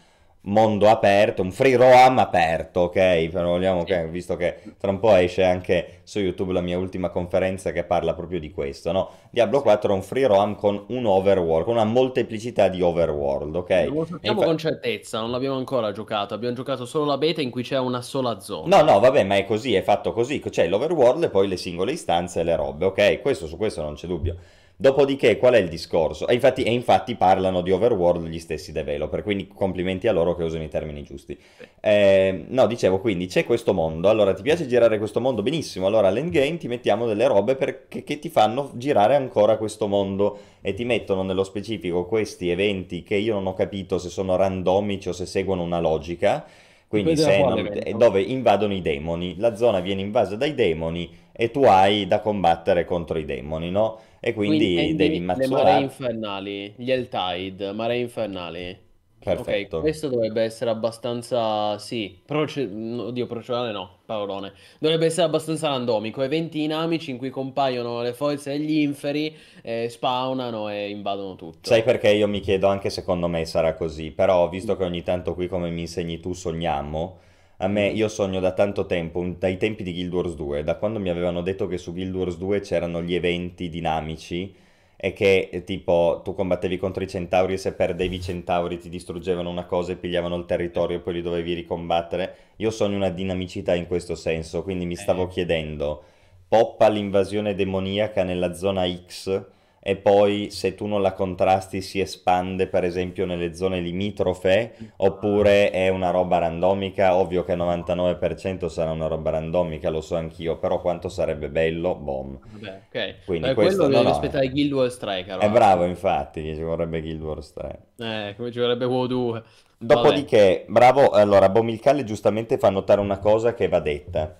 mondo aperto, un free roam aperto, ok? Vogliamo, okay? Visto che tra un po' esce anche su YouTube la mia ultima conferenza che parla proprio di questo, no? Diablo 4 è un free roam con un overworld, con una molteplicità di overworld, ok? Lo sappiamo infa- con certezza, non l'abbiamo ancora giocato, abbiamo giocato solo la beta in cui c'è una sola zona. No, no, vabbè, ma è così, è fatto così, c'è l'overworld e poi le singole istanze e le robe, ok? Questo, su questo non c'è dubbio. Dopodiché, qual è il discorso? E infatti, e infatti, parlano di overworld gli stessi developer, quindi complimenti a loro che usano i termini giusti. Eh, no, dicevo, quindi c'è questo mondo, allora ti piace girare questo mondo? Benissimo, allora all'endgame ti mettiamo delle robe perché, che ti fanno girare ancora questo mondo e ti mettono nello specifico questi eventi che io non ho capito se sono randomici o se seguono una logica. Quindi non, dove invadono i demoni, la zona viene invasa dai demoni e tu hai da combattere contro i demoni, no? E quindi, quindi devi mazzolare. Le maree infernali, gli Eltide, maree infernali. Perfetto. Questo dovrebbe essere abbastanza, sì, proce... oddio, procedurale no, parolone. Dovrebbe essere abbastanza randomico, eventi dinamici in cui compaiono le forze degli inferi, eh, spawnano e invadono tutto. Sai perché io mi chiedo anche secondo me sarà così, però visto che ogni tanto qui come mi insegni tu sogniamo, A me, io sogno da tanto tempo, dai tempi di Guild Wars 2, da quando mi avevano detto che su Guild Wars 2 c'erano gli eventi dinamici e che eh, tipo tu combattevi contro i centauri e se perdevi i centauri ti distruggevano una cosa e pigliavano il territorio e poi li dovevi ricombattere. Io sogno una dinamicità in questo senso, quindi mi stavo Eh. chiedendo, poppa l'invasione demoniaca nella zona X e poi se tu non la contrasti si espande per esempio nelle zone limitrofe oppure è una roba randomica, ovvio che il 99% sarà una roba randomica, lo so anch'io, però quanto sarebbe bello, boom. Vabbè, ok. Quindi Eh, questo- quello no, devi no, aspettare Guild Wars 3, caro. È bravo infatti, che ci vorrebbe Guild Wars 3. Eh, come ci vorrebbe WoW 2. Vabbè. Dopodiché, bravo, allora Bomilcale giustamente fa notare una cosa che va detta.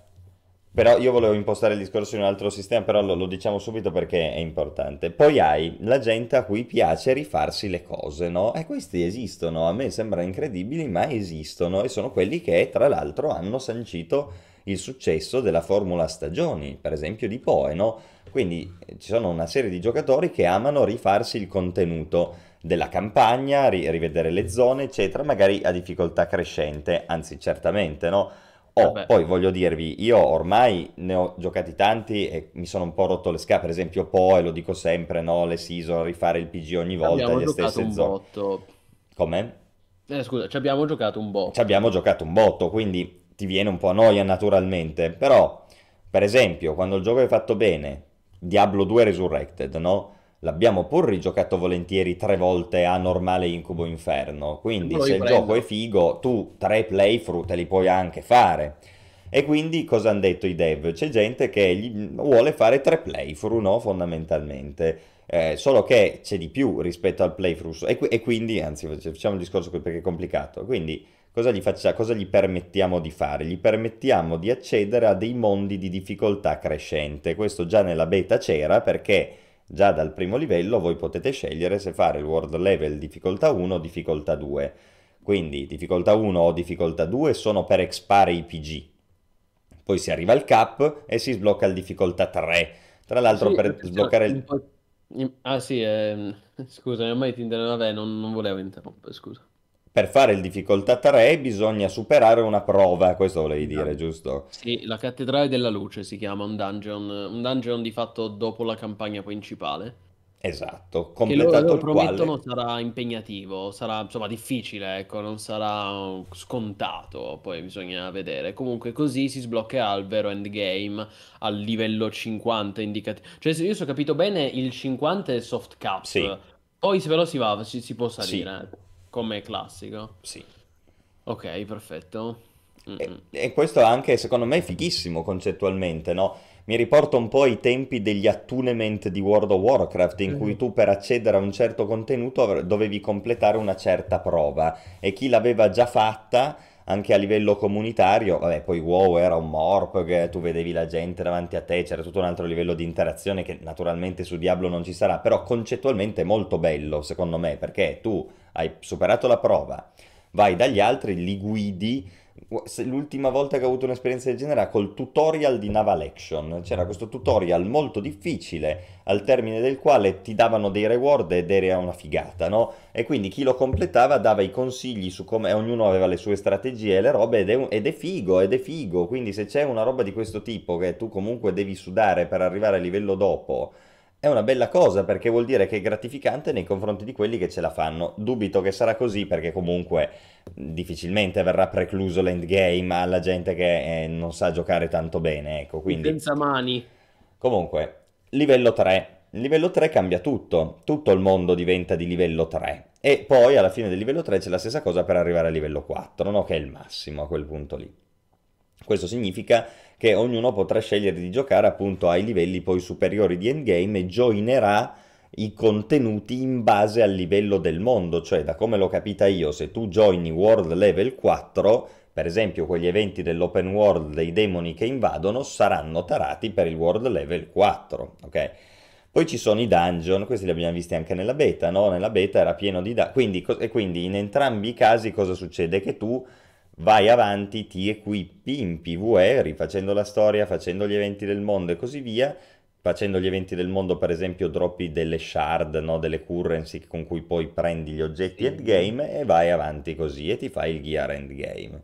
Però io volevo impostare il discorso in un altro sistema, però lo, lo diciamo subito perché è importante. Poi hai la gente a cui piace rifarsi le cose, no? E questi esistono, a me sembra incredibili, ma esistono e sono quelli che tra l'altro hanno sancito il successo della formula stagioni, per esempio di Poe, no? Quindi eh, ci sono una serie di giocatori che amano rifarsi il contenuto della campagna, ri- rivedere le zone, eccetera, magari a difficoltà crescente, anzi certamente, no? Oh, Vabbè. poi voglio dirvi, io ormai ne ho giocati tanti e mi sono un po' rotto le scatole, per esempio Poe, lo dico sempre, no? Le season, rifare il PG ogni volta, Abbiamo le giocato stesse un zone. botto. Com'è? Eh, scusa, ci abbiamo giocato un botto. Ci abbiamo giocato un botto, quindi ti viene un po' a noia naturalmente, però per esempio quando il gioco è fatto bene, Diablo 2 Resurrected, no? L'abbiamo pur rigiocato volentieri tre volte a normale incubo inferno, quindi se il gioco è figo, tu tre playthrough te li puoi anche fare. E quindi cosa hanno detto i dev? C'è gente che vuole fare tre playthrough, no? Fondamentalmente. Eh, solo che c'è di più rispetto al playthrough e, qui- e quindi, anzi, facciamo il discorso qui perché è complicato. Quindi, cosa gli, faccia- cosa gli permettiamo di fare? Gli permettiamo di accedere a dei mondi di difficoltà crescente. Questo già nella beta c'era perché già dal primo livello voi potete scegliere se fare il world level difficoltà 1 o difficoltà 2. Quindi difficoltà 1 o difficoltà 2 sono per expare i PG. Poi si arriva al cap e si sblocca il difficoltà 3. Tra l'altro Sì, per sbloccare il... Ah sì, ehm, scusa, ormai ti interrompo, vabbè, non, non volevo interrompere, scusa. Per fare il difficoltà 3 bisogna superare una prova, questo volevi dire, Esatto. giusto? Sì, la cattedrale della luce si chiama un dungeon, un dungeon di fatto dopo la campagna principale, Esatto, che loro, completato loro il quale... promettono sarà impegnativo, sarà insomma difficile, ecco, non sarà scontato, poi bisogna vedere. Comunque così si sbloccherà il vero endgame al livello 50 indicativo. Cioè, se io so capito bene, il 50 è soft cap, Sì. poi se però si va, si, si può Sì. Come classico. Sì. Ok, perfetto. Mm, E, mm. e questo anche secondo me è fighissimo concettualmente, no? Mi riporta un po' ai tempi degli attunement di World of Warcraft, in cui Mhm. tu per accedere a un certo contenuto dovevi completare una certa prova e chi l'aveva già fatta anche a livello comunitario, vabbè, poi WoW era un morp, che tu vedevi la gente davanti a te, c'era tutto un altro livello di interazione che naturalmente su Diablo non ci sarà, però concettualmente è molto bello secondo me, perché tu hai superato la prova, vai dagli altri, li guidi. L'ultima volta che ho avuto un'esperienza del genere era col tutorial di Naval Action. C'era questo tutorial molto difficile, al termine del quale ti davano dei reward ed era una figata, no? E quindi chi lo completava dava i consigli su come ognuno aveva le sue strategie e le robe ed è, ed è figo, ed è figo. Quindi se c'è una roba di questo tipo che tu comunque devi sudare per arrivare al livello dopo, è una bella cosa perché vuol dire che è gratificante nei confronti di quelli che ce la fanno. Dubito che sarà così perché comunque mh, difficilmente verrà precluso l'endgame alla gente che eh, non sa giocare tanto bene, ecco, quindi Senza mani. comunque livello 3. Il livello 3 cambia tutto, tutto il mondo diventa di livello 3 e poi alla fine del livello 3 c'è la stessa cosa per arrivare al livello 4, no? Che è il massimo a quel punto lì. Questo significa che ognuno potrà scegliere di giocare appunto ai livelli poi superiori di endgame e joinerà i contenuti in base al livello del mondo, cioè da come l'ho capita io, se tu joini World Level 4, per esempio quegli eventi dell'open world dei demoni che invadono saranno tarati per il World Level 4, ok? Poi ci sono i dungeon, questi li abbiamo visti anche nella beta, no? Nella beta era pieno di dungeon, quindi, quindi in entrambi i casi cosa succede? Che tu vai avanti, ti equipi in PvE, rifacendo la storia, facendo gli eventi del mondo e così via, facendo gli eventi del mondo, per esempio, droppi delle shard, no? Delle currency con cui poi prendi gli oggetti endgame e vai avanti così e ti fai il gear endgame.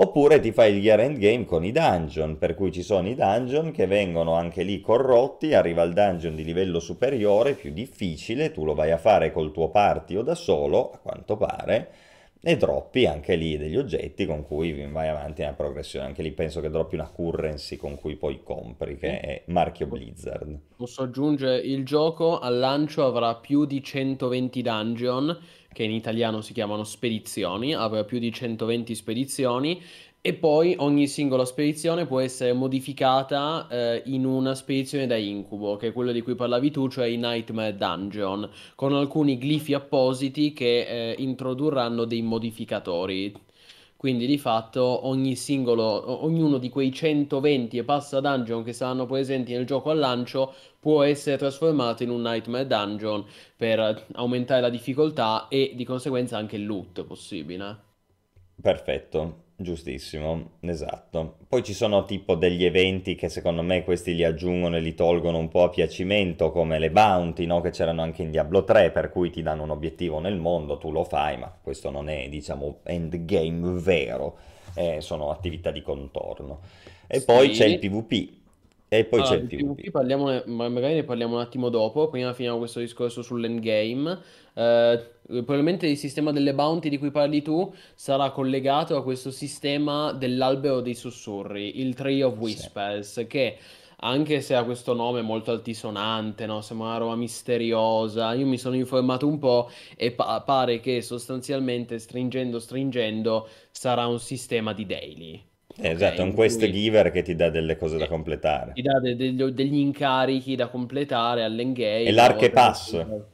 Oppure ti fai il year end game con i dungeon, per cui ci sono i dungeon che vengono anche lì corrotti, arriva il dungeon di livello superiore, più difficile, tu lo vai a fare col tuo party o da solo, a quanto pare, e droppi anche lì degli oggetti con cui vai avanti nella progressione. Anche lì penso che droppi una currency con cui poi compri, che è marchio Blizzard. Posso aggiungere, il gioco al lancio avrà più di 120 dungeon, che in italiano si chiamano spedizioni, avrà più di 120 spedizioni e poi ogni singola spedizione può essere modificata eh, in una spedizione da incubo, che è quello di cui parlavi tu, cioè i Nightmare Dungeon, con alcuni glifi appositi che eh, introdurranno dei modificatori. Quindi di fatto ogni singolo, ognuno di quei 120 e passa dungeon che saranno presenti nel gioco al lancio può essere trasformato in un Nightmare Dungeon per aumentare la difficoltà e di conseguenza anche il loot possibile. Perfetto. Giustissimo, esatto. Poi ci sono tipo degli eventi che secondo me questi li aggiungono e li tolgono un po' a piacimento, come le bounty, no? Che c'erano anche in Diablo 3, per cui ti danno un obiettivo nel mondo, tu lo fai, ma questo non è, diciamo, endgame vero, eh, sono attività di contorno. E poi c'è il PvP, e poi c'è Allora, il di PvP PvP. parliamone, ma magari ne parliamo un attimo dopo, prima finiamo questo discorso sull'endgame. Eh, probabilmente il sistema delle bounty di cui parli tu sarà collegato a questo sistema dell'albero dei sussurri, il Tree of Sì, Whispers, che anche se ha questo nome molto altisonante, no? Sembra una roba misteriosa, io mi sono informato un po' e pa- pare che sostanzialmente stringendo stringendo sarà un sistema di daily. Eh, Ok, esatto, è un quest cui giver che ti dà delle cose da eh, completare. ti dà de- degli, degli incarichi da completare E all'endgame una volta che l'Archepass, tu...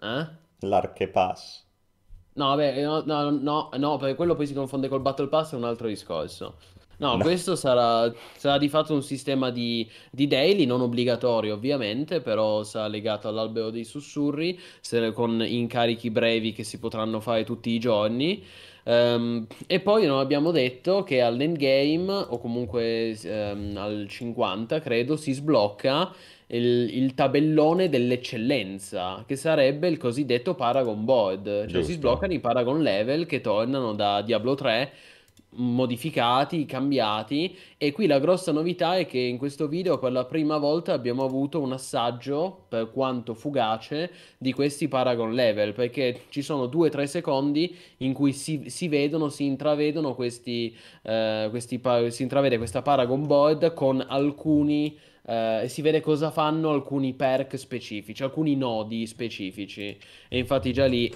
Eh? l'Archepass. No, vabbè, no, no, no, no, perché quello poi si confonde col Battle Pass, è un altro discorso. No, No. questo sarà, sarà di fatto un sistema di, di daily, non obbligatorio ovviamente, però sarà legato all'albero dei sussurri, se- con incarichi brevi che si potranno fare tutti i giorni. Ehm, e poi non abbiamo detto che all'endgame, o comunque ehm, al 50, credo, si sblocca il, il tabellone dell'eccellenza, che sarebbe il cosiddetto Paragon Board, cioè si Giusto. sbloccano i Paragon Level che tornano da Diablo 3 modificati, cambiati e qui la grossa novità è che in questo video per la prima volta abbiamo avuto un assaggio, per quanto fugace, di questi Paragon Level, perché ci sono 2-3 secondi in cui si, si vedono, si intravedono questi, eh, questi si intravede questa Paragon Board con alcuni eh, e si vede cosa fanno alcuni perk specifici, alcuni nodi specifici. E infatti già lì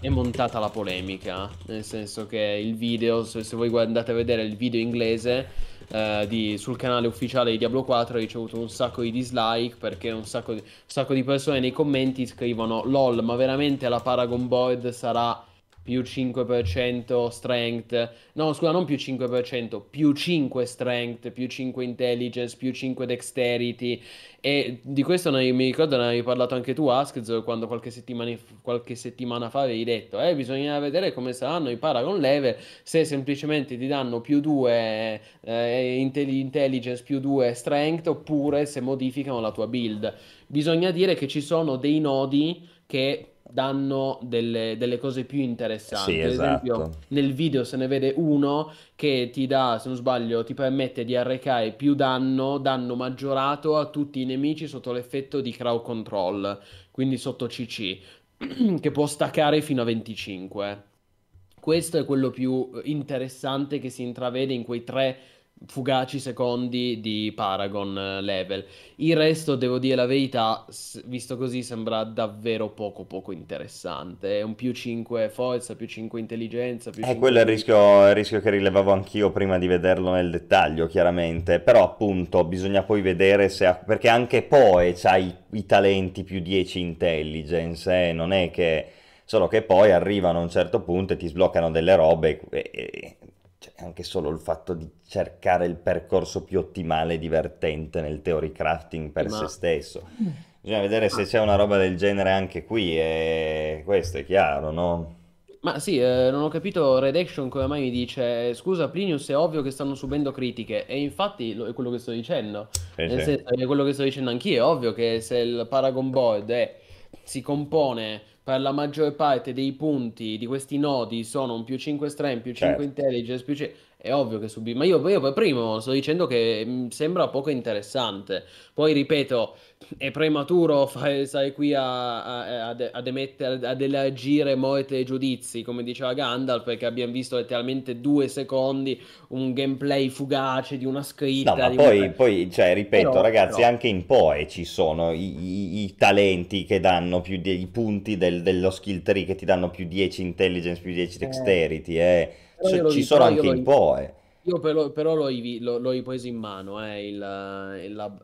è montata la polemica, nel senso che il video, se, se voi andate a vedere il video inglese eh, di- sul canale ufficiale di Diablo 4 ha ricevuto un sacco di dislike perché un sacco di, un sacco di persone nei commenti scrivono LOL, ma veramente la Paragon Board sarà più 5% strength, no scusa non più 5%, più 5 strength, più 5 intelligence, più 5 dexterity. E di questo ne- mi ricordo ne avevi parlato anche tu Askz quando qualche settimana, qualche settimana fa avevi detto eh bisogna vedere come saranno i Paragon level se semplicemente ti danno più 2 intelligence più 2 strength oppure se modificano la tua build. Bisogna dire che ci sono dei nodi che danno delle, delle cose più Sì, interessanti. Ad esempio, esatto. nel video se ne vede uno che ti dà, se non sbaglio, ti permette di arrecare più danno, danno maggiorato a tutti i nemici sotto l'effetto di crowd control, quindi sotto CC, che può staccare fino a 25. Questo è quello più eh, interessante che si intravede in quei tre fugaci secondi di Paragon eh, level. Il resto, devo dire la verità, visto così sembra davvero poco poco interessante. È un più 5 forza, più 5 intelligenza, più Eh, 5 quello è il rischio, il rischio che rilevavo anch'io prima di vederlo nel dettaglio, chiaramente. Però, appunto, bisogna poi vedere se... ha- Perché anche Poe c'ha i, i talenti più 10 intelligence, eh, Non è che... Solo che poi arrivano a un certo punto e ti sbloccano delle robe e... e- cioè, anche solo il fatto di cercare il percorso più ottimale e divertente nel theory crafting per se Ma stesso. Bisogna vedere se c'è una roba del genere anche qui, e questo è chiaro, no? Ma sì, eh, non ho capito Red Action come mai mi dice scusa Plinius è ovvio che stanno subendo critiche e infatti lo- è quello che sto dicendo, nel sì. senso è quello che sto dicendo anch'io, è ovvio che se il Paragon Board è- si compone per la maggior parte dei punti di questi nodi sono un più 5 strength, più 5 Certo. intelligence, più 5, è ovvio che subisce. Ma io, io per primo sto dicendo che mi sembra poco interessante. Poi ripeto, è prematuro, fai, stai qui a, a, ad, ad emettere, ad elargire morte e giudizi, come diceva Gandalf, perché abbiamo visto letteralmente due secondi un gameplay fugace di una scritta. No, ma di poi, una- poi, cioè, ripeto, Però- ragazzi, però- anche in PoE ci sono i, i- i talenti che danno più dei punti del- dello skill tree che ti danno più 10 intelligence, più 10 dexterity, eh. Però Ci- ci sono anche in dico. PoE. Io però, però l'ho, l'ho- l'ho preso in mano, eh, il, il- la-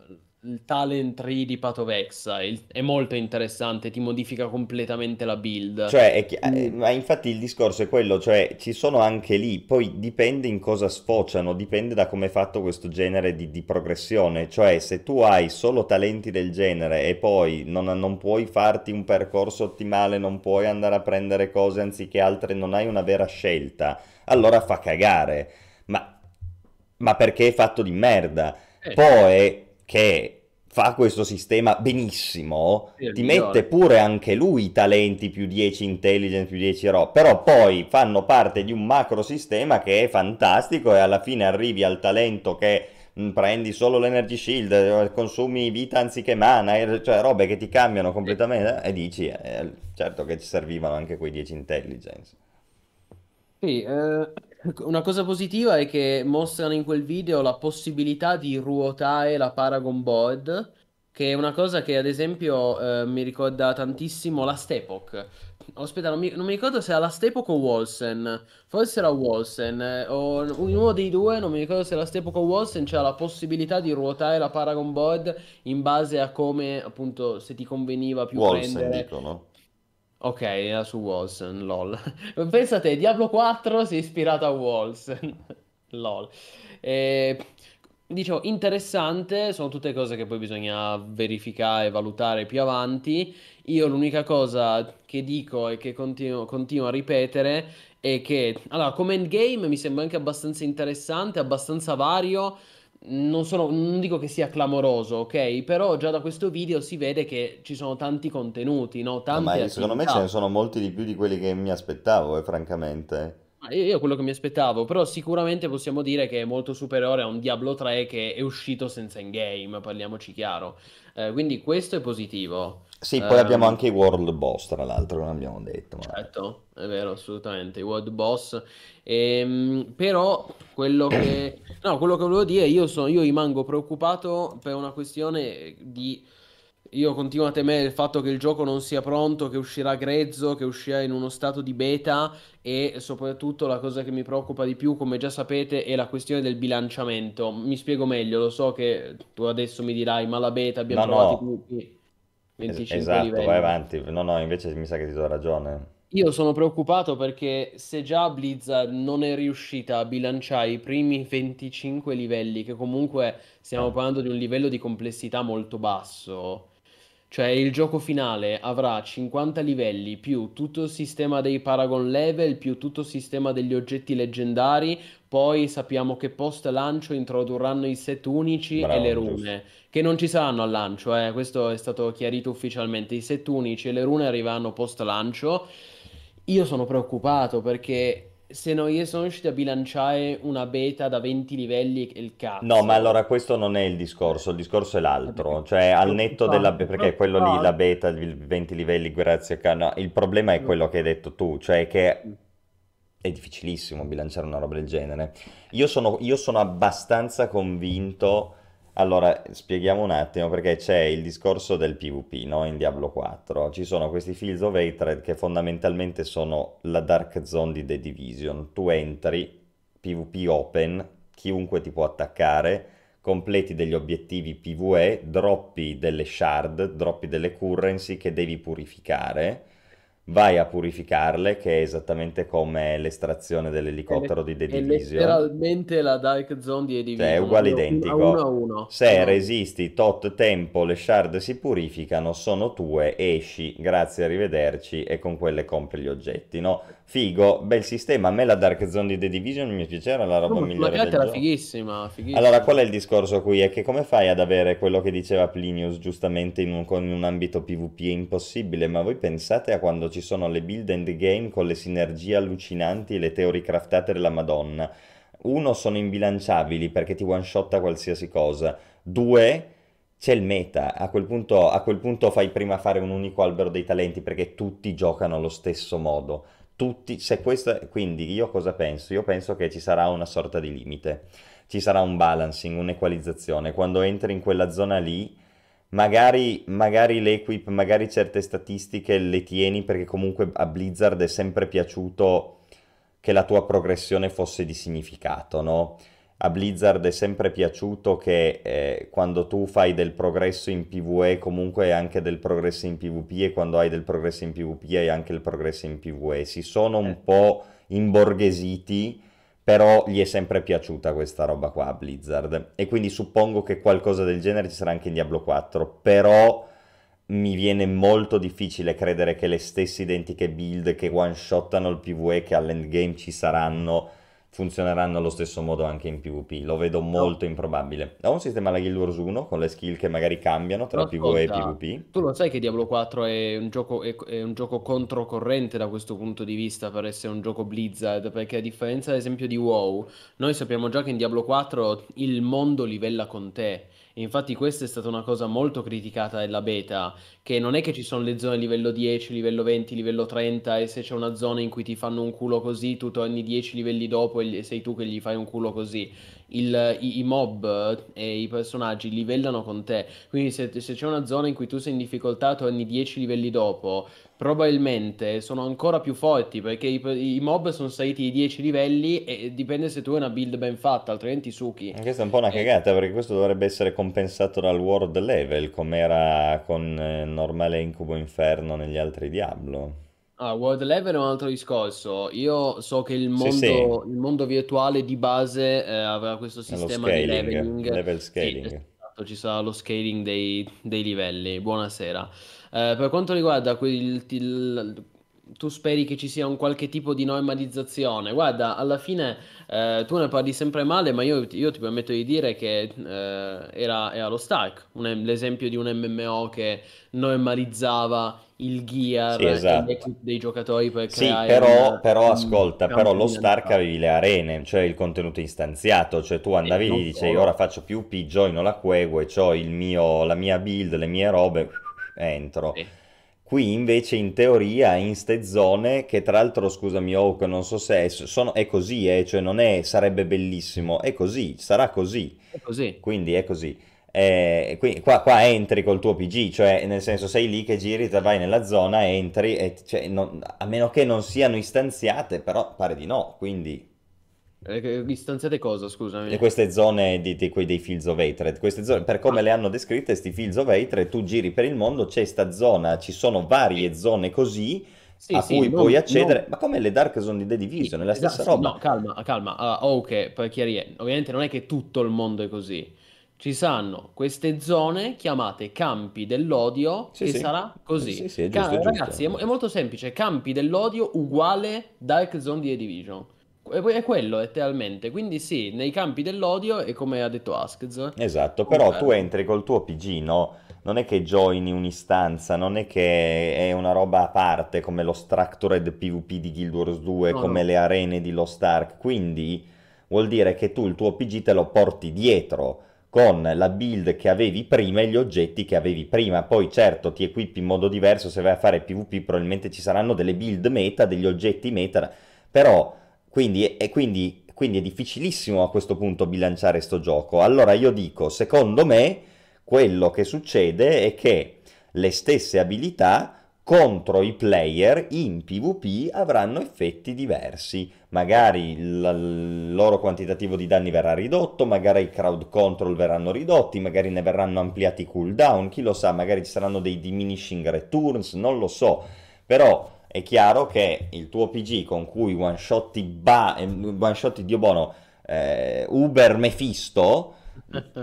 il talent tree di Patovexa, il- è molto interessante, ti modifica completamente la build. Cioè, chi- Mm. eh, ma infatti il discorso è quello, cioè ci sono anche lì, poi dipende in cosa sfociano, dipende da come è fatto questo genere di, di progressione, cioè se tu hai solo talenti del genere e poi non, non puoi farti un percorso ottimale, non puoi andare a prendere cose anziché altre, non hai una vera scelta, allora fa cagare, ma, ma perché è fatto di merda? Eh, Poi che fa questo sistema benissimo, Sì, ti migliore. mette pure anche lui i talenti più 10 intelligence, più 10 roba, però poi fanno parte di un macro sistema che è fantastico e alla fine arrivi al talento che mh, prendi solo l'energy shield, eh, consumi vita anziché mana, e- cioè robe che ti cambiano completamente e dici, eh, certo che ci servivano anche quei 10 intelligence. Sì, eh, una cosa positiva è che mostrano in quel video la possibilità di ruotare la Paragon Board, che è una cosa che ad esempio eh, mi ricorda tantissimo la Stepok. Aspetta, non mi, non mi ricordo se era la Stepok o Wolsen, forse era Wolsen, eh, o uno dei due, non mi ricordo se era la Stepok o Wolsen, c'era la possibilità di ruotare la Paragon Board in base a come, appunto, se ti conveniva più Wolsen prendere. dicono. Ok, era su Wolsen, lol. Pensate, Diablo 4 si è ispirato a Wolsen, lol. E, dicevo, interessante, sono tutte cose che poi bisogna verificare e valutare più avanti. Io l'unica cosa che dico e che continuo, continuo a ripetere è che, allora, come endgame mi sembra anche abbastanza interessante, abbastanza vario. Non sono, non dico che sia clamoroso, ok? Però già da questo video si vede che ci sono tanti contenuti, no? No, Tante ma secondo me ce attività. ne sono molti di più di quelli che mi aspettavo, eh, francamente. Io, io quello che mi aspettavo, però sicuramente possiamo dire che è molto superiore a un Diablo 3 che è uscito senza in-game, parliamoci chiaro. Eh, quindi questo è positivo. Sì, poi abbiamo Ehm, anche i World Boss, tra l'altro, non abbiamo detto, ma... Certo, è vero, assolutamente, i World Boss. Ehm, però quello che, no, quello che volevo dire, io, sono, io rimango preoccupato per una questione di... Io continuo a temere il fatto che il gioco non sia pronto, che uscirà grezzo, che uscirà in uno stato di beta e soprattutto la cosa che mi preoccupa di più, come già sapete, è la questione del bilanciamento. Mi spiego meglio, lo so che tu adesso mi dirai, ma la beta abbiamo No, provato no, tutti es- 25 esatto, vai livelli. avanti. No, no, invece mi sa che ti do ragione. Io sono preoccupato perché se già Blizzard non è riuscita a bilanciare i primi 25 livelli, che comunque stiamo Eh. parlando di un livello di complessità molto basso, cioè il gioco finale avrà 50 livelli più tutto il sistema dei Paragon Level, più tutto il sistema degli oggetti leggendari, poi sappiamo che post lancio introdurranno i set unici e le Bravo, giusto. rune, che non ci saranno al lancio, eh, questo è stato chiarito ufficialmente, i set unici e le rune arriveranno post lancio. Io sono preoccupato perché se non sono riusciti a bilanciare una beta da 20 livelli è il No, ma cazzo. allora questo non è il discorso, il discorso è l'altro, cioè al netto della... Perché quello lì, la beta, il 20 livelli, grazie a... No, il problema è quello che hai detto tu, cioè che è difficilissimo bilanciare una roba del genere. Io sono, io sono abbastanza convinto. Allora, spieghiamo un attimo perché c'è il discorso del PvP, no? In Diablo 4. Ci sono questi Fields of Hatred che fondamentalmente sono la Dark Zone di The Division. Tu entri, PvP open, chiunque ti può attaccare, completi degli obiettivi PvE, droppi delle shard, droppi delle currency che devi purificare. Vai a purificarle, che è esattamente come l'estrazione È, dell'elicottero di The è Division. letteralmente la Dark Zone di The Cioè, è Division, uguale identico. uno a uno. Se uno. resisti tot tempo, le shard si purificano, sono tue, esci, grazie, arrivederci, e con quelle compri gli oggetti, no? Figo, bel sistema. A me la Dark Zone di The Division mi piaceva, la No, roba ma sulla migliore del carta era gioco. fighissima, Allora, fighissima. qual è il discorso qui? È che come fai ad avere quello che diceva Plinius giustamente in un, con- un ambito PvP? È impossibile, ma voi pensate a quando ci sono le build end game con le sinergie allucinanti e le teorie craftate della Madonna. uno, sono imbilanciabili perché ti one-shotta qualsiasi cosa. Due, c'è il meta. A quel punto, a quel punto fai prima fare un unico albero dei talenti perché tutti giocano allo stesso modo. Tutti, se questo, quindi io cosa penso? Io penso che ci sarà una sorta di limite, ci sarà un balancing, un'equalizzazione. Quando entri in quella zona lì, magari, magari l'equip, magari certe statistiche le tieni perché comunque a Blizzard è sempre piaciuto che la tua progressione fosse di significato, no? A Blizzard è sempre piaciuto che eh, quando tu fai del progresso in PvE comunque hai anche del progresso in PvP e quando hai del progresso in PvP hai anche il progresso in PvE. Si sono un eh. po' imborghesiti, però gli è sempre piaciuta questa roba qua a Blizzard e quindi suppongo che qualcosa del genere ci sarà anche in Diablo 4, però mi viene molto difficile credere che le stesse identiche build che one-shottano il PvE che all'endgame ci saranno funzioneranno allo stesso modo anche in PvP. Lo vedo molto no. improbabile. Ho un sistema alla Guild Wars 1 con le skill che magari cambiano tra PvE e PvP. Tu lo sai che Diablo 4 è un gioco, è, è un gioco controcorrente da questo punto di vista per essere un gioco Blizzard, perché a differenza ad esempio di WoW, noi sappiamo già che in Diablo 4 il mondo livella con te infatti questa è stata una cosa molto criticata della beta, che non è che ci sono le zone livello 10, livello 20, livello 30 e se c'è una zona in cui ti fanno un culo così, tu torni 10 livelli dopo e sei tu che gli fai un culo così. Il, i, i, mob e i personaggi livellano con te, quindi se, se c'è una zona in cui tu sei in difficoltà torni 10 livelli dopo, probabilmente sono ancora più forti perché i, i mob sono saliti di 10 livelli e dipende se tu hai una build ben fatta, altrimenti succhi. Questa è un po' una cagata perché questo dovrebbe essere compensato dal world level come era con eh, normale incubo inferno negli altri Diablo. Ah, world level è un altro discorso. Io so che il mondo, sì, sì. Il mondo virtuale di base eh, aveva questo sistema scaling, di leveling. Level scaling. Sì, esatto, ci sarà lo scaling dei, dei livelli. Buonasera. Eh, per quanto riguarda quel, il, tu speri che ci sia un qualche tipo di normalizzazione. Guarda, alla fine eh, tu ne parli sempre male, ma io, io ti permetto di dire che eh, era, era, lo Stark, un, l'esempio di un MMO che normalizzava il gear sì, esatto. dei giocatori per sì, però, un, però ascolta, però lo Stark avevi le arene, cioè il contenuto istanziato, cioè tu andavi lì e dicevi ora faccio più P, joino la Quegue, ho la mia build, le mie robe entro. Sì. Qui invece in teoria in ste zone, che tra l'altro scusami Oak, non so se è, sono, è così, eh, cioè non è sarebbe bellissimo, è così, sarà così. È così. Quindi è così. Eh, qui, qua, qua, entri col tuo PG, cioè nel senso sei lì che giri, vai nella zona, entri, e, cioè, non, a meno che non siano istanziate, però pare di no, quindi eh, istanziate cosa, scusami? E queste zone di, di quei dei Fields of Hatred, queste zone, per come ah. le hanno descritte, questi Fields of Hatred, tu giri per il mondo, c'è sta zona, ci sono varie zone così, sì, a sì, cui non, puoi accedere, non... ma come le Dark Zone di The Division, sì, è la stessa esatto, roba. No, calma, calma, uh, ok, per chiarire, ovviamente non è che tutto il mondo è così. Ci saranno queste zone chiamate campi dell'odio sì, e sì. sarà così. Sì, sì, è giusto, Ca- ragazzi, è, è, molto semplice, campi dell'odio uguale Dark Zone di Division. È quello letteralmente, quindi sì, nei campi dell'odio è come ha detto Askz. Esatto, però okay. tu entri col tuo PG, no? Non è che joini un'istanza, non è che è una roba a parte come lo Structured PvP di Guild Wars 2, no, come no. le arene di Lost Ark, quindi vuol dire che tu il tuo PG te lo porti dietro con la build che avevi prima e gli oggetti che avevi prima. Poi certo ti equipi in modo diverso, se vai a fare PvP probabilmente ci saranno delle build meta, degli oggetti meta, però quindi, e quindi, quindi è difficilissimo a questo punto bilanciare sto gioco. Allora io dico, secondo me, quello che succede è che le stesse abilità contro i player in PvP avranno effetti diversi. Magari il, loro quantitativo di danni verrà ridotto, magari i crowd control verranno ridotti, magari ne verranno ampliati i cooldown, chi lo sa, magari ci saranno dei diminishing returns, non lo so. Però è chiaro che il tuo PG con cui one shotti ba- eh, one shotti Dio buono eh, Uber Mephisto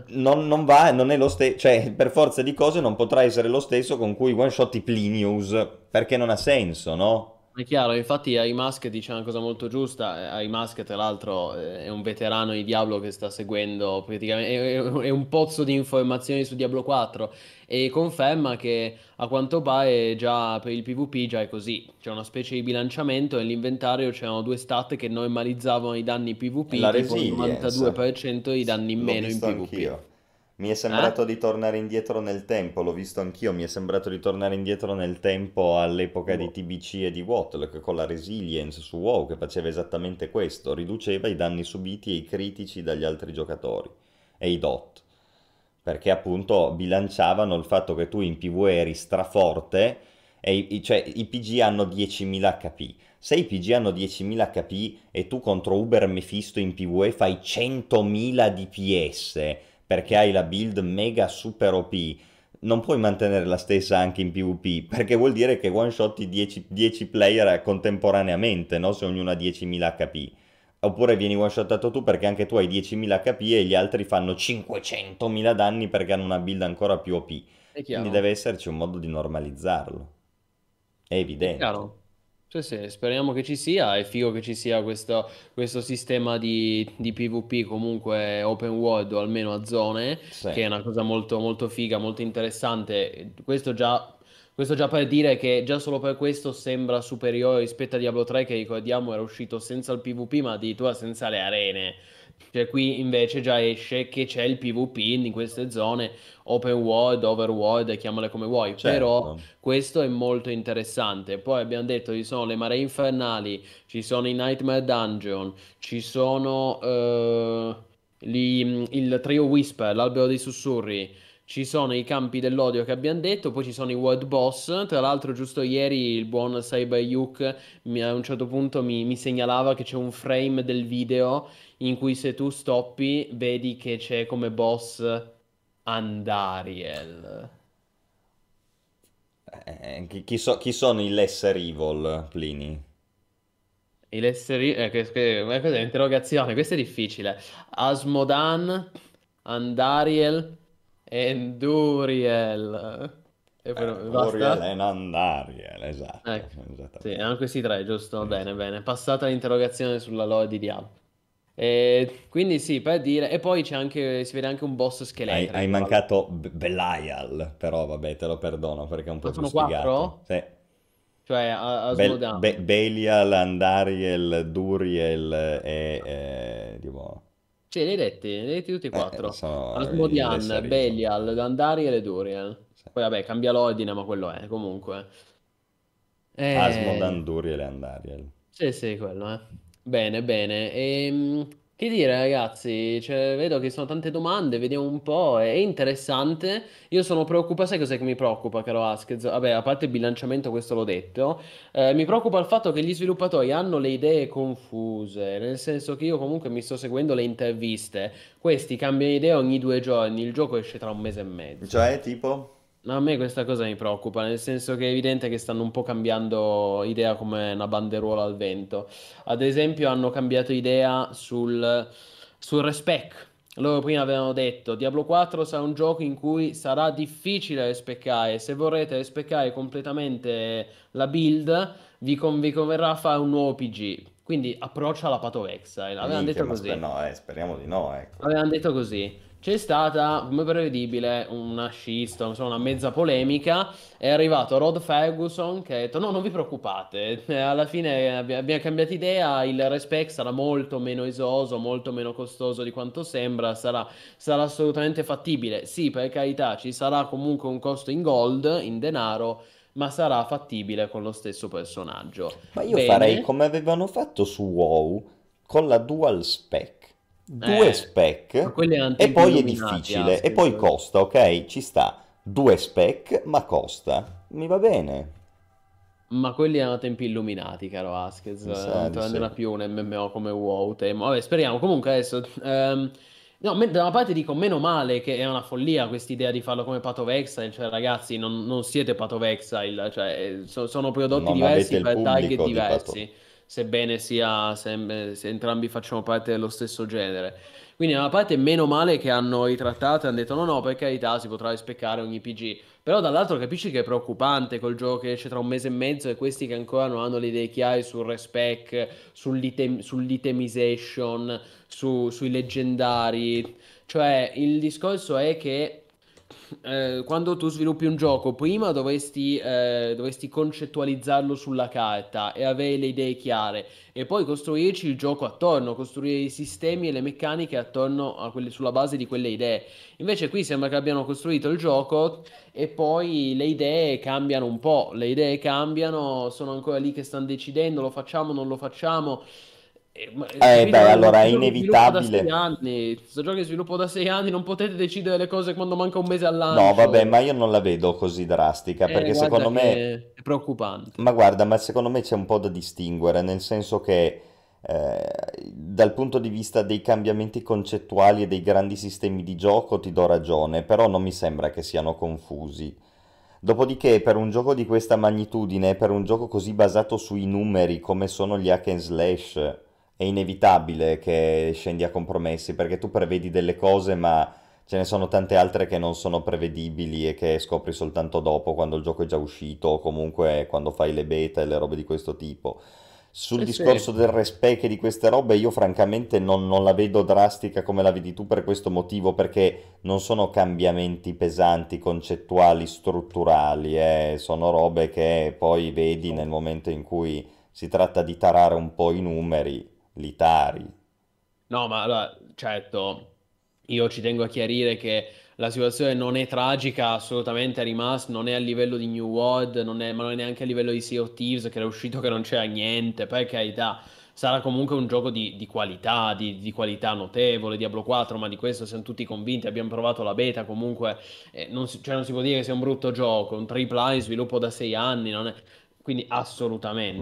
non, non, va, non è lo stesso, cioè per forza di cose non potrà essere lo stesso con cui one shotti Plinius perché non ha senso, no? È chiaro, infatti AI Mask dice una cosa molto giusta. AI Mask, tra l'altro, eh, è un veterano di Diablo che sta seguendo praticamente, è, un pozzo di informazioni su Diablo 4 e conferma che a quanto pare già per il PvP già è così. C'è una specie di bilanciamento nell'inventario c'erano due stat che normalizzavano i danni PvP, La tipo il resilience. 92% i danni in meno in PvP. anch'io. Mi è Eh? sembrato di tornare indietro nel tempo, l'ho visto anch'io, mi è sembrato di tornare indietro nel tempo all'epoca di Boh. TBC e di Watlock con la Resilience su WoW che faceva esattamente questo, riduceva i danni subiti e i critici dagli altri giocatori e i dot, perché appunto bilanciavano il fatto che tu in PvE eri straforte e i- cioè, i PG hanno 10.000 HP. Se i PG hanno 10.000 HP e tu contro Uber Mephisto in PvE fai 100.000 DPS perché hai la build mega super OP, non puoi mantenere la stessa anche in PvP, perché vuol dire che one shot 10, 10 player contemporaneamente, no? Se ognuno ha 10.000 HP. Oppure vieni one shotato tu perché anche tu hai 10.000 HP e gli altri fanno 500.000 danni perché hanno una build ancora più OP. È Quindi deve esserci un modo di normalizzarlo. È evidente. Chiaro. Sì, sì, speriamo che ci sia. È figo che ci sia questo, questo sistema di, di PvP comunque open world o almeno a zone, Sì. che è una cosa molto, molto figa, molto interessante. Questo già, questo già per dire che già solo per questo sembra superiore rispetto a Diablo 3, che ricordiamo era uscito senza il PvP, ma addirittura senza le arene. Cioè qui invece già esce che c'è il PvP in queste zone, open world, overworld, chiamale come vuoi, però Certo. questo è molto interessante. Poi abbiamo detto ci sono le maree infernali, ci sono i Nightmare Dungeon, ci sono eh, gli- il trio Whisper, l'albero dei sussurri, ci sono i campi dell'odio che abbiamo detto, poi ci sono i World Boss. Tra l'altro, giusto ieri il buon Cyber Yuk mi- a un certo punto mi, mi segnalava che c'è un frame del video in cui se tu stoppi vedi che c'è come boss Andariel. Eh, chi, chi so- chi sono i lesser evil, Plini? Il esseri... Eh, che, che- ma cos'è? Interrogazione, questo è difficile. Asmodan, Andariel Enduriel. E poi Eh? Uriel e Nandariel, esatto. Ecco. Sì, erano questi tre, giusto? Bene, bene. Passata l'interrogazione sulla lore di Diablo. E quindi sì, per dire... E poi c'è anche... si vede anche un boss Hai, scheletrico. hai mancato B- Belial, però vabbè, te lo perdono perché è un po' più quattro? Sì. Cioè, a- Asmodan. Be- Belial, Andariel, Duriel e... eh, tipo, Sì, li hai detti, li hai detti tutti e eh, quattro. sono i Asmodian. Belial, Dandariel e Duriel. Sì. Poi vabbè, cambia l'ordine, ma quello è, comunque. Eh, Asmodan, Duriel e Andariel. Sì, sì, quello, eh. Bene, bene. Ehm, che dire, ragazzi? Cioè, vedo che sono tante domande, vediamo un po'. È interessante. Io sono preoccupato, sai cos'è che mi preoccupa, caro Askez? Vabbè, a parte il bilanciamento, questo l'ho detto. Eh, mi preoccupa il fatto che gli sviluppatori hanno le idee confuse, nel senso che io comunque mi sto seguendo le interviste. Questi cambiano idea ogni due giorni, il gioco esce tra un mese e mezzo. Cioè, tipo... A me questa cosa mi preoccupa, nel senso che è evidente che stanno un po' cambiando idea come una banderuola al vento. Ad esempio, hanno cambiato idea sul, sul respec. Loro prima avevano detto Diablo 4 sarà un gioco in cui sarà difficile respeccare. Se vorrete respeccare completamente la build, vi, con- vi converrà fare un nuovo PG. Quindi approccia la Pato Exile. Avevano Minchia, detto così. sper- no, eh, speriamo di no, ecco. Avevano detto così. C'è stata, come prevedibile, una shitstorm, insomma, una mezza polemica. È arrivato Rod Ferguson che ha detto: No, non vi preoccupate. Eh, Alla fine abbi- abbiamo cambiato idea. Il respec sarà molto meno esoso, molto meno costoso di quanto sembra. Sarà, sarà assolutamente fattibile. Sì, per carità, ci sarà comunque un costo in gold, in denaro, ma sarà fattibile con lo stesso personaggio. Ma io Bene. farei come avevano fatto su WoW con la dual spec. Due Eh, spec e poi è difficile e Asked. poi costa, ok? Ci sta. Due spec, ma costa. Mi va bene. Ma quelli erano tempi illuminati, caro Askez. Non sì. più un MMO come WoW, temo. Vabbè, speriamo. Comunque adesso... ehm, no, da una parte dico meno male che è una follia questa idea di farlo come Path of Exile. Cioè, ragazzi, non, non siete Path of Exile. Cioè, eh, so- sono prodotti Non diversi per target pubblico di diversi. Sebbene sia, se, se entrambi facciamo parte dello stesso genere. Quindi da una parte meno male che hanno ritrattato e hanno detto no no per carità si potrà rispeccare ogni PG, però dall'altro capisci che è preoccupante col gioco che esce tra un mese e mezzo e questi che ancora non hanno le idee chiare sul respec, sull'item, sull'itemization, su, sui leggendari, cioè il discorso è che eh, quando tu sviluppi un gioco, prima dovresti, eh, dovresti concettualizzarlo sulla carta e avere le idee chiare e poi costruirci il gioco attorno, costruire i sistemi e le meccaniche attorno quelle, sulla base di quelle idee. Invece qui sembra che abbiano costruito il gioco e poi le idee cambiano un po', le idee cambiano, sono ancora lì che stanno decidendo, lo facciamo, non lo facciamo. Eh, eh beh, allora è inevitabile. Questo gioco è in sviluppo da sei anni, non potete decidere le cose quando manca un mese all'anno. No, vabbè, ma io non la vedo così drastica, eh, perché secondo me... È preoccupante. Ma guarda, ma secondo me c'è un po' da distinguere, nel senso che eh, dal punto di vista dei cambiamenti concettuali e dei grandi sistemi di gioco ti do ragione, però non mi sembra che siano confusi. Dopodiché, per un gioco di questa magnitudine, per un gioco così basato sui numeri come sono gli hack and slash è inevitabile che scendi a compromessi perché tu prevedi delle cose ma ce ne sono tante altre che non sono prevedibili e che scopri soltanto dopo quando il gioco è già uscito o comunque quando fai le beta e le robe di questo tipo. Sul Sì, discorso sì. del respec di queste robe io francamente non, non la vedo drastica come la vedi tu per questo motivo perché non sono cambiamenti pesanti, concettuali, strutturali, eh, Sono robe che poi vedi nel momento in cui si tratta di tarare un po' i numeri litari. No, ma allora, certo, io ci tengo a chiarire che la situazione non è tragica assolutamente Remastered, non è a livello di New World, non è- ma non è neanche a livello di Sea of Thieves che era uscito che non c'era niente, per carità. Sarà comunque un gioco di, di qualità, di, di qualità notevole, Diablo 4, ma di questo siamo tutti convinti, abbiamo provato la beta, comunque eh, non si, cioè non si può dire che sia un brutto gioco, un AAA in sviluppo da sei anni, non è- quindi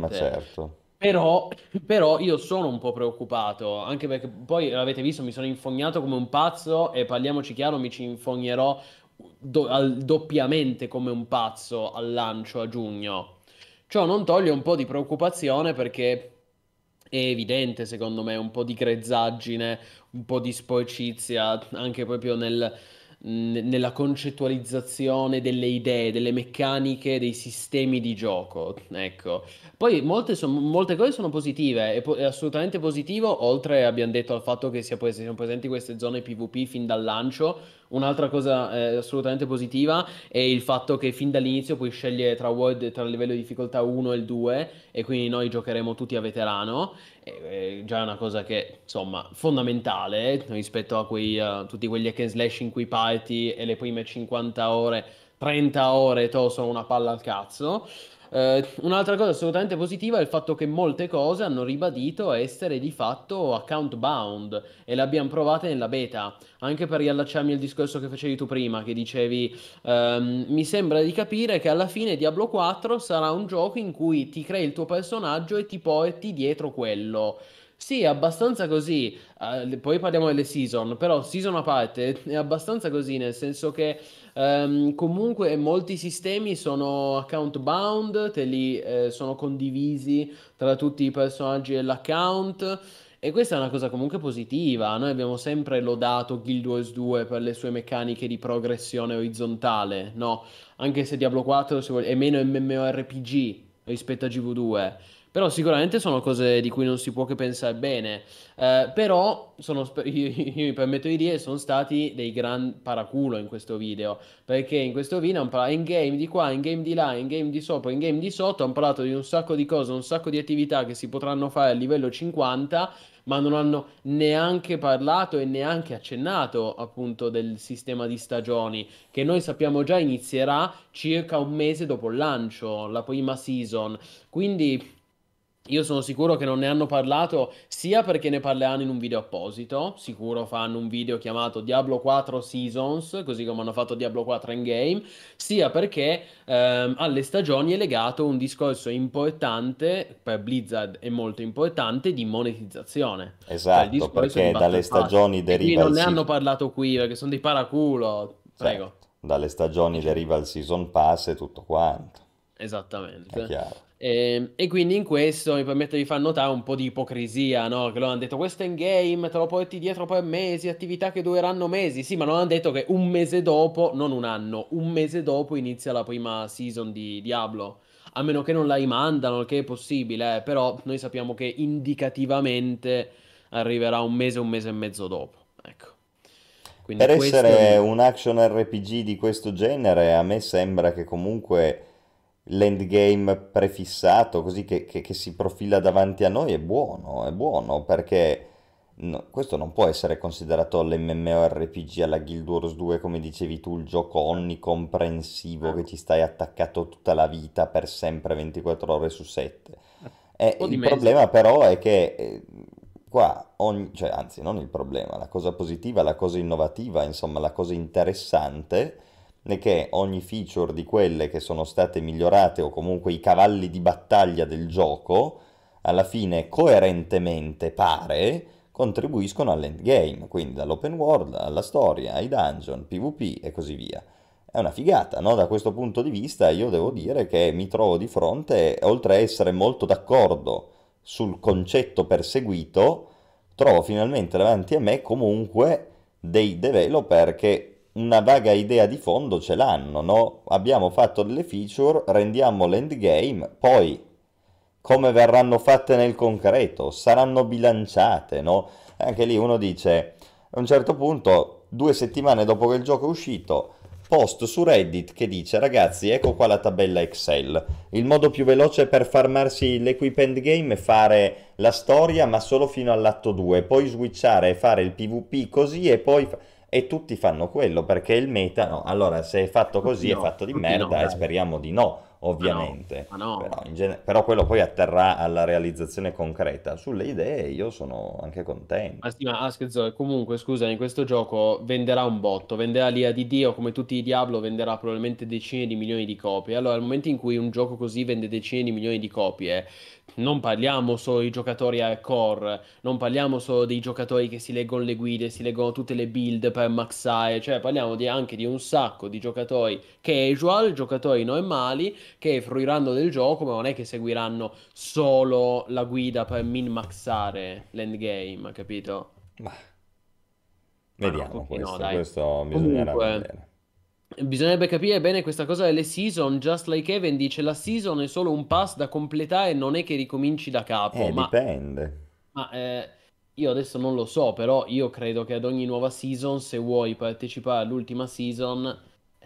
Ma assolutamente. certo. Però, però io sono un po' preoccupato, anche perché poi l'avete visto, mi sono infognato come un pazzo e parliamoci chiaro, mi ci infognerò do- al- doppiamente come un pazzo al lancio a giugno. Ciò non toglie un po' di preoccupazione perché è evidente, secondo me, un po' di grezzaggine, un po' di sporcizia, anche proprio nel- nella concettualizzazione delle idee, delle meccaniche, dei sistemi di gioco. Ecco. Poi molte, son- molte cose sono positive, è, po- è assolutamente positivo, oltre abbiamo detto al fatto che siano presenti queste zone PvP fin dal lancio. Un'altra cosa eh, assolutamente positiva è il fatto che fin dall'inizio puoi scegliere tra world, tra il livello di difficoltà 1 e il 2 e quindi noi giocheremo tutti a veterano. E, eh, già è una cosa che, insomma, fondamentale eh, rispetto a quei, eh, tutti quegli hack and slash in cui parti e le prime 50 ore, 30 ore, to sono una palla al cazzo. Eh, un'altra cosa assolutamente positiva è il fatto che molte cose hanno ribadito essere di fatto account bound e le abbiamo provate nella beta. Anche per riallacciarmi al discorso che facevi tu prima, che dicevi, ehm, mi sembra di capire che alla fine Diablo 4 sarà un gioco in cui ti crei il tuo personaggio e ti porti dietro quello. Sì, è abbastanza così. Eh, poi parliamo delle season, però season a parte è abbastanza così, nel senso che ehm, comunque molti sistemi sono account bound, te li eh, sono condivisi tra tutti i personaggi dell'account. E questa è una cosa comunque positiva. Noi abbiamo sempre lodato Guild Wars 2 per le sue meccaniche di progressione orizzontale, no? Anche se Diablo 4 se voglia- è meno MMORPG rispetto a GV2. Però sicuramente sono cose di cui non si può che pensare bene. Eh, però sono, io, io mi permetto di dire, sono stati dei gran paraculo in questo video. Perché in questo video hanno parlato in game di qua, in game di là, in game di sopra, in game di sotto. Hanno parlato di un sacco di cose, un sacco di attività che si potranno fare a livello 50 ma non hanno neanche parlato e neanche accennato appunto del sistema di stagioni che noi sappiamo già inizierà circa un mese dopo il lancio, la prima season. Quindi io sono sicuro che non ne hanno parlato sia perché ne parleranno in un video apposito, sicuro fanno un video chiamato Diablo 4 Seasons, così come hanno fatto Diablo 4 Endgame, sia perché ehm, alle stagioni è legato un discorso importante, per Blizzard è molto importante, di monetizzazione. Cioè Esatto, di perché dalle stagioni deriva non ne hanno parlato qui perché sono dei paraculo. Prego. Certo, dalle stagioni deriva il season pass e tutto quanto. Esattamente. È chiaro. E, e quindi in questo mi permetto di far notare un po' di ipocrisia, no? Che loro hanno detto questo è in game, te lo porti dietro per mesi, attività che dureranno mesi. Sì, ma non hanno detto che un mese dopo, non un anno, un mese dopo inizia la prima season di Diablo. A meno che non la rimandano, il che è possibile, eh, però noi sappiamo che indicativamente arriverà un mese, un mese e mezzo dopo. Ecco. Quindi Per essere è... un action RPG di questo genere, a me sembra che comunque l'endgame prefissato, così che, che- che si profila davanti a noi, è buono, è buono, perché no- questo non può essere considerato l'MMORPG alla Guild Wars 2, come dicevi tu, il gioco onnicomprensivo che ci stai attaccato tutta la vita per sempre 24 ore su 7. Un E po' di il problema però è che eh, qua, ogni, cioè, anzi non il problema, la cosa positiva, la cosa innovativa, insomma la cosa interessante che ogni feature di quelle che sono state migliorate o comunque i cavalli di battaglia del gioco, alla fine coerentemente pare contribuiscono all'endgame, quindi dall'open world alla storia, ai dungeon, PvP e così via. È una figata, no? Da questo punto di vista io devo dire che mi trovo di fronte, oltre a essere molto d'accordo sul concetto perseguito, trovo finalmente davanti a me comunque dei developer che una vaga idea di fondo ce l'hanno, no? Abbiamo fatto delle feature, rendiamo l'endgame, poi come verranno fatte nel concreto? Saranno bilanciate, no? Anche lì uno dice, a un certo punto, due settimane dopo che il gioco è uscito, post su Reddit che dice, ragazzi, ecco qua la tabella Excel. Il modo più veloce per farmarsi l'equip endgame è fare la storia, ma solo fino all'atto 2, poi switchare e fare il PvP così e poi... fa- E tutti fanno quello perché il meta, no? Allora, se è fatto così è no, fatto di tutti no, merda e speriamo di no, Ma no, ovviamente. ma no. Però, in gene- però quello poi atterrà alla realizzazione concreta. Sulle idee io sono anche contento. Ma sì, ma ah, scherzo, comunque, scusami, questo gioco venderà un botto, venderà l'ira di Dio, come tutti i Diablo, venderà probabilmente decine di milioni di copie. Allora, al momento in cui un gioco così vende decine di milioni di copie, non parliamo solo di giocatori hardcore, non parliamo solo dei giocatori che si leggono le guide, si leggono tutte le build per maxare, cioè parliamo di- anche di un sacco di giocatori casual, giocatori normali, che fruiranno del gioco, ma non è che seguiranno solo la guida per min-maxare l'endgame, capito? Ma no, vediamo no, questo, dai. questo bisognerà Comunque, vedere. Bisognerebbe capire bene questa cosa delle season. Just like Even dice: La season è solo un pass da completare, non è che ricominci da capo. Eh, Ma, dipende. ma, eh, io adesso non lo so, però io credo che ad ogni nuova season, se vuoi partecipare all'ultima season,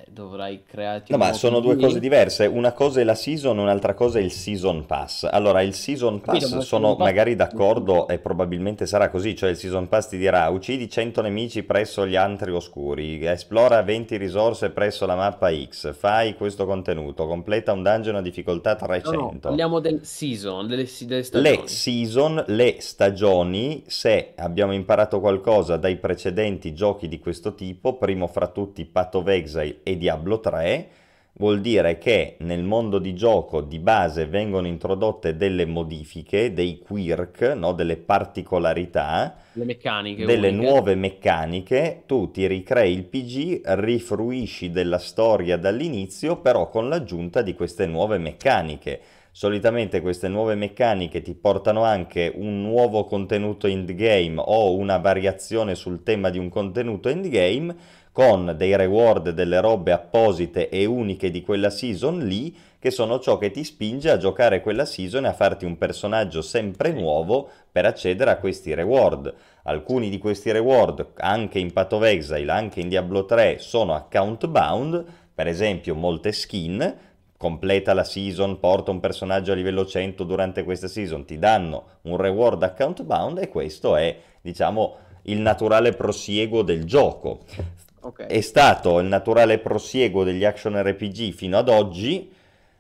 dovrai crearti No, ma sono due cose diverse. Una cosa è la season, un'altra cosa è il season pass. Allora, il season Capito? pass il sono magari d'accordo e probabilmente sarà così. Cioè, il season pass ti dirà: uccidi 100 nemici presso gli antri oscuri, esplora 20 risorse presso la mappa X, fai questo contenuto, completa un dungeon a difficoltà No, no, 300. parliamo del season, delle, delle Le stagioni. season, le stagioni, se abbiamo imparato qualcosa dai precedenti giochi di questo tipo, primo fra tutti Path of Exile e Diablo 3, vuol dire che nel mondo di gioco di base vengono introdotte delle modifiche, dei quirk, no? delle particolarità, meccaniche delle uniche. nuove meccaniche, tu ti ricrei il PG, rifruisci della storia dall'inizio, però con l'aggiunta di queste nuove meccaniche. Solitamente queste nuove meccaniche ti portano anche un nuovo contenuto endgame o una variazione sul tema di un contenuto endgame con dei reward, delle robe apposite e uniche di quella season lì, che sono ciò che ti spinge a giocare quella season e a farti un personaggio sempre nuovo per accedere a questi reward. Alcuni di questi reward, anche in Path of Exile, anche in Diablo 3, sono account bound, per esempio molte skin, completa la season, porta un personaggio a livello 100 durante questa season, ti danno un reward account bound e questo è, diciamo, il naturale prosieguo del gioco. Ok. È stato il naturale prosieguo degli action RPG fino ad oggi.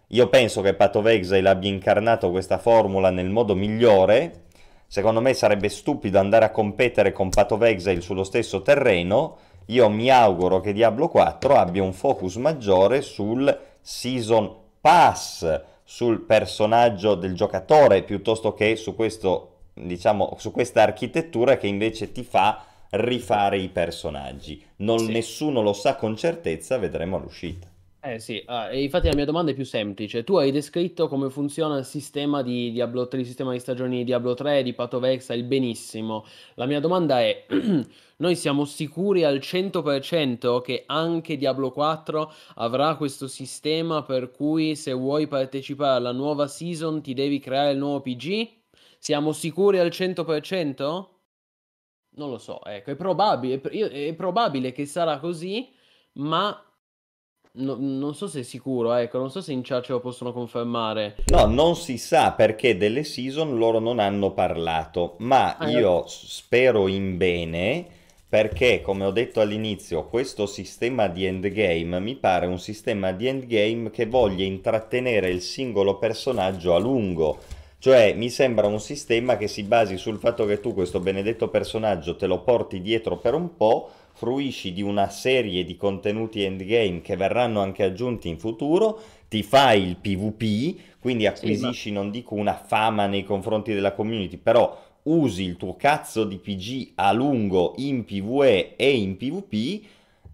Io penso che Path of Exile abbia incarnato questa formula nel modo migliore. Secondo me sarebbe stupido andare a competere con Path of Exile sullo stesso terreno. Io mi auguro che Diablo 4 abbia un focus maggiore sul season pass, sul personaggio del giocatore, piuttosto che su questo, diciamo, su questa architettura che invece ti fa rifare i personaggi. Non Sì. nessuno lo sa con certezza, vedremo all'uscita. Eh sì, e infatti la mia domanda è più semplice. Tu hai descritto come funziona il sistema di Diablo 3, il sistema di stagioni di Diablo 3, di Path of Exile, benissimo. La mia domanda è, noi siamo sicuri al 100% che anche Diablo 4 avrà questo sistema per cui se vuoi partecipare alla nuova season ti devi creare il nuovo PG? Siamo sicuri al 100%? Non lo so, ecco, è probabile, è probabile che sarà così, ma No, non so se è sicuro, ecco, non so se in chat ce lo possono confermare. No, non si sa perché delle season loro non hanno parlato, ma ah, io spero in bene perché, come ho detto all'inizio, questo sistema di endgame mi pare un sistema di endgame che voglia intrattenere il singolo personaggio a lungo. Cioè, mi sembra un sistema che si basi sul fatto che tu questo benedetto personaggio te lo porti dietro per un po', fruisci di una serie di contenuti endgame che verranno anche aggiunti in futuro, ti fai il PvP, quindi acquisisci, sì, ma... non dico una fama nei confronti della community, però usi il tuo cazzo di PG a lungo in PvE e in PvP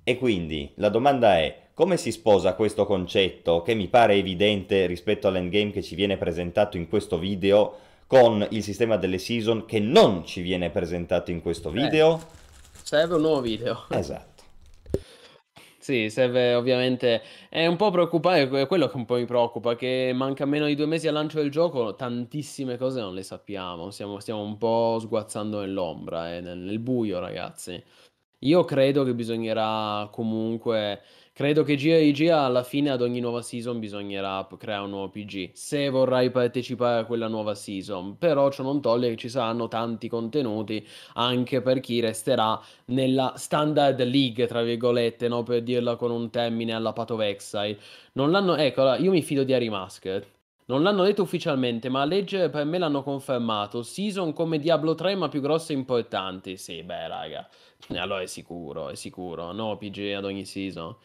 e quindi la domanda è come si sposa questo concetto che mi pare evidente rispetto all'endgame che ci viene presentato in questo video con il sistema delle season che non ci viene presentato in questo video? Eh Serve un nuovo video. Esatto. Sì, serve ovviamente. È un po' preoccupante, quello che un po' mi preoccupa, che manca meno di due mesi al lancio del gioco, tantissime cose non le sappiamo, stiamo, stiamo un po' sguazzando nell'ombra, eh, nel, nel buio, ragazzi. Io credo che bisognerà comunque Credo che GIG alla fine ad ogni nuova season bisognerà creare un nuovo PG, se vorrai partecipare a quella nuova season, però ciò non toglie che ci saranno tanti contenuti anche per chi resterà nella standard league, tra virgolette, no? per dirla con un termine alla Exile. Non l'hanno, ecco, io mi fido di Harry Mask. Non l'hanno detto ufficialmente, ma a legge per me l'hanno confermato. Season come Diablo 3, ma più grosse e importanti. Sì, beh, raga. Allora è sicuro, è sicuro. No, PG ad ogni season.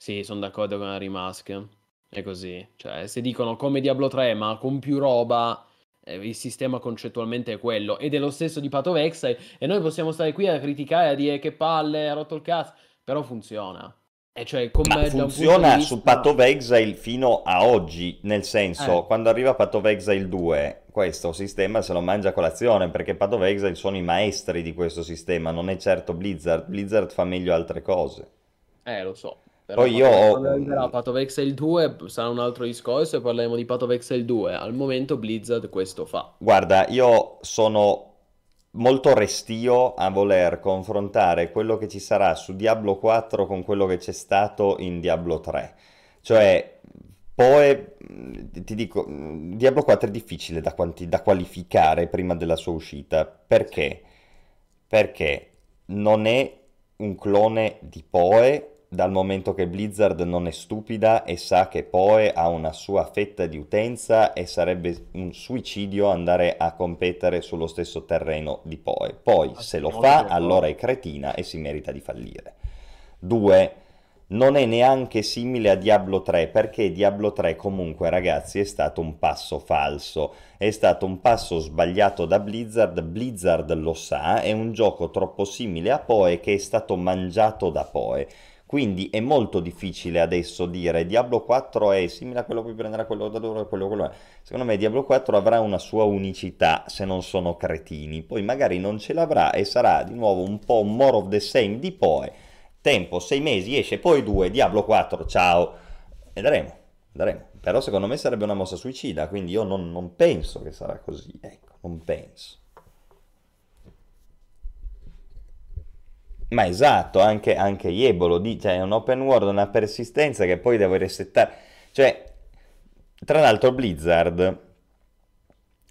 Sì, sono d'accordo con Harry Mask. È così. Cioè, se dicono come Diablo 3, ma con più roba, eh, il sistema concettualmente è quello. Ed è lo stesso di Path of Exile. E noi possiamo stare qui a criticare, a dire che palle, ha rotto il cazzo. Però funziona. E cioè, come funziona vista... su Path of Exile fino a oggi, nel senso, eh. quando arriva Path of Exile 2, questo sistema se lo mangia a colazione, perché Path of Exile sono i maestri di questo sistema, non è certo Blizzard. Blizzard fa meglio altre cose. Eh, lo so. Però Poi io ho... Path of Exile 2 sarà un altro discorso e parleremo di Path of Exile 2. Al momento Blizzard questo fa. Guarda, io sono molto restio a voler confrontare quello che ci sarà su Diablo 4 con quello che c'è stato in Diablo 3. Cioè, poi ti dico, Diablo 4 è difficile da, quanti- da qualificare prima della sua uscita. Perché? Perché non è un clone di Poe dal momento che Blizzard non è stupida e sa che Poe ha una sua fetta di utenza e sarebbe un suicidio andare a competere sullo stesso terreno di Poe. Poi, se lo fa, allora è cretina e si merita di fallire. Due, non è neanche simile a Diablo 3 perché Diablo 3 comunque ragazzi è stato un passo falso, è stato un passo sbagliato da Blizzard, Blizzard lo sa, è un gioco troppo simile a Poe che è stato mangiato da Poe quindi è molto difficile adesso dire Diablo 4 è simile a quello che prenderà quello da loro e quello, quello è. Secondo me Diablo 4 avrà una sua unicità se non sono cretini, poi magari non ce l'avrà e sarà di nuovo un po' more of the same di poi. Tempo, sei mesi, esce poi due, Diablo 4, ciao. Vedremo, vedremo. Però secondo me sarebbe una mossa suicida, quindi io non, non penso che sarà così, ecco, non penso. Ma esatto, anche, anche Yebo lo dice, è un open world, una persistenza che poi devo resettare. Cioè, tra l'altro Blizzard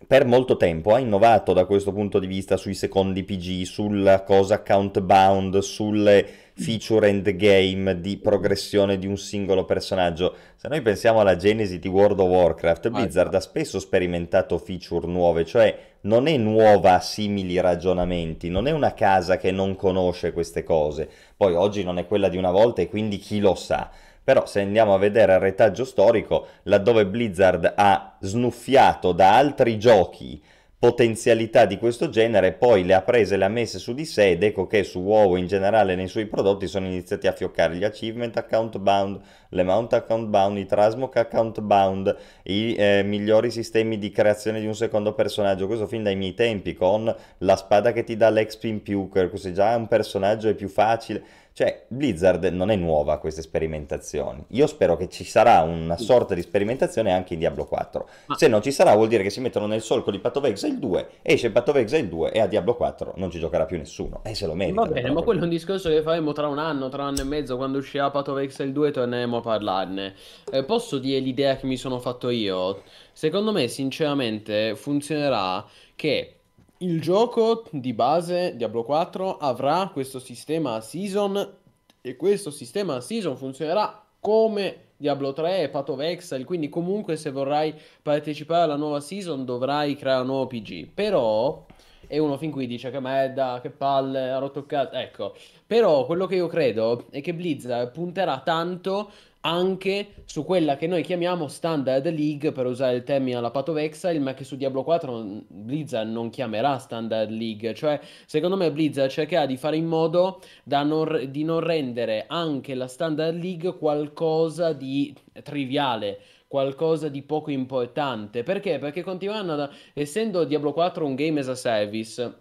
per molto tempo ha innovato da questo punto di vista sui secondi PG, sulla cosa count bound, sulle feature endgame di progressione di un singolo personaggio. Se noi pensiamo alla genesi di World of Warcraft, ah, Blizzard ha spesso sperimentato feature nuove, cioè non è nuova a simili ragionamenti, non è una casa che non conosce queste cose. Poi oggi non è quella di una volta e quindi chi lo sa. Però se andiamo a vedere il retaggio storico, laddove Blizzard ha snuffiato da altri giochi potenzialità di questo genere, poi le ha prese le ha messe su di sé ed ecco che su WoW in generale nei suoi prodotti sono iniziati a fioccare gli achievement account bound, le mount account bound, i transmog account bound, i eh, migliori sistemi di creazione di un secondo personaggio, questo fin dai miei tempi con la spada che ti dà l'XP in più, se già un personaggio è più facile cioè, Blizzard non è nuova a queste sperimentazioni. Io spero che ci sarà una sorta di sperimentazione anche in Diablo 4. Ma... Se non ci sarà, vuol dire che si mettono nel solco di Path of Exile 2, esce Path of Exile 2 e a Diablo 4 non ci giocherà più nessuno. E se lo merita. Va bene, ma quello è un discorso che faremo tra un anno, tra un anno e mezzo, quando uscirà Path of Exile 2 torneremo a parlarne. Eh, posso dire l'idea che mi sono fatto io? Secondo me, sinceramente, funzionerà che il gioco di base Diablo 4 avrà questo sistema season e questo sistema season funzionerà come Diablo 3 e Path of Exile, quindi comunque se vorrai partecipare alla nuova season dovrai creare un nuovo PG. Però e uno fin qui dice che merda, che palle, ha rotto il cazzo. Ecco, però quello che io credo è che Blizzard punterà tanto anche su quella che noi chiamiamo Standard League, per usare il termine alla Exile, ma che su Diablo 4 Blizzard non chiamerà Standard League. Cioè, secondo me Blizzard cercherà di fare in modo non, di non rendere anche la Standard League qualcosa di triviale qualcosa di poco importante. Perché? Perché continueranno, ad, essendo Diablo 4 un game as a service,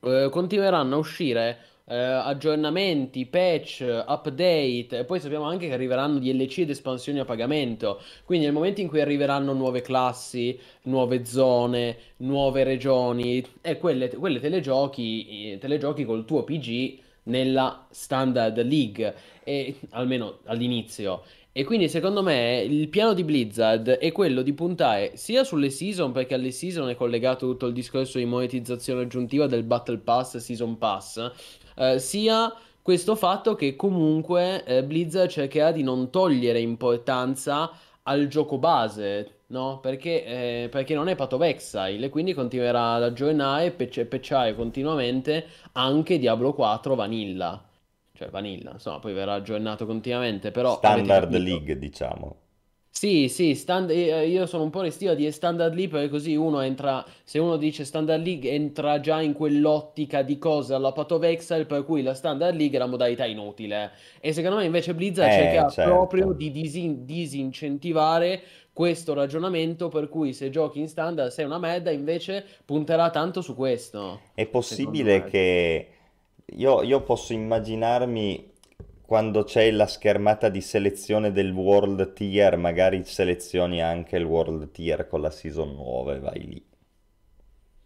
eh, continueranno a uscire eh, aggiornamenti, patch, update e poi sappiamo anche che arriveranno DLC ed espansioni a pagamento. Quindi nel momento in cui arriveranno nuove classi, nuove zone, nuove regioni e quelle, quelle telegiochi, telegiochi col tuo PG nella standard league e almeno all'inizio e quindi secondo me il piano di Blizzard è quello di puntare sia sulle season, perché alle season è collegato tutto il discorso di monetizzazione aggiuntiva del Battle Pass, Season Pass, eh, sia questo fatto che comunque eh, Blizzard cercherà di non togliere importanza al gioco base, no? Perché, eh, perché non è Path of Exile quindi continuerà ad aggiornare e pecce- pecciare continuamente anche Diablo 4 Vanilla. Cioè Vanilla, insomma, poi verrà aggiornato continuamente, però... Standard League, diciamo. Sì, sì, stand- eh, io sono un po' restio di Standard League perché così uno entra, se uno dice Standard League entra già in quell'ottica di cosa alla Path of Exile per cui la Standard League è la modalità inutile e secondo me invece Blizzard eh, cerca certo. proprio di disin- disincentivare questo ragionamento per cui se giochi in standard sei una merda invece punterà tanto su questo. È possibile che io, io posso immaginarmi quando c'è la schermata di selezione del World Tier, magari selezioni anche il World Tier con la Season 9 vai lì.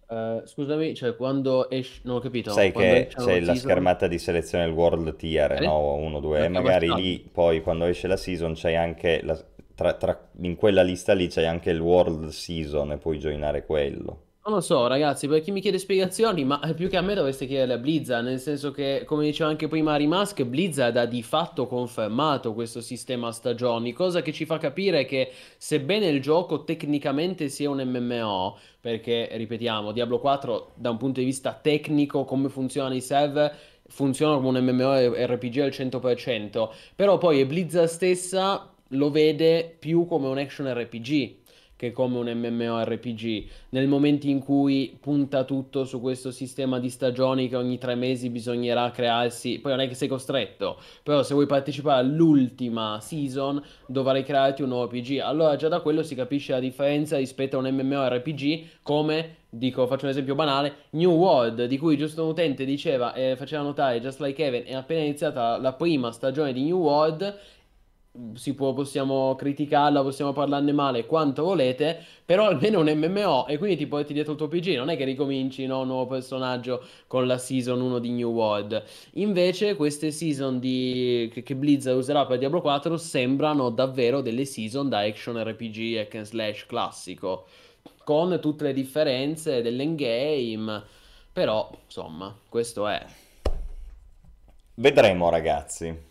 Uh, scusami, cioè quando esce, non ho capito. Sai che c'è la season... schermata di selezione del World Tier, eh? no? 1, 2, e magari lì poi quando esce la season c'è anche, la... tra, tra... in quella lista lì c'è anche il World Season e puoi joinare quello. Non lo so, ragazzi, per chi mi chiede spiegazioni, ma più che a me dovreste chiedere a Blizzard, nel senso che, come diceva anche prima Rimask, Blizzard ha di fatto confermato questo sistema a stagioni, cosa che ci fa capire che sebbene il gioco tecnicamente sia un MMO, perché, ripetiamo, Diablo 4 da un punto di vista tecnico, come funzionano i server, funziona come un MMORPG al 100%, però poi Blizzard stessa lo vede più come un action RPG che come un MMORPG. Nel momento in cui punta tutto su questo sistema di stagioni che ogni tre mesi bisognerà crearsi, poi non è che sei costretto, però se vuoi partecipare all'ultima season dovrai crearti un nuovo PG. Allora già da quello si capisce la differenza rispetto a un MMORPG come dico, faccio un esempio banale, New World, di cui giusto un utente diceva eh, faceva notare, just like Evan, è appena iniziata la prima stagione di New World può, possiamo criticarla, possiamo parlarne male quanto volete, però almeno un MMO e quindi ti porti dietro il tuo PG, non è che ricominci no, un nuovo personaggio con la season 1 di New World. Invece queste season di... che, che Blizzard userà per Diablo 4 sembrano davvero delle season da action RPG hack and slash classico, con tutte le differenze dell'endgame, però insomma questo è. Vedremo ragazzi.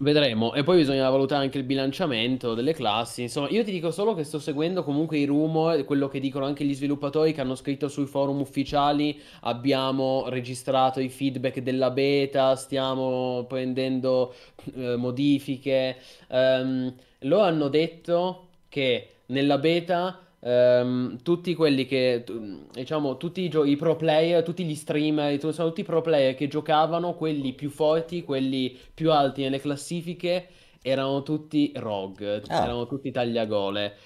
Vedremo, e poi bisogna valutare anche il bilanciamento delle classi. Insomma, io ti dico solo che sto seguendo comunque i rumor, quello che dicono anche gli sviluppatori che hanno scritto sui forum ufficiali. Abbiamo registrato i feedback della beta, stiamo prendendo eh, modifiche. Um, loro hanno detto che nella beta ehm, tutti quelli che, diciamo, tutti i, gio- i pro player, tutti gli streamer, sono tutti i pro player che giocavano, quelli più forti, quelli più alti nelle classifiche, erano tutti rogue, Ah, erano tutti tagliagole.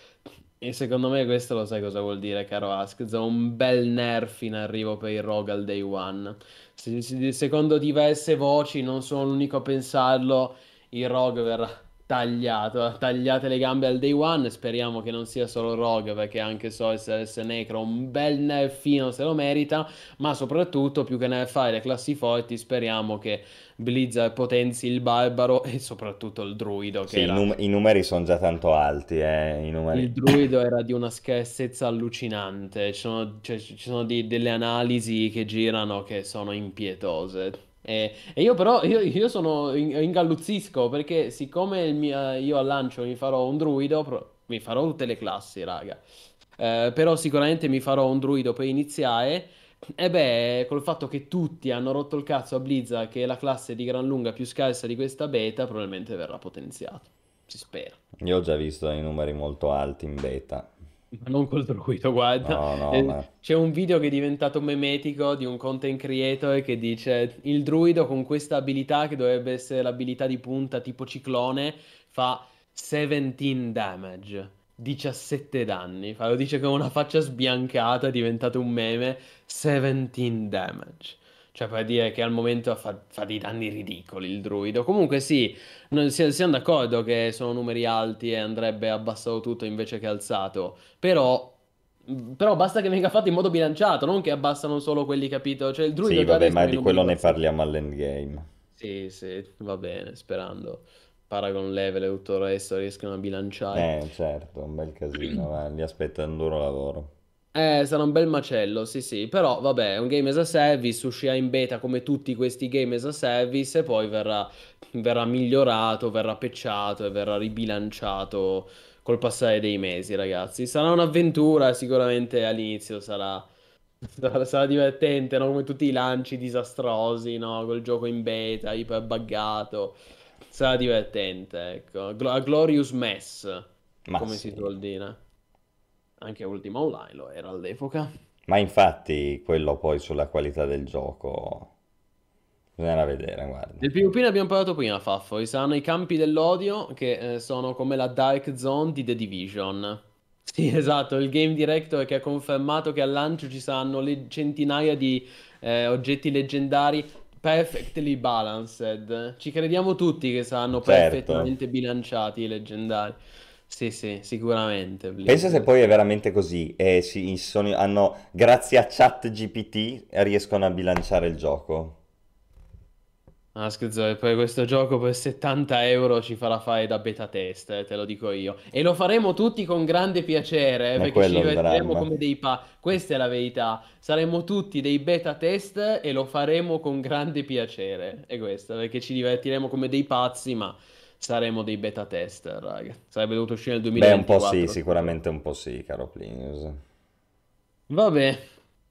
E secondo me questo lo sai cosa vuol dire, caro Ask? Un bel nerf in arrivo per il rogue al day one. Se- se- secondo diverse voci, non sono l'unico a pensarlo, il rogue verrà tagliato, tagliate le gambe al day one, speriamo che non sia solo rogue perché anche Sorceress Necro un bel nerfino se lo merita, ma soprattutto più che nerfare le classi forti speriamo che Blizzard potenzi il barbaro e soprattutto il druido che sì, i, era... num- i numeri sono già tanto alti, eh, i numeri... Il druido era di una scarsezza allucinante, ci sono, cioè, ci sono di- delle analisi che girano che sono impietose. E, e io però, io, io sono, in- ingalluzzisco perché siccome mio- io al lancio mi farò un druido, pro- mi farò tutte le classi, raga. Eh, però sicuramente mi farò un druido per iniziare. E beh, col fatto che tutti hanno rotto il cazzo a Blizzard, che è la classe di gran lunga più scarsa di questa beta, probabilmente verrà potenziato. Si spera. Io ho già visto i numeri molto alti in beta. Ma non col druido, guarda. No, no, Eh, ma... C'è un video che è diventato memetico di un content creator che dice il druido con questa abilità, che dovrebbe essere l'abilità di punta tipo ciclone, fa 17 damage, 17 danni. Lo dice con una faccia sbiancata, è diventato un meme, 17 damage. Cioè per dire che al momento fa, fa dei danni ridicoli il druido. Comunque sì, si- siamo d'accordo che sono numeri alti e andrebbe abbassato tutto invece che alzato. Però, però basta che venga fatto in modo bilanciato, non che abbassano solo quelli, capito? Cioè il druido Sì, vabbè, ma di quello ne parliamo all'endgame. Sì, sì, va bene, sperando. Paragon level e tutto il resto riescono a bilanciare. Eh, certo, un bel casino, ma li aspetta un duro lavoro. Eh, sarà un bel macello, sì, sì, però vabbè, è un game as a service, uscirà in beta come tutti questi game as a service e poi verrà, verrà migliorato, verrà patchato e verrà ribilanciato col passare dei mesi, ragazzi. Sarà un'avventura, sicuramente all'inizio sarà, sarà, divertente, no? Come tutti i lanci disastrosi, no? Col gioco in beta, iper buggato. Sarà divertente, ecco. A glorious mess, Ma come si sì. suol dire. Anche Ultima Online lo era all'epoca. Ma infatti quello poi sulla qualità del gioco bisognerà vedere, guarda. Del PvP ne abbiamo parlato prima, Faffo. Saranno i campi dell'odio che eh, sono come la Dark Zone di The Division. Sì, esatto, il game director che ha confermato che al lancio ci saranno le centinaia di eh, oggetti leggendari perfectly balanced. Ci crediamo tutti che saranno Certo. perfettamente bilanciati i leggendari. Sì, sì, sicuramente. Pensa se poi è veramente così e si sono- hanno, grazie a ChatGPT, riescono a bilanciare il gioco. Ah, scherzo, poi questo gioco per 70 euro ci farà fare da beta test, eh, te lo dico io. E lo faremo tutti con grande piacere, eh, perché ci dramma. come dei pa... Questa è la verità. Saremo tutti dei beta test e lo faremo con grande piacere. È questo, perché ci divertiremo come dei pazzi, ma saremo dei beta test, raga. Sarebbe dovuto uscire nel Beh, un po' 2024. sì, sicuramente un po' sì, caro Plinius. Vabbè,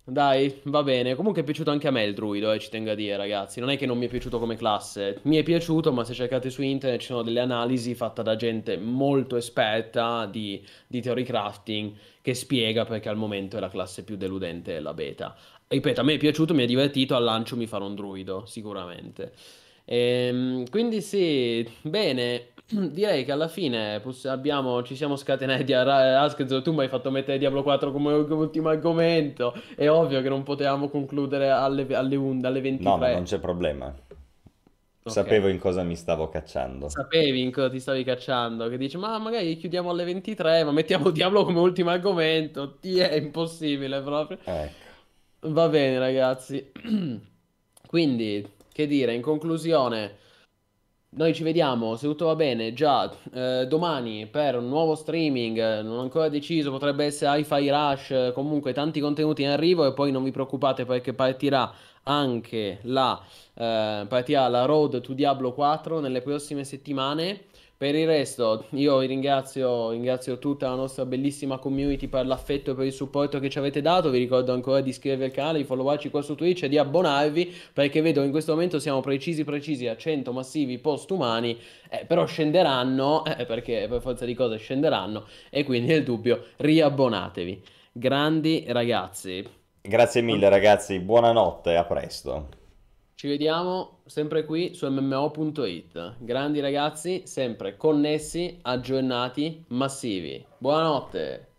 dai, va bene. Comunque è piaciuto anche a me il druido, eh, ci tengo a dire, ragazzi. Non è che non mi è piaciuto come classe. Mi è piaciuto, ma se cercate su internet ci sono delle analisi fatte da gente molto esperta di, di theory crafting che spiega perché al momento è la classe più deludente la beta. Ripeto, a me è piaciuto, mi è divertito, al lancio mi farò un druido, sicuramente. Ehm, quindi sì, bene, direi che alla fine poss- abbiamo, ci siamo scatenati. Ra- Asked, tu mi hai fatto mettere Diablo 4 come, come ultimo argomento. È ovvio che non potevamo concludere alle, alle, un- alle No, ma 23. non c'è problema. Ok. Sapevo in cosa mi stavo cacciando. Sapevi in cosa ti stavi cacciando? Che dici, ma magari chiudiamo alle 23, ma mettiamo Diablo come ultimo argomento. Ti è impossibile proprio. Ecco. Va bene, ragazzi. Quindi, che dire, in conclusione, noi ci vediamo, se tutto va bene, già eh, domani per un nuovo streaming, eh, non ho ancora deciso, potrebbe essere Hi-Fi Rush, eh, comunque tanti contenuti in arrivo e poi non vi preoccupate perché partirà anche la eh, partita la Road to Diablo 4 nelle prossime settimane. Per il resto, io ringrazio, ringrazio tutta la nostra bellissima community per l'affetto e per il supporto che ci avete dato. Vi ricordo ancora di iscrivervi al canale, di followarci qua su Twitch e di abbonarvi perché vedo in questo momento siamo precisi precisi a 100 massivi postumani, eh, però scenderanno eh, perché per forza di cose scenderanno e quindi nel dubbio riabbonatevi. Grandi ragazzi. Grazie mille ragazzi, buonanotte, a presto. Ci vediamo sempre qui su mmo.it. Grandi ragazzi, sempre connessi, aggiornati, massivi. Buonanotte!